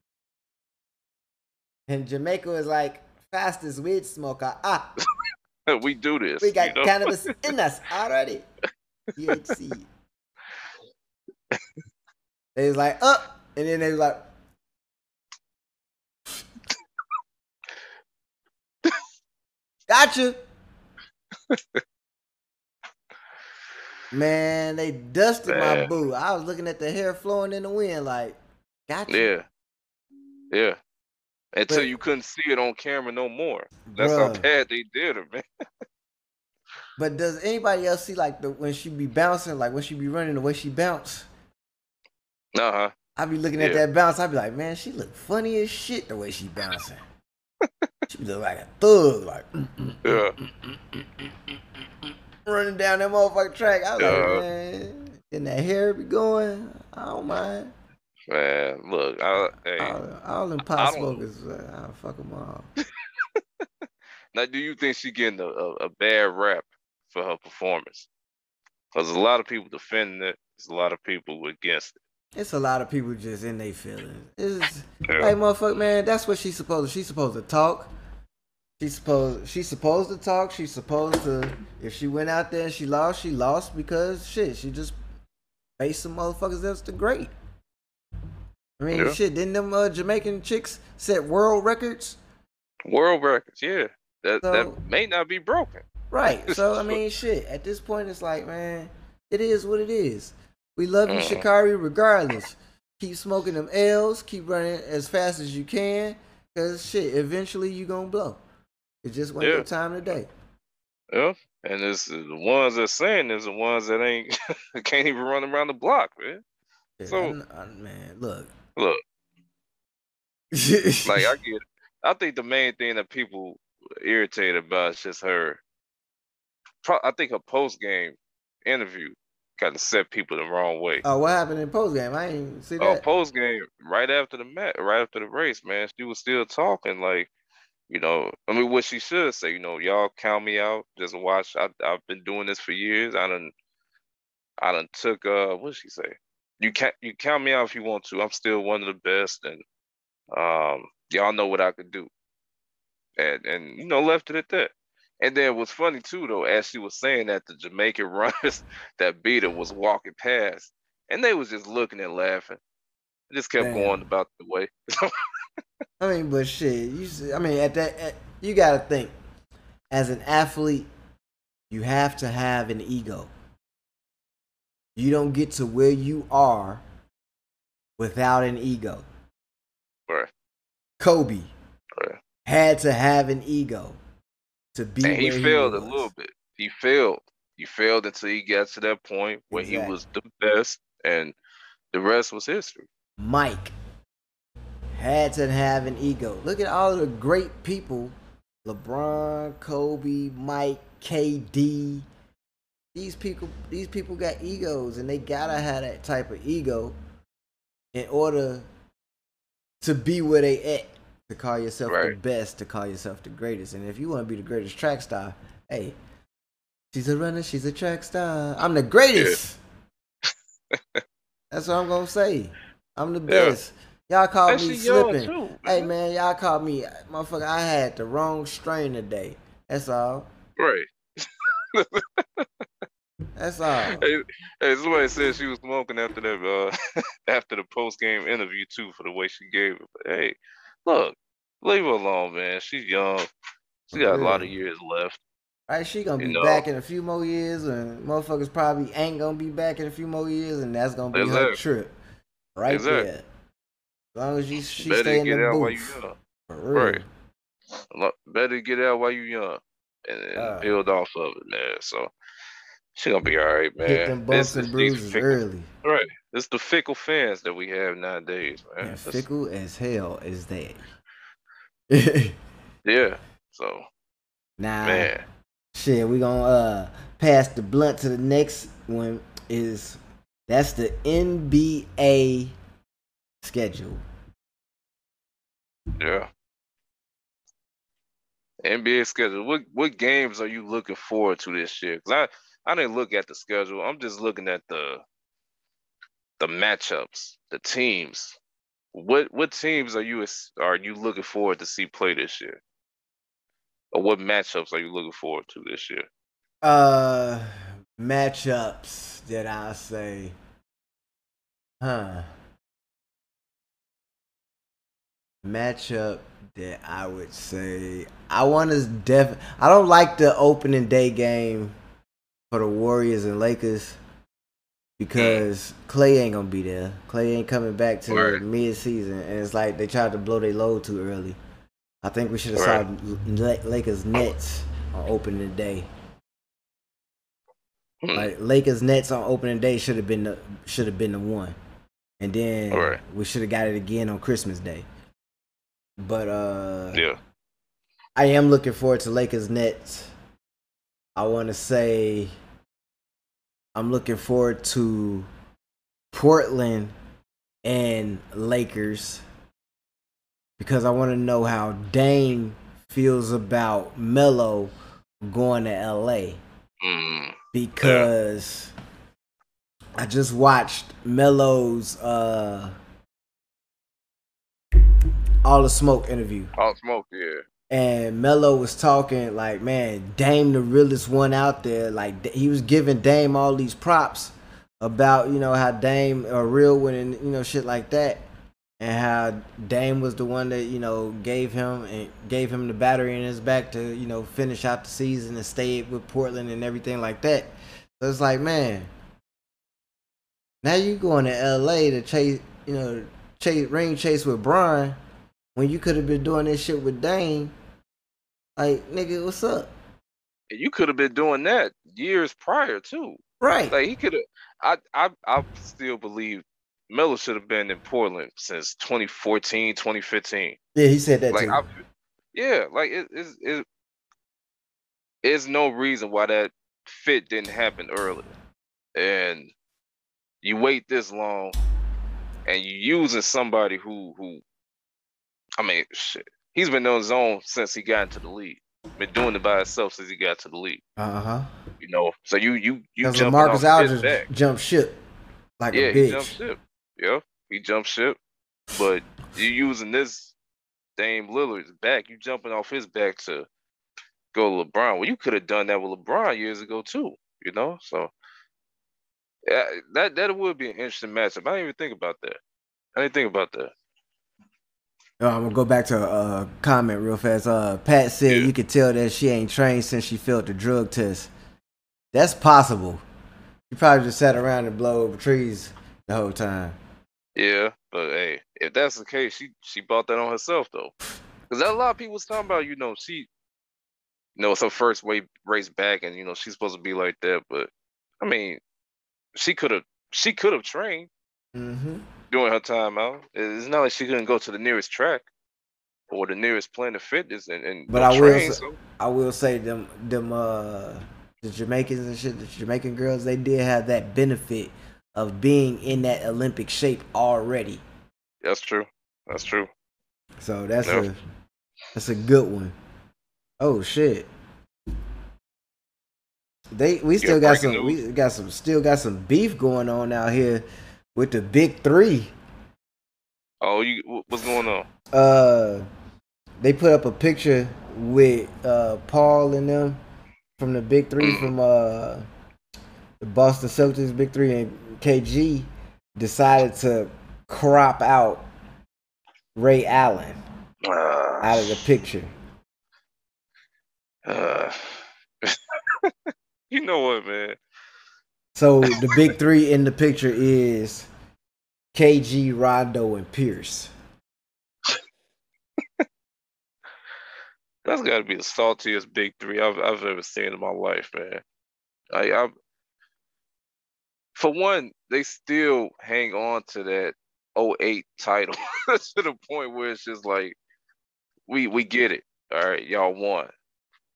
And Jamaica was like, "Fastest weed smoker. Ah, we do this. we got you know? cannabis in us already. THC. they was like, up, and then they was like, gotcha. Man, they dusted my Man. boo. I was looking at the hair flowing in the wind, like, gotcha. Yeah, yeah. Until But- you couldn't see it on camera no more. That's how bad they did it, man. But does anybody else see like the when she be bouncing, like when she be running the way she bounce? Uh huh. I be looking at that bounce. I be like, man, she look funny as shit the way she bouncing. she look like a thug, like Yeah. running down that motherfucking track. I was Yeah. like, man, and that hair be going. I don't mind. Man, look, I, hey, All, all them pot don't- smokers, uh, I fuck them all. now do you think she getting a, a, a bad rap for her performance? Because a lot of people defending it. There's a lot of people against it. It's a lot of people just in their feelings. It's Yeah. like motherfucker, man. That's what she's supposed. to She's supposed to talk. She's supposed. She's supposed to talk. She's supposed to. If she went out there and she lost, she lost because shit. She just faced some motherfuckers that's the great. I mean, Yeah. shit. Didn't them uh, Jamaican chicks set world records? World records, yeah. That So- that may not be broken. Right. So I mean, shit. At this point, it's like, man, it is what it is. We love you, Mm. Sha'Carri, regardless. Keep smoking them L's. Keep running as fast as you can. Cause shit, eventually you gonna blow. It just wasn't Yeah. your time today. Yeah. And it's the ones that saying is the ones that ain't can't even run around the block, man. Yeah, So- I'm- I'm- man, look. Look, like I get. I think the main thing that people irritated about is just her. Pro- I think her post game interview kind of set people the wrong way. oh, what happened in post game? I didn't see that. Oh, post game right after the match, right after the race, man, she was still talking like, you know, I mean, what she should say, you know, y'all count me out, just watch. I, I've been doing this for years. I done, I done took uh, what did she say? You can't, you count me out if you want to. I'm still one of the best, and um, y'all know what I could do. And and you know, left it at that. And then what's funny too though, as she was saying that the Jamaican runners that beat her was walking past and they was just looking and laughing. It just kept Damn. going about the way. I mean, but shit, you. I mean, at that, at, you gotta think. As an athlete, you have to have an ego. You don't get to where you are without an ego. right. Kobe Right. had to have an ego to be. And he failed a little bit. He failed. He failed until he got to that point where he was the best and the rest was history. Mike had to have an ego. Look at all the great people LeBron, Kobe, Mike, KD. These people these people got egos and they gotta have that type of ego in order to be where they at. To call yourself the best, to call yourself the greatest. And if you want to be the greatest track star, hey, she's a runner, she's a track star. I'm the greatest. That's what I'm gonna say. I'm the Yeah. best. Y'all called And me slipping. too, hey man. man, y'all called me motherfucker. I had the wrong strain today. That's all. Right. That's all. Hey, hey, somebody said she was smoking after that uh after the post game interview too for the way she gave it. But hey, look, leave her alone, man. She's young. She got a lot of years left. Right, she gonna You be know. back in a few more years, and motherfuckers probably ain't gonna be back in a few more years, and that's gonna be her Exactly. trip, right Exactly. there. As long as you she Better stay in get the out while you booth, young. for real. Right. Better get out while you young and, and Ah. build off of it, man. So she gonna be all right, man. Hit them bumps This and bruises fickle- early. Right. It's the fickle fans that we have nowadays, man. And fickle as hell is that. yeah. So nah, man, shit, we gonna uh pass the blunt to the next one. Is that's the NBA schedule. yeah. NBA schedule. What what games are you looking forward to this year? Cause I I didn't look at the schedule. I'm just looking at the the matchups, the teams. What what teams are you are you looking forward to see play this year? Or what matchups are you looking forward to this year? Uh, matchups that I say, huh? Matchup that I would say I want to def. I don't like the opening day game for the Warriors and Lakers because Clay ain't gonna be there. Clay ain't coming back to Right. mid season, and it's like they tried to blow their load too early. I think we should have saw Lakers Nets on opening day. Hmm. Like Lakers Nets on opening day should have been the should have been the one, and then Right. we should have got it again on Christmas Day. But uh, Yeah. I am looking forward to Lakers Nets. I want to say I'm looking forward to Portland and Lakers because I want to know how Dame feels about Melo going to LA Mm. because I just watched Melo's uh all the smoke interview All smoke, yeah. And Melo was talking like, man, Dame the realest one out there. Like he was giving Dame all these props about you know how Dame a real one and you know shit like that, and how Dame was the one that you know gave him and gave him the battery in his back to you know finish out the season and stay with Portland and everything like that. So it's like, man, now you going to L.A. to chase you know chase ring chase with Brian when you could have been doing this shit with Dame. Like, nigga, what's up? And you could have been doing that years prior too. Right. Like he could have. I I I still believe Melo should have been in Portland since 2014, 2015. yeah, he said that Like too. I, yeah, like it is it, it's no reason why that fit didn't happen earlier. And you wait this long, and you using somebody who who, I mean, shit, he's been on his own since he got into the league. Been doing it by himself since he got to the league. Uh huh. You know, so you you you Because Marcus Aldridge jumped ship like Yeah, a he bitch. jumped ship. Yeah, he jumped ship. But you using this Dame Lillard's back. You jumping off his back to go to LeBron. Well, you could have done that with LeBron years ago too. You know, so yeah, that that would be an interesting matchup. I didn't even think about that. I didn't think about that. Oh, I'm gonna go back to a uh, comment real fast. Uh, Pat said Yeah. you could tell that she ain't trained since she failed the drug test. That's possible. She probably just sat around and blow over trees the whole time. Yeah, but hey, if that's the case, she she bought that on herself though, because a lot of people was talking about, you know, she, you know, it's her first way race back, and you know she's supposed to be like that. But I mean, she could have she could have trained Mm-hmm. During her time out. It's not like she couldn't go to the nearest track or the nearest Planet Fitness and, and But I will train. say- so, I will say them them uh the Jamaicans and shit, the Jamaican girls, they did have that benefit of being in that Olympic shape already. that's true. That's true. So that's a that's a good one. Oh shit. They we still got some news. we got some still got some beef going on out here with the big three. Oh, you what's going on? Uh they put up a picture with uh Paul and them from the big three Mm. from uh the Boston Celtics big three and KG decided to crop out Ray Allen Uh, out of the picture. uh, you know what, man? So the big three in the picture is KG, Rondo, and Pierce. That's got to be the saltiest big three I've I've ever seen in my life, man. I, I for one, they still hang on to that 08 title to the point where it's just like we we get it. All right, y'all won.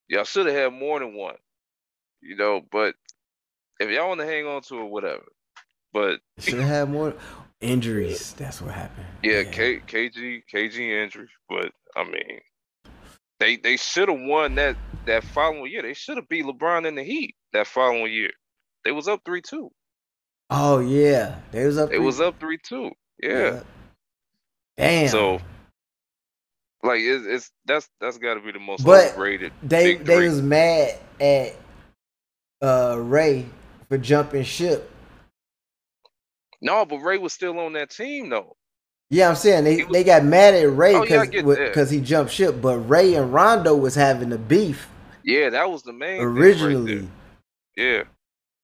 Y'all should have had more than one. You know, but if y'all want to hang on to it, whatever. But Should have had more injuries. That's what happened. Yeah, K, KG KG injury, but I mean, they they should have won that that following year. They should have beat LeBron in the Heat that following year. They was up three two. Oh yeah, they was up. It was up three two. Yeah. Damn. So like it's, it's that's that's got to be the most But they they was mad at uh Ray for jumping ship. no, but Ray was still on that team though. Yeah, I'm saying they, was- they got mad at Ray Oh, yeah, because because he jumped ship, but Ray and Rondo was having the beef Yeah, that was the main thing right originally, yeah,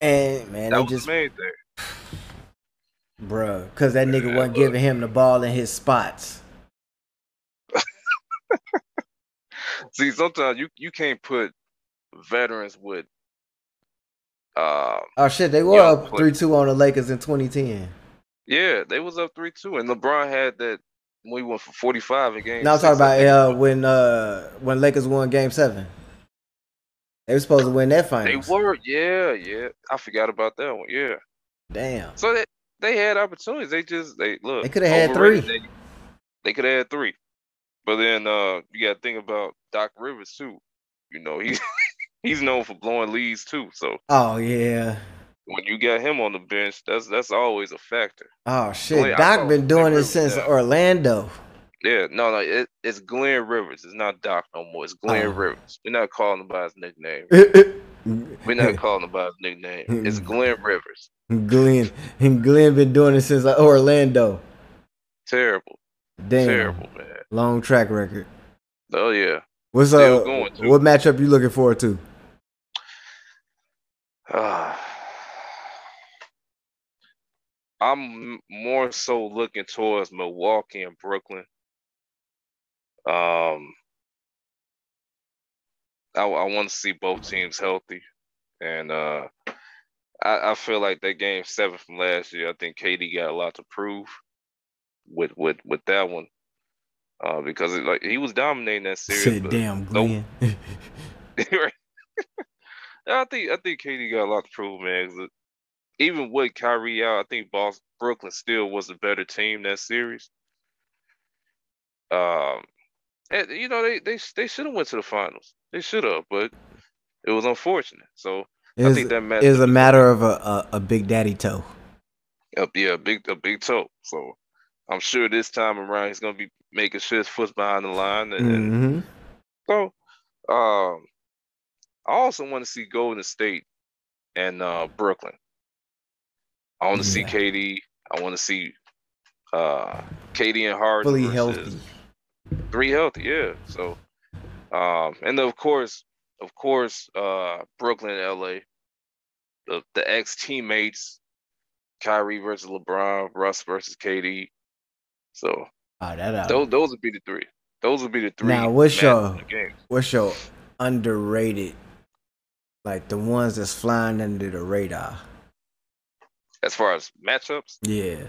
and man, that they was just the main thing. bruh, because that nigga Yeah, wasn't look. giving him the ball in his spots. See, sometimes you you can't put veterans with uh Oh shit, they were up three two on the Lakers in 2010. Yeah, they was up three two, and LeBron had that when we went for forty five in game. Now I'm talking about uh, when uh when Lakers won Game Seven. They were supposed to win that finals. they were, yeah, yeah. I forgot about that one. Yeah, Damn. so they they had opportunities. They just they look. They coulda had three. They, they could have had three, but then uh you got to think about Doc Rivers too. You know he he's known for blowing leads too. So Oh yeah. when you got him on the bench, that's that's always a factor. Oh shit. Glenn- Doc been doing it since now. Orlando. Yeah, no, no, it, it's Glenn Rivers. It's not Doc no more. It's Glenn Oh. Rivers. We're not calling him by his nickname. We're not calling him by his nickname. It's Glenn Rivers. Glenn and Glenn been doing it since uh, Orlando. Terrible, Damn. terrible, man. Long track record. Oh yeah. What's Still up? going. What matchup you looking forward to? Ah. I'm more so looking towards Milwaukee and Brooklyn. Um, I, I want to see both teams healthy, and uh, I, I feel like that game seven from last year. I think KD got a lot to prove with with with that one, uh, because it, like he was dominating that series. Said damn Glenn. right. I think I think KD got a lot to prove, man. even with Kyrie out, I think Boston, Brooklyn still was a better team that series. Um, and you know they they they should have went to the finals. They should have, but it was unfortunate. So I Is think that is a matter of a, a, a big daddy toe. a, yeah, a big a big toe. So I'm sure this time around he's gonna be making sure his foot's behind the line, and, and hmm so um, I also want to see Golden State and uh, Brooklyn. I want to see KD. I want to see uh, KD and Harden Fully healthy. three healthy. Yeah. So, um, and of course, of course, uh, Brooklyn and LA, the the ex teammates, Kyrie versus LeBron, Russ versus KD. So Oh, that out. those those would be the three. Those would be the three. Now, what's your- in the game. What's your underrated, like the ones that's flying under the radar? as far as matchups? Yeah.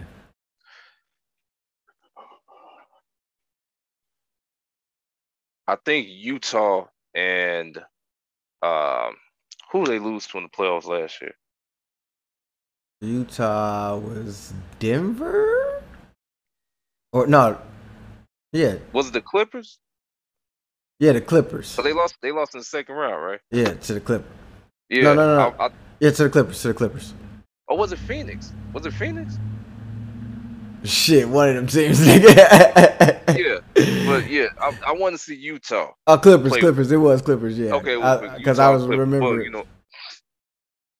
I think Utah and um, who they lose to in the playoffs last year? Utah was Denver? Or no. Yeah. Was it the Clippers? Yeah, the Clippers. So they lost. They lost in the second round, right? Yeah, to the Clippers. Yeah. No, no, no. I, I, Yeah, to the Clippers, to the Clippers. or was it Phoenix? Was it Phoenix? Shit, one of them teams, nigga. Yeah. But yeah, I, I want to see Utah. Oh, Clippers, Play- Clippers. It was Clippers, yeah. Okay, well, because I was Clippers, remembering. you know,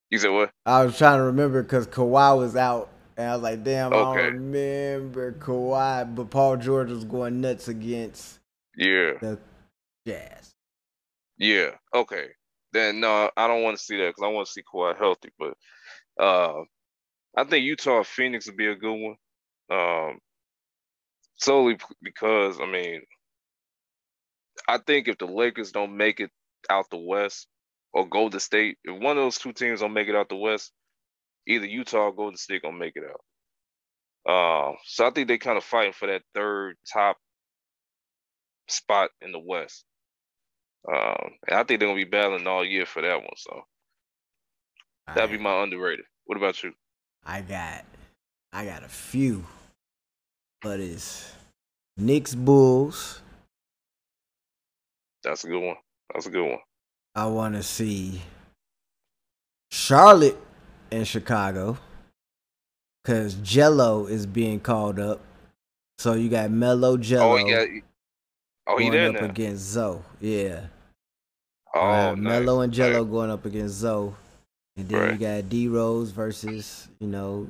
you said what? I was trying to remember because Kawhi was out, and I was like, "Damn, I don't remember Kawhi." But Paul George was going nuts against Yeah. the Jazz. Yeah. Okay. Then no, I don't want to see that because I want to see Kawhi healthy. But uh, I think Utah Phoenix would be a good one. Um, solely because I mean, I think if the Lakers don't make it out the West or Golden State, if one of those two teams don't make it out the West, either Utah or Golden State gonna make it out. Uh, so I think they kind of fighting for that third top spot in the West. Um, and I think they're gonna be battling all year for that one. So that'd be my underrated. What about you? I got, I got a few, but it's Knicks Bulls. That's a good one. That's a good one. I want to see Charlotte and Chicago because Gelo is being called up. So you got Melo Gelo Oh, got. Oh, he going up now. against Zo. Yeah. Oh, Uh, nice. Melo and Gelo Nice. going up against Zo. And then you got D Rose versus, you know,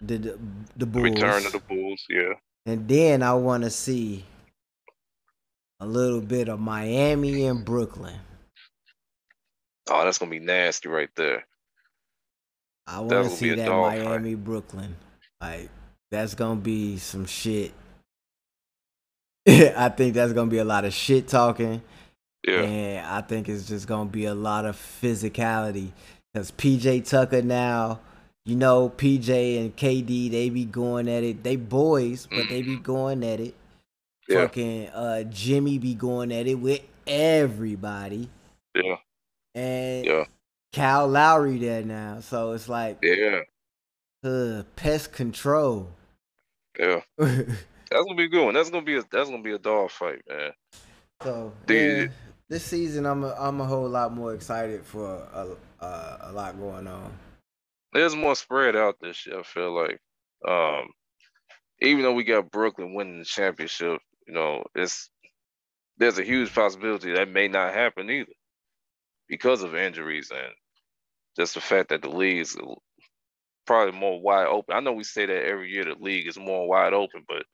the the, the Bulls. Return of the Bulls. Yeah. And then I want to see a little bit of Miami and Brooklyn. Oh, that's gonna be nasty right there. I want to see that dog fight. Miami Brooklyn. Like that's gonna be some shit. I think that's gonna be a lot of shit talking, Yeah. and I think it's just gonna be a lot of physicality. Cause PJ Tucker now, you know, PJ and KD they be going at it. They boys, but they be going at it. Yeah. Fucking uh, Jimmy be going at it with everybody, Yeah. and Yeah. Kyle Lowry there now. So it's like Yeah. uh, pest control. Yeah. That's gonna be a good one. That's gonna be a that's gonna be a dog fight, man. so Dude. yeah, this season I'm a, I'm a whole lot more excited for a a, a lot going on. There's more spread out this year. I feel like, um, even though we got Brooklyn winning the championship, you know, it's there's a huge possibility that may not happen either because of injuries and just the fact that the league is probably more wide open. I know we say that every year the league is more wide open, but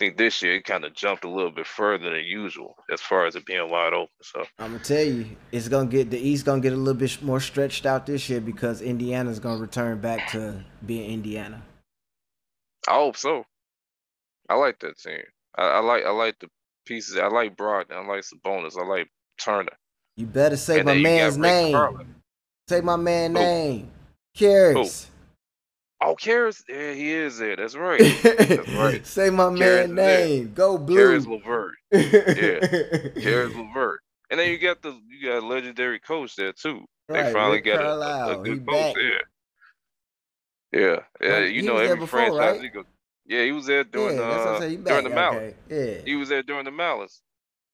think this year it kind of jumped a little bit further than usual as far as it being wide open. So I'm gonna tell you, it's gonna get the East gonna get a little bit more stretched out this year because Indiana's gonna return back to being Indiana. I hope so. I like that team. I, I like I like the pieces. I like Brogdon. I like Sabonis. I like Turner. You better say And my then you got man's name. Carlisle. Say my man Who? name. Caris. Oh, Caris, yeah, he is there. That's right. That's right. Say my Caris man name. Go blue. Caris LeVert. Yeah, Karis LeVert. And then you got the you got legendary coach there too. Right, they finally Rick got a- a, a, He good back. coach there. Yeah, yeah. Right, You he know every before, franchise. right? he go- yeah, he was there Yeah, during I'm uh, saying. He during the back. Malice. Okay. Yeah. He was there during the Malice.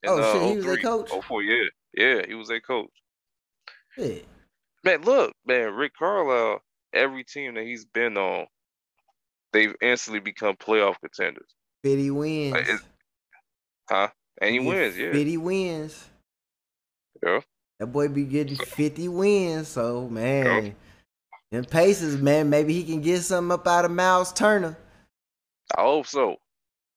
in, Oh, uh, shit, he was their 03, coach? 04, yeah, yeah, he was their coach. yeah. Man, look, man, Rick Carlisle, every team that he's been on, they've instantly become playoff contenders. 50 wins. Like, Huh? And he Get wins, yeah. 50 wins. Yeah. That boy be getting 50 wins. So, man, them Pacers, man, maybe he can get something up out of Miles Turner. I hope so.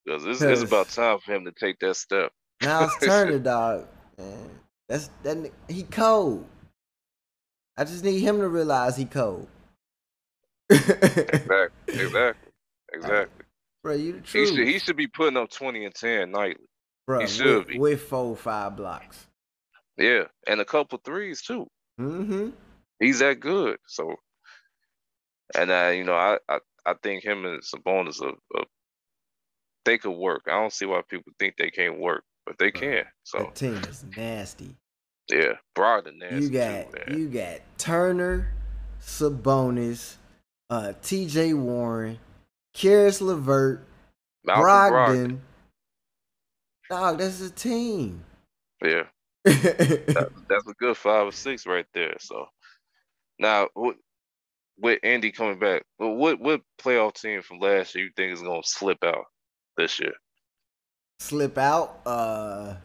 Because it's, it's about time for him to take that step. Miles Turner, dog. Man, that's that he cold. I just need him to realize he cold. Exactly. Exactly. Exactly. Bro, you the He should he should be putting up twenty and ten nightly. Bro, he should with, be. with four five blocks. Yeah. And a couple threes too. Mm-hmm. He's that good. So and uh, you know, I, I, I think him and Sabonis of, of they could work. I don't see why people think they can't work, but they can. So That team is nasty. yeah, Brogdon nasty you too, got man. you got Turner, Sabonis, uh, T.J. Warren, Caris LeVert, Malcolm Brogdon. Dog, that's a team. Yeah. That, that's a good five or six right there. So now what with Indy coming back, what what playoff team from last year you think is gonna slip out this year? slip out. Uh,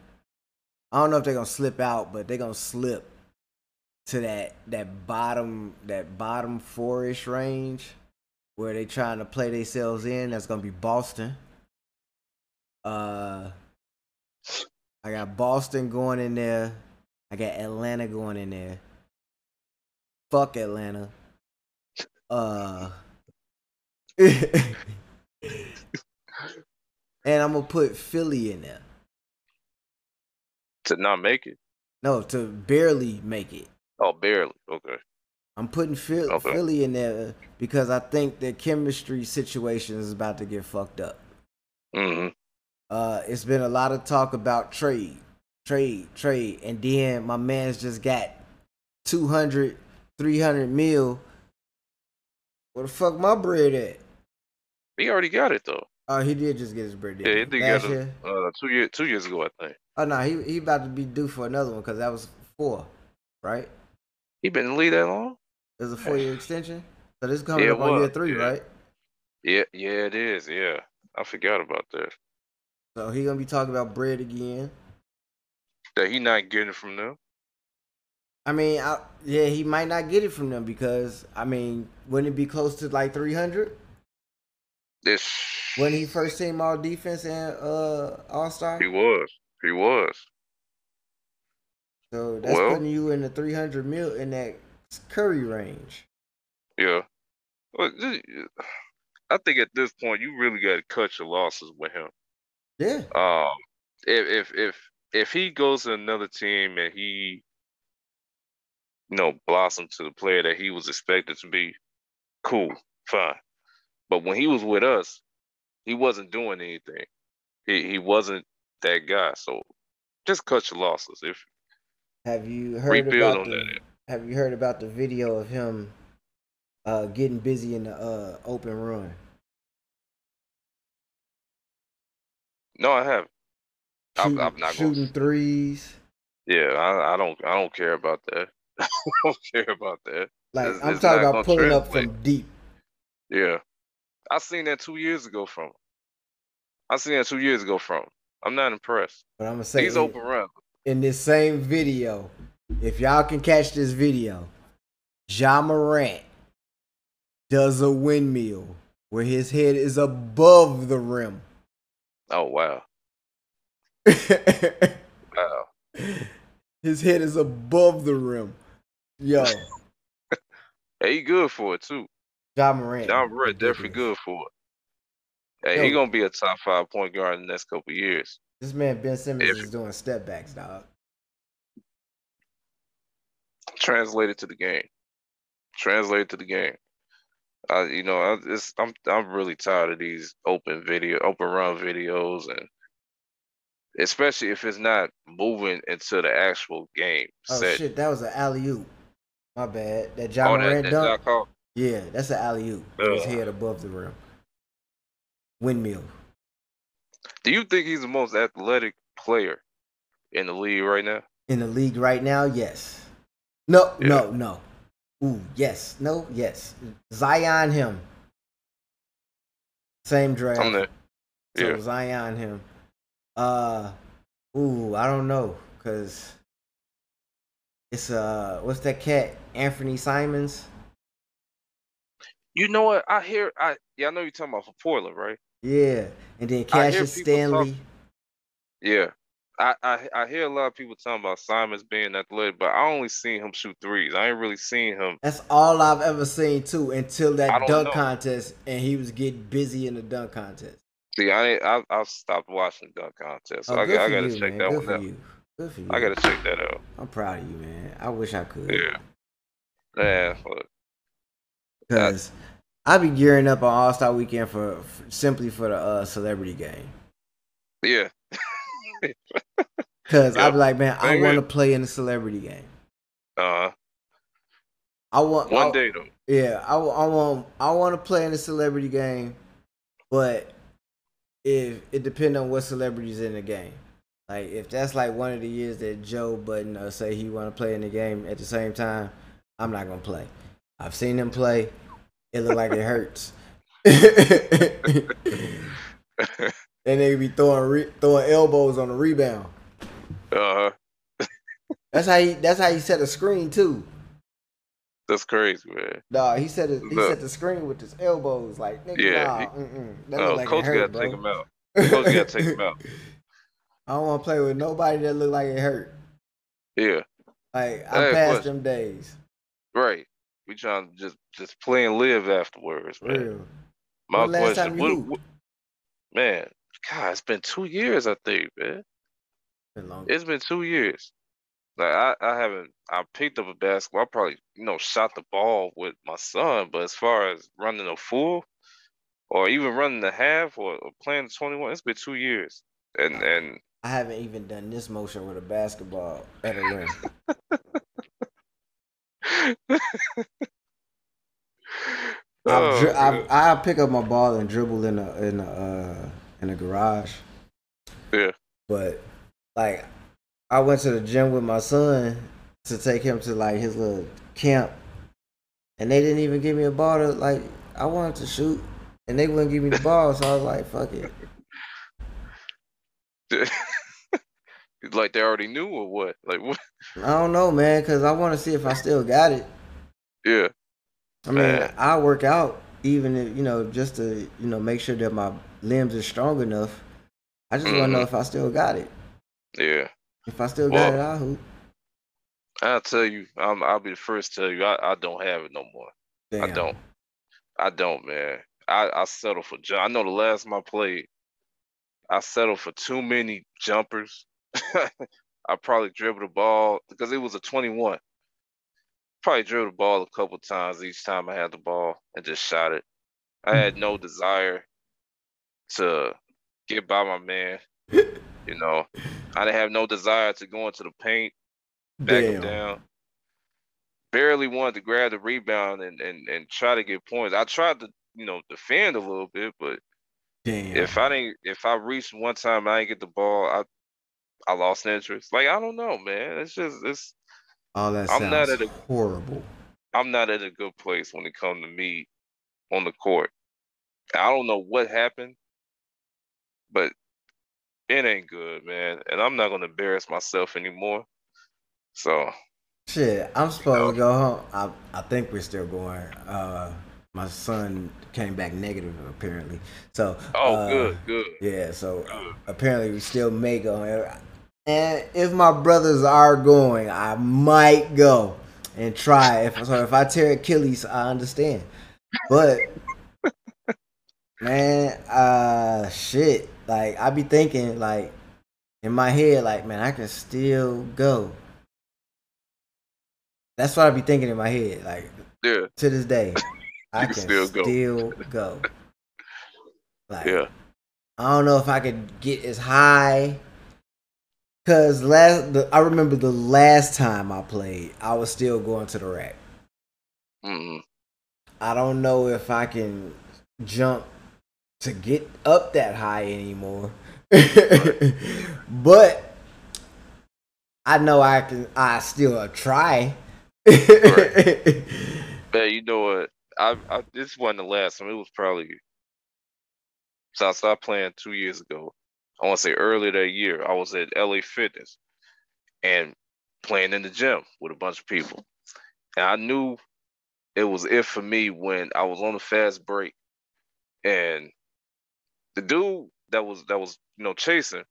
I don't know if they're gonna slip out, but they're gonna slip to that that bottom that bottom four ish range where they trying to play themselves in. That's gonna be Boston. Uh, I got Boston going in there. I got Atlanta going in there. Fuck Atlanta. Uh. and I'm gonna put Philly in there. To not make it? No, to barely make it. Oh, barely. Okay. I'm putting Phil- Okay. Philly in there because I think the chemistry situation is about to get fucked up. hmm Uh, it's been a lot of talk about trade, trade, trade, and then my man's just got 200, 300 mil. Where the fuck my bread at? He already got it though. Oh, he did just get his bread. Yeah, he Last get it year? uh, two years two years ago, I think. Oh no, he he about to be due for another one because that was four, right? He been in the league that long? It was a four year extension. So this is coming Yeah, up on year three, yeah. right? Yeah, yeah, it is. Yeah, I forgot about that. So he gonna be talking about bread again. That he not getting from them. I mean, I, yeah, he might not get it from them because I mean, wouldn't it be close to like three hundred This when he first team all defense and uh all star? he was. He was. So that's Well- putting you in the three hundred mil in that Curry range. Yeah. I think at this point you really got to cut your losses with him. Yeah, Um, if if if if he goes to another team and he, you know, blossomed to the player that he was expected to be, cool, fine. But when he was with us, he wasn't doing anything. He he wasn't that guy. So just cut your losses. If have you heard Rebuild about the, that. Have you heard about the video of him uh getting busy in the uh open run? no, I haven't. I'm, Shooting, I'm not shooting going. threes. Yeah, I, I don't. I don't care about that. I don't care about that. Like It's- I'm it's talking about gonna pulling up from deep. Yeah. I seen that two years ago from him. I seen that two years ago from him. I'm not impressed. But I'm gonna say He's in, open run. In this same video, if y'all can catch this video, Ja Morant does a windmill where his head is above the rim. Oh wow. Wow. his head is above the rim. Yo, Hey, he good for it too. Ja Morant. Ja Morant definitely good for it. Hey, he gonna be a top five point guard in the next couple years. This man Ben Simmons If- is doing step backs, dog. Translated to the game. Translated to the game. I, you know, I, it's, I'm I'm really tired of these open video, open run videos, and especially if it's not moving into the actual game. Oh set. shit, that was an alley oop. My bad. That John Oh, that, that dunk. shot. Yeah, that's an alley oop. His head above the rim. Windmill. Do you think he's the most athletic player in the league right now? In the league right now, yes. No, Yeah. no, no. Ooh, yes. No, yes. Zion him. Same draft. I'm there. So Yeah. Zion him. Uh ooh, I don't know, cause it's uh what's that cat? Anthony Simons? You know what? I hear. I yeah. I know you're talking about for Portland, right? Yeah. And then I hear Cassius Stanley. talk- Yeah. I, I I hear a lot of people talking about Simons being athletic, but I only seen him shoot threes. I ain't really seen him. That's all I've ever seen too until that dunk know. contest and he was getting busy in the dunk contest. See, I ain't, I I've stopped watching dunk contest, so Oh, I, good I for gotta you, check man. that Good one for out. you. Good for you. I gotta check that out. I'm proud of you, man. I wish I could. Yeah. Yeah. Cause I be gearing up on All Star Weekend for, for simply for the uh, celebrity game. yeah. Cause I Yep. be like, man, I want to play in the celebrity game. Uh, huh. I want one I- day though. Yeah, I, I want I want to play in the celebrity game, but if it depends on what celebrities in the game. Like if that's like one of the years that Joe Budden uh, say he want to play in the game at the same time, I'm not gonna play. I've seen him play. It look like it hurts. and they be throwing re- throwing elbows on the rebound. Uh, huh. That's how he. That's how he set a screen too. that's crazy, man. Dog, he set a, he Look. set the screen with his elbows. Like nigga, Yeah, nah, he- Oh, like coach hurt, gotta take him out. Coach gotta take him out. I don't want to play with nobody that look like it hurt. Yeah. Like I'm past what? them days. Right. We trying to just just play and live afterwards, man. Real. My When question, what, what- man? God, it's been two years, I think, man. Been. It's been two years. Like I, I haven't. I picked up a basketball. I probably, you know, shot the ball with my son. But as far as running a full, or even running the half, or, or playing twenty one, it's been two years. And and I haven't even done this motion with a basketball at a rim. Oh, dri- man. I've, I pick up my ball and dribble in the in the uh, in the garage. Yeah. But like, I went to the gym with my son to take him to like his little camp, and they didn't even give me a ball to like. I wanted to shoot, and they wouldn't give me the ball, so I was like, "Fuck it." like they already knew or what? Like what? I don't know, man, because I want to see if I still got it. Yeah. I mean, Man. I work out even if you know just to you know make sure that my limbs are strong enough. I just want to know mm-hmm. if I still got it. Yeah. If I still got it, I'll hoop. I'll tell you. I'm, I'll be the first to tell you. I, I don't have it no more. I don't. I don't, man. I, I settle for jump. I know the last time I played, I settled for too many jumpers. I probably dribbled the ball because it was a 21. Probably drew the ball a couple times each time I had the ball and just shot it. I hmm. had no desire to get by my man. You know, I didn't have no desire to go into the paint, back him down. Barely wanted to grab the rebound and, and, and try to get points. I tried to, you know, defend a little bit, but Damn. if I didn't if I reached one time and I didn't get the ball, I I lost interest. Like I don't know, man. It's just it's All that I'm not at a- horrible. I'm not at a good place when it comes to me on the court. I don't know what happened, but it ain't good, man. And I'm not gonna embarrass myself anymore. So Shit, I'm supposed to go home. I I think we're still going. Uh, my son came back negative apparently. So. oh uh, good, good. Yeah. So uh, apparently we still may go. And if my brothers are going, I might go and try. If so, if I tear Achilles, I understand. But man, uh, shit. Like I be thinking, like in my head, like man, I can still go. That's what I be thinking in my head, like Yeah, to this day. I can can still still go. go. Like, yeah. I don't know if I could get as high. Cause last, the, I remember the last time I played, I was still going to the rack. Mm-mm. I don't know if I can jump to get up that high anymore. but I know I can. I still try. Man, you know what? I, I this wasn't the last time. It was probably So I stopped playing two years ago. I want to say earlier that year, I was at LA Fitness and playing in the gym with a bunch of people. And I knew it was it for me when I was on a fast break. And the dude that was that was you know chasing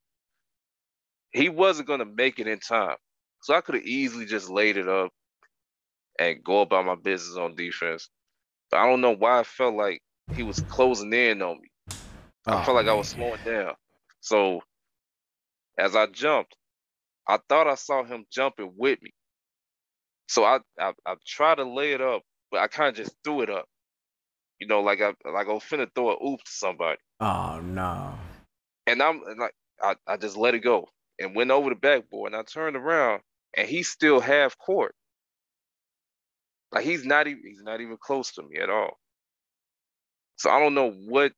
he wasn't going to make it in time. So i could have easily just laid it up and go about my business on defense. But i don't know why i felt like he was closing in on me. I Oh, felt like i was slowing down so as i jumped i thought i saw him jumping with me so i i, I tried to lay it up but i kind of just threw it up you know, like I like I was finna throw a oop to somebody, Oh no. and I'm like I, I just let it go and went over the backboard, and I turned around, and he's still half court, like he's not even he's not even close to me at all. So I don't know what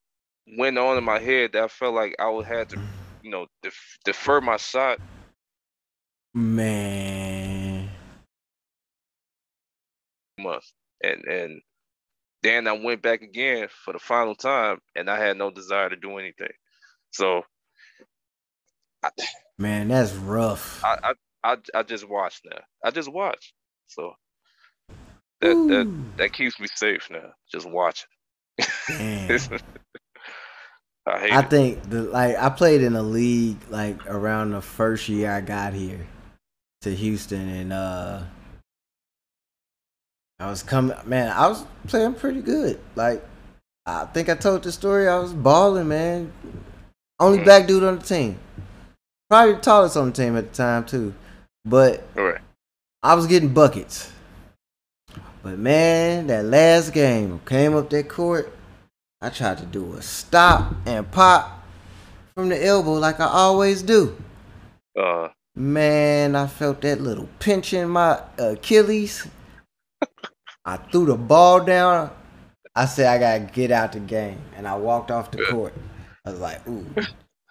went on in my head that I felt like I would have to, you know, def- defer my shot. Man. Must and and then I went back again for the final time, and I had no desire to do anything. So Man, that's rough. I, I I I just watch now. I just watch. So that that Ooh, that keeps me safe now. Just watching. I I think the like I played in a league like around the first year I got here to Houston and uh I was coming man, I was playing pretty good. Like I think I told the story, I was balling, man. Only Mm. black dude on the team. Probably the tallest on the team at the time too. But right. I was getting buckets. But man, that last game came up that court. I tried to do a stop and pop from the elbow like I always do. Uh Man, I felt that little pinch in my Achilles. I threw the ball down. I said I gotta get out the game, and I walked off the court. I was like, "Ooh,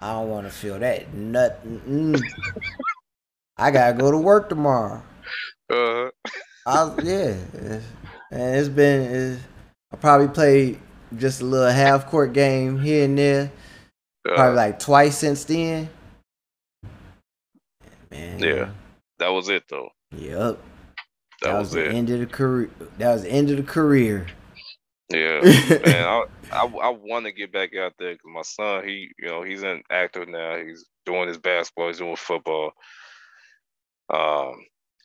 I don't want to feel that nothing." mm. I gotta go to work tomorrow. uh I yeah, and it's been. It's, I probably played just a little half court game here and there, probably uh, like twice since then. Man, Yeah. that was it though. Yep. That, That, was, was, the it. end of the career. That was the end of the career. Yeah, man. I I, I want to get back out there because my son, he you know he's an actor now. He's doing his basketball. He's doing football. Um,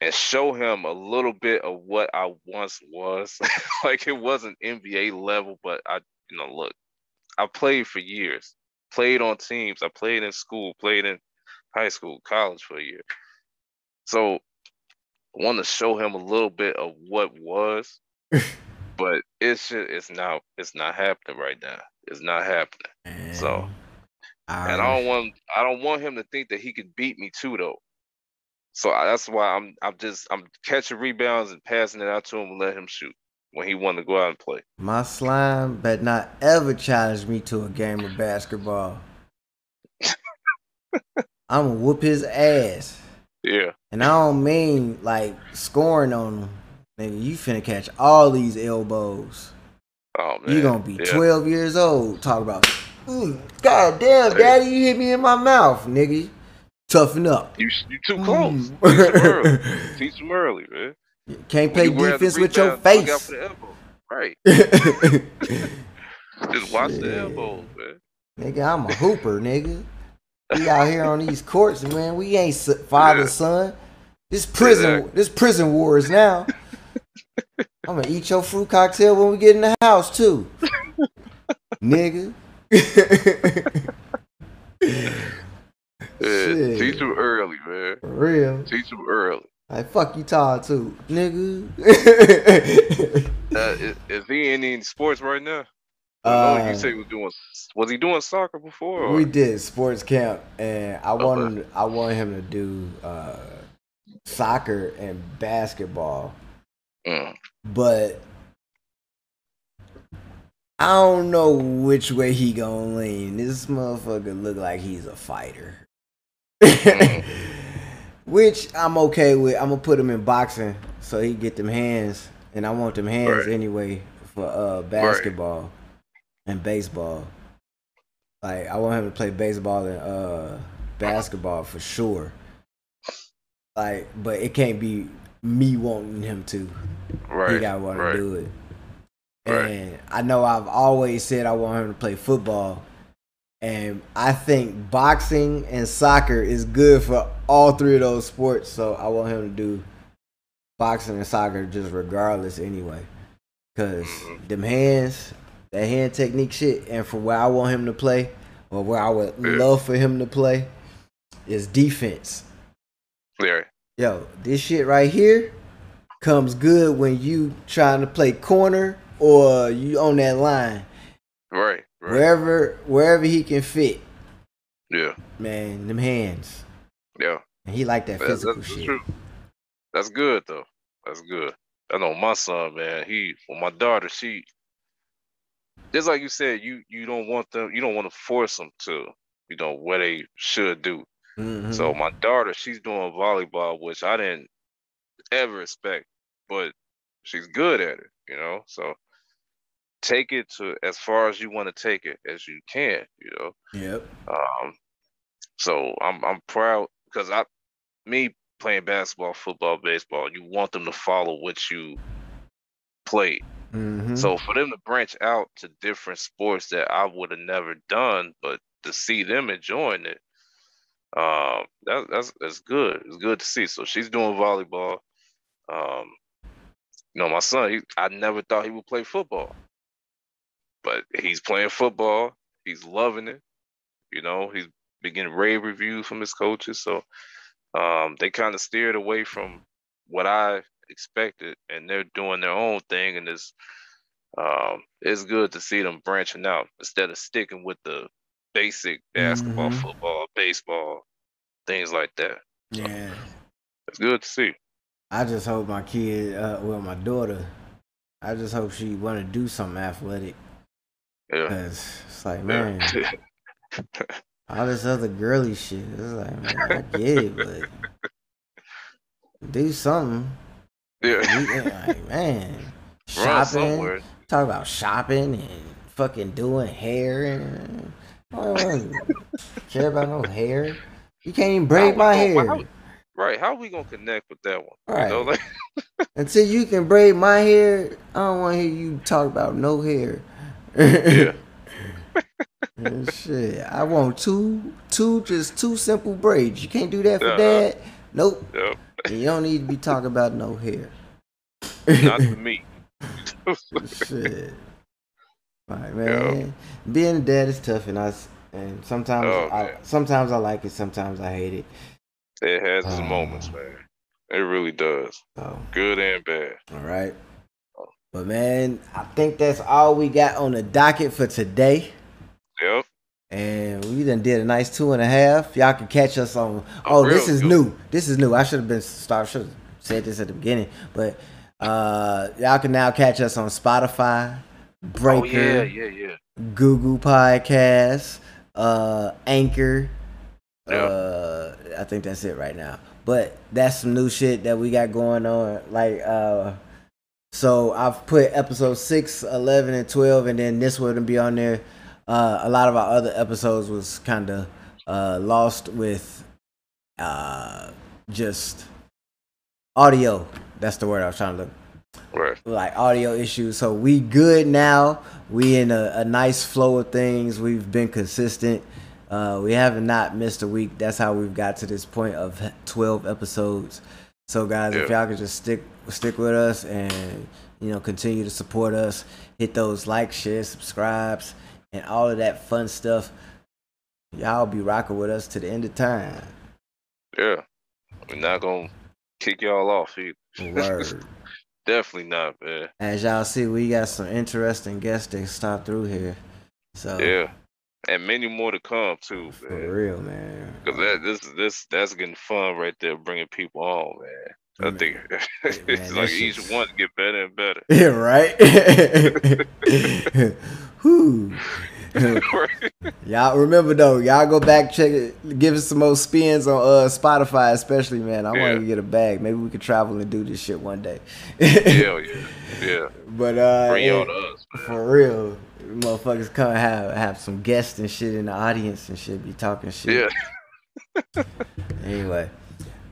and show him a little bit of what I once was. like it wasn't NBA level, but I you know look, I played for years. Played on teams. I played in school. Played in high school, college for a year. So I want to show him a little bit of what was but it's just, it's not it's not happening right now. It's not happening. So, I, And I don't want I don't want him to think that he could beat me too though. So I, that's why I'm I'm just I'm catching rebounds and passing it out to him and let him shoot when he wanted to go out and play. my slime bet not ever challenge me to a game of basketball. I'm gonna whoop his ass. Yeah. And I don't mean like scoring on him. Nigga, you finna catch all these elbows. Oh man. You gonna be yeah. 12 years old. Talk about, "Mm, God damn, daddy, you hit me in my mouth, nigga. Toughen up. You you too close. Mm. Teach him early. Teach him early, man. Can't play you defense with your face. the. Right. Just watch the Shit. elbows, man. nigga, I'm a hooper, nigga. We out here on these courts, man. We ain't father Yeah. son. This prison, Exactly. this prison wars now. I'm gonna eat your fruit cocktail when we get in the house too, nigga. Yeah, Shit. teach him early, man. For real. Teach him early. Like fuck you, Todd too, nigga. Uh, is, is he in any sports right now? I know Uh, you say he was doing. Was he doing soccer before? Or? we did sports camp, and I want Okay. him. To, I want him to do uh, soccer and basketball, Mm. but I don't know which way he gonna lean. This motherfucker look like he's a fighter. which I'm okay with. I'm gonna put him in boxing so he get them hands, and I want them hands Right. anyway for uh, basketball and baseball. Like I want him to play baseball and uh basketball for sure. Like, but it can't be me wanting him to. Right. He got to want right. to do it. Right. And I know I've always said I want him to play football. And I think boxing and soccer is good for all three of those sports. So I want him to do boxing and soccer just regardless anyway. because Mhm. them hands, that hand technique shit, and for where I want him to play, or where I would love for him to play, is defense. Yeah. Yo, this shit right here comes good when you trying to play corner or you on that line. Right. Right. Wherever wherever he can fit, Yeah. man, them hands. Yeah. And he like that That's, physical that's shit. true. That's good though. That's good. I know my son, man. He, well, my daughter, she, just like you said, you you don't want them, you don't want to force them to, you know, what they should do. Mhm. So my daughter, she's doing volleyball, which I didn't ever expect, but she's good at it, you know. So take it to as far as you want to take it as you can, you know. Yep. Um, so I'm I'm proud because I, me playing basketball, football, baseball, you want them to follow what you played. hmm So for them to branch out to different sports that I would have never done, but to see them enjoying it, um, that, that's that's good. It's good to see. So she's doing volleyball. Um, you know, my son, he, I never thought he would play football, but he's playing football. He's loving it. You know, he's been getting rave reviews from his coaches. So um, they kind of steered away from what I expected, and they're doing their own thing. And it's um, it's good to see them branching out instead of sticking with the basic basketball, Mhm. football, baseball, things like that. Yeah. It's good to see. I just hope my kid, uh, well, my daughter, I just hope she want to do something athletic. Yeah. It's like, man, all this other girly shit. It's like, man, I get it, but do something. yeah. We, eh, like, man, shopping. Talk about shopping and fucking doing hair and I don't care about no hair. You can't even braid my hair. how- Right. How we gonna connect with that one? Right. You know, like Until you can braid my hair, I don't want to hear you talk about no hair. yeah. Shit, I want two, two, just two simple braids. You can't do that for Uh-uh. dad. Nope. And you don't need to be talking about no hair. Not to me. shit. Like man, being a dad is tough, and I and sometimes Oh, I man. sometimes I like it, sometimes I hate it. It has its Uh, moments, man. It really does. So Good and bad. all right. But man, I think that's all we got on the docket for today. Yep. And we done did a nice two and a half. Y'all can catch us on. Oh, real this is good. new. This is new. I should have been start. Should have said this at the beginning. But uh, y'all can now catch us on Spotify, Breaker, Oh yeah, yeah, yeah. Google Podcasts, uh, Anchor. Yeah. Uh, I think that's it right now. But that's some new shit that we got going on. Like, uh, so I've put episode 6, 11, and 12, and then this wouldn't be on there. Uh, a lot of our other episodes was kind of uh, lost with uh, just audio. That's the word I was trying to look Right. like audio issues. So we good now. We in a, a nice flow of things. We've been consistent. Uh, we haven't not missed a week. That's how we've got to this point of twelve episodes. So guys, if y'all could just stick stick with us and you know continue to support us, hit those like, shares, subscribes, and all of that fun stuff. Y'all be rocking with us to the end of time. Yeah. We're not gonna kick y'all off either. Word. Definitely not, man. As y'all see, we got some interesting guests that stop through here. So Yeah. And many more to come too, For man. real, man. Cause that this this that's getting fun right there, bringing people on, man. I think man, it's that like each shit's- one get better and better. Yeah, right. Whew. y'all remember though, y'all go back check it, give us some more spins on uh Spotify, especially man. I Yeah. want to get a bag. Maybe we could travel and do this shit one day. Hell yeah, yeah. But uh, Bring y'all and- to us, for real, motherfuckers come have have some guests and shit in the audience and shit be talking shit. Yeah. Anyway,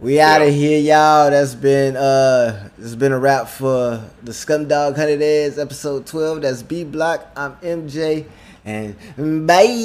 we out of here, y'all. That's been uh, has been a wrap for the Scumdog Hundred Days episode twelve. That's B Block. I'm MJ, and bye.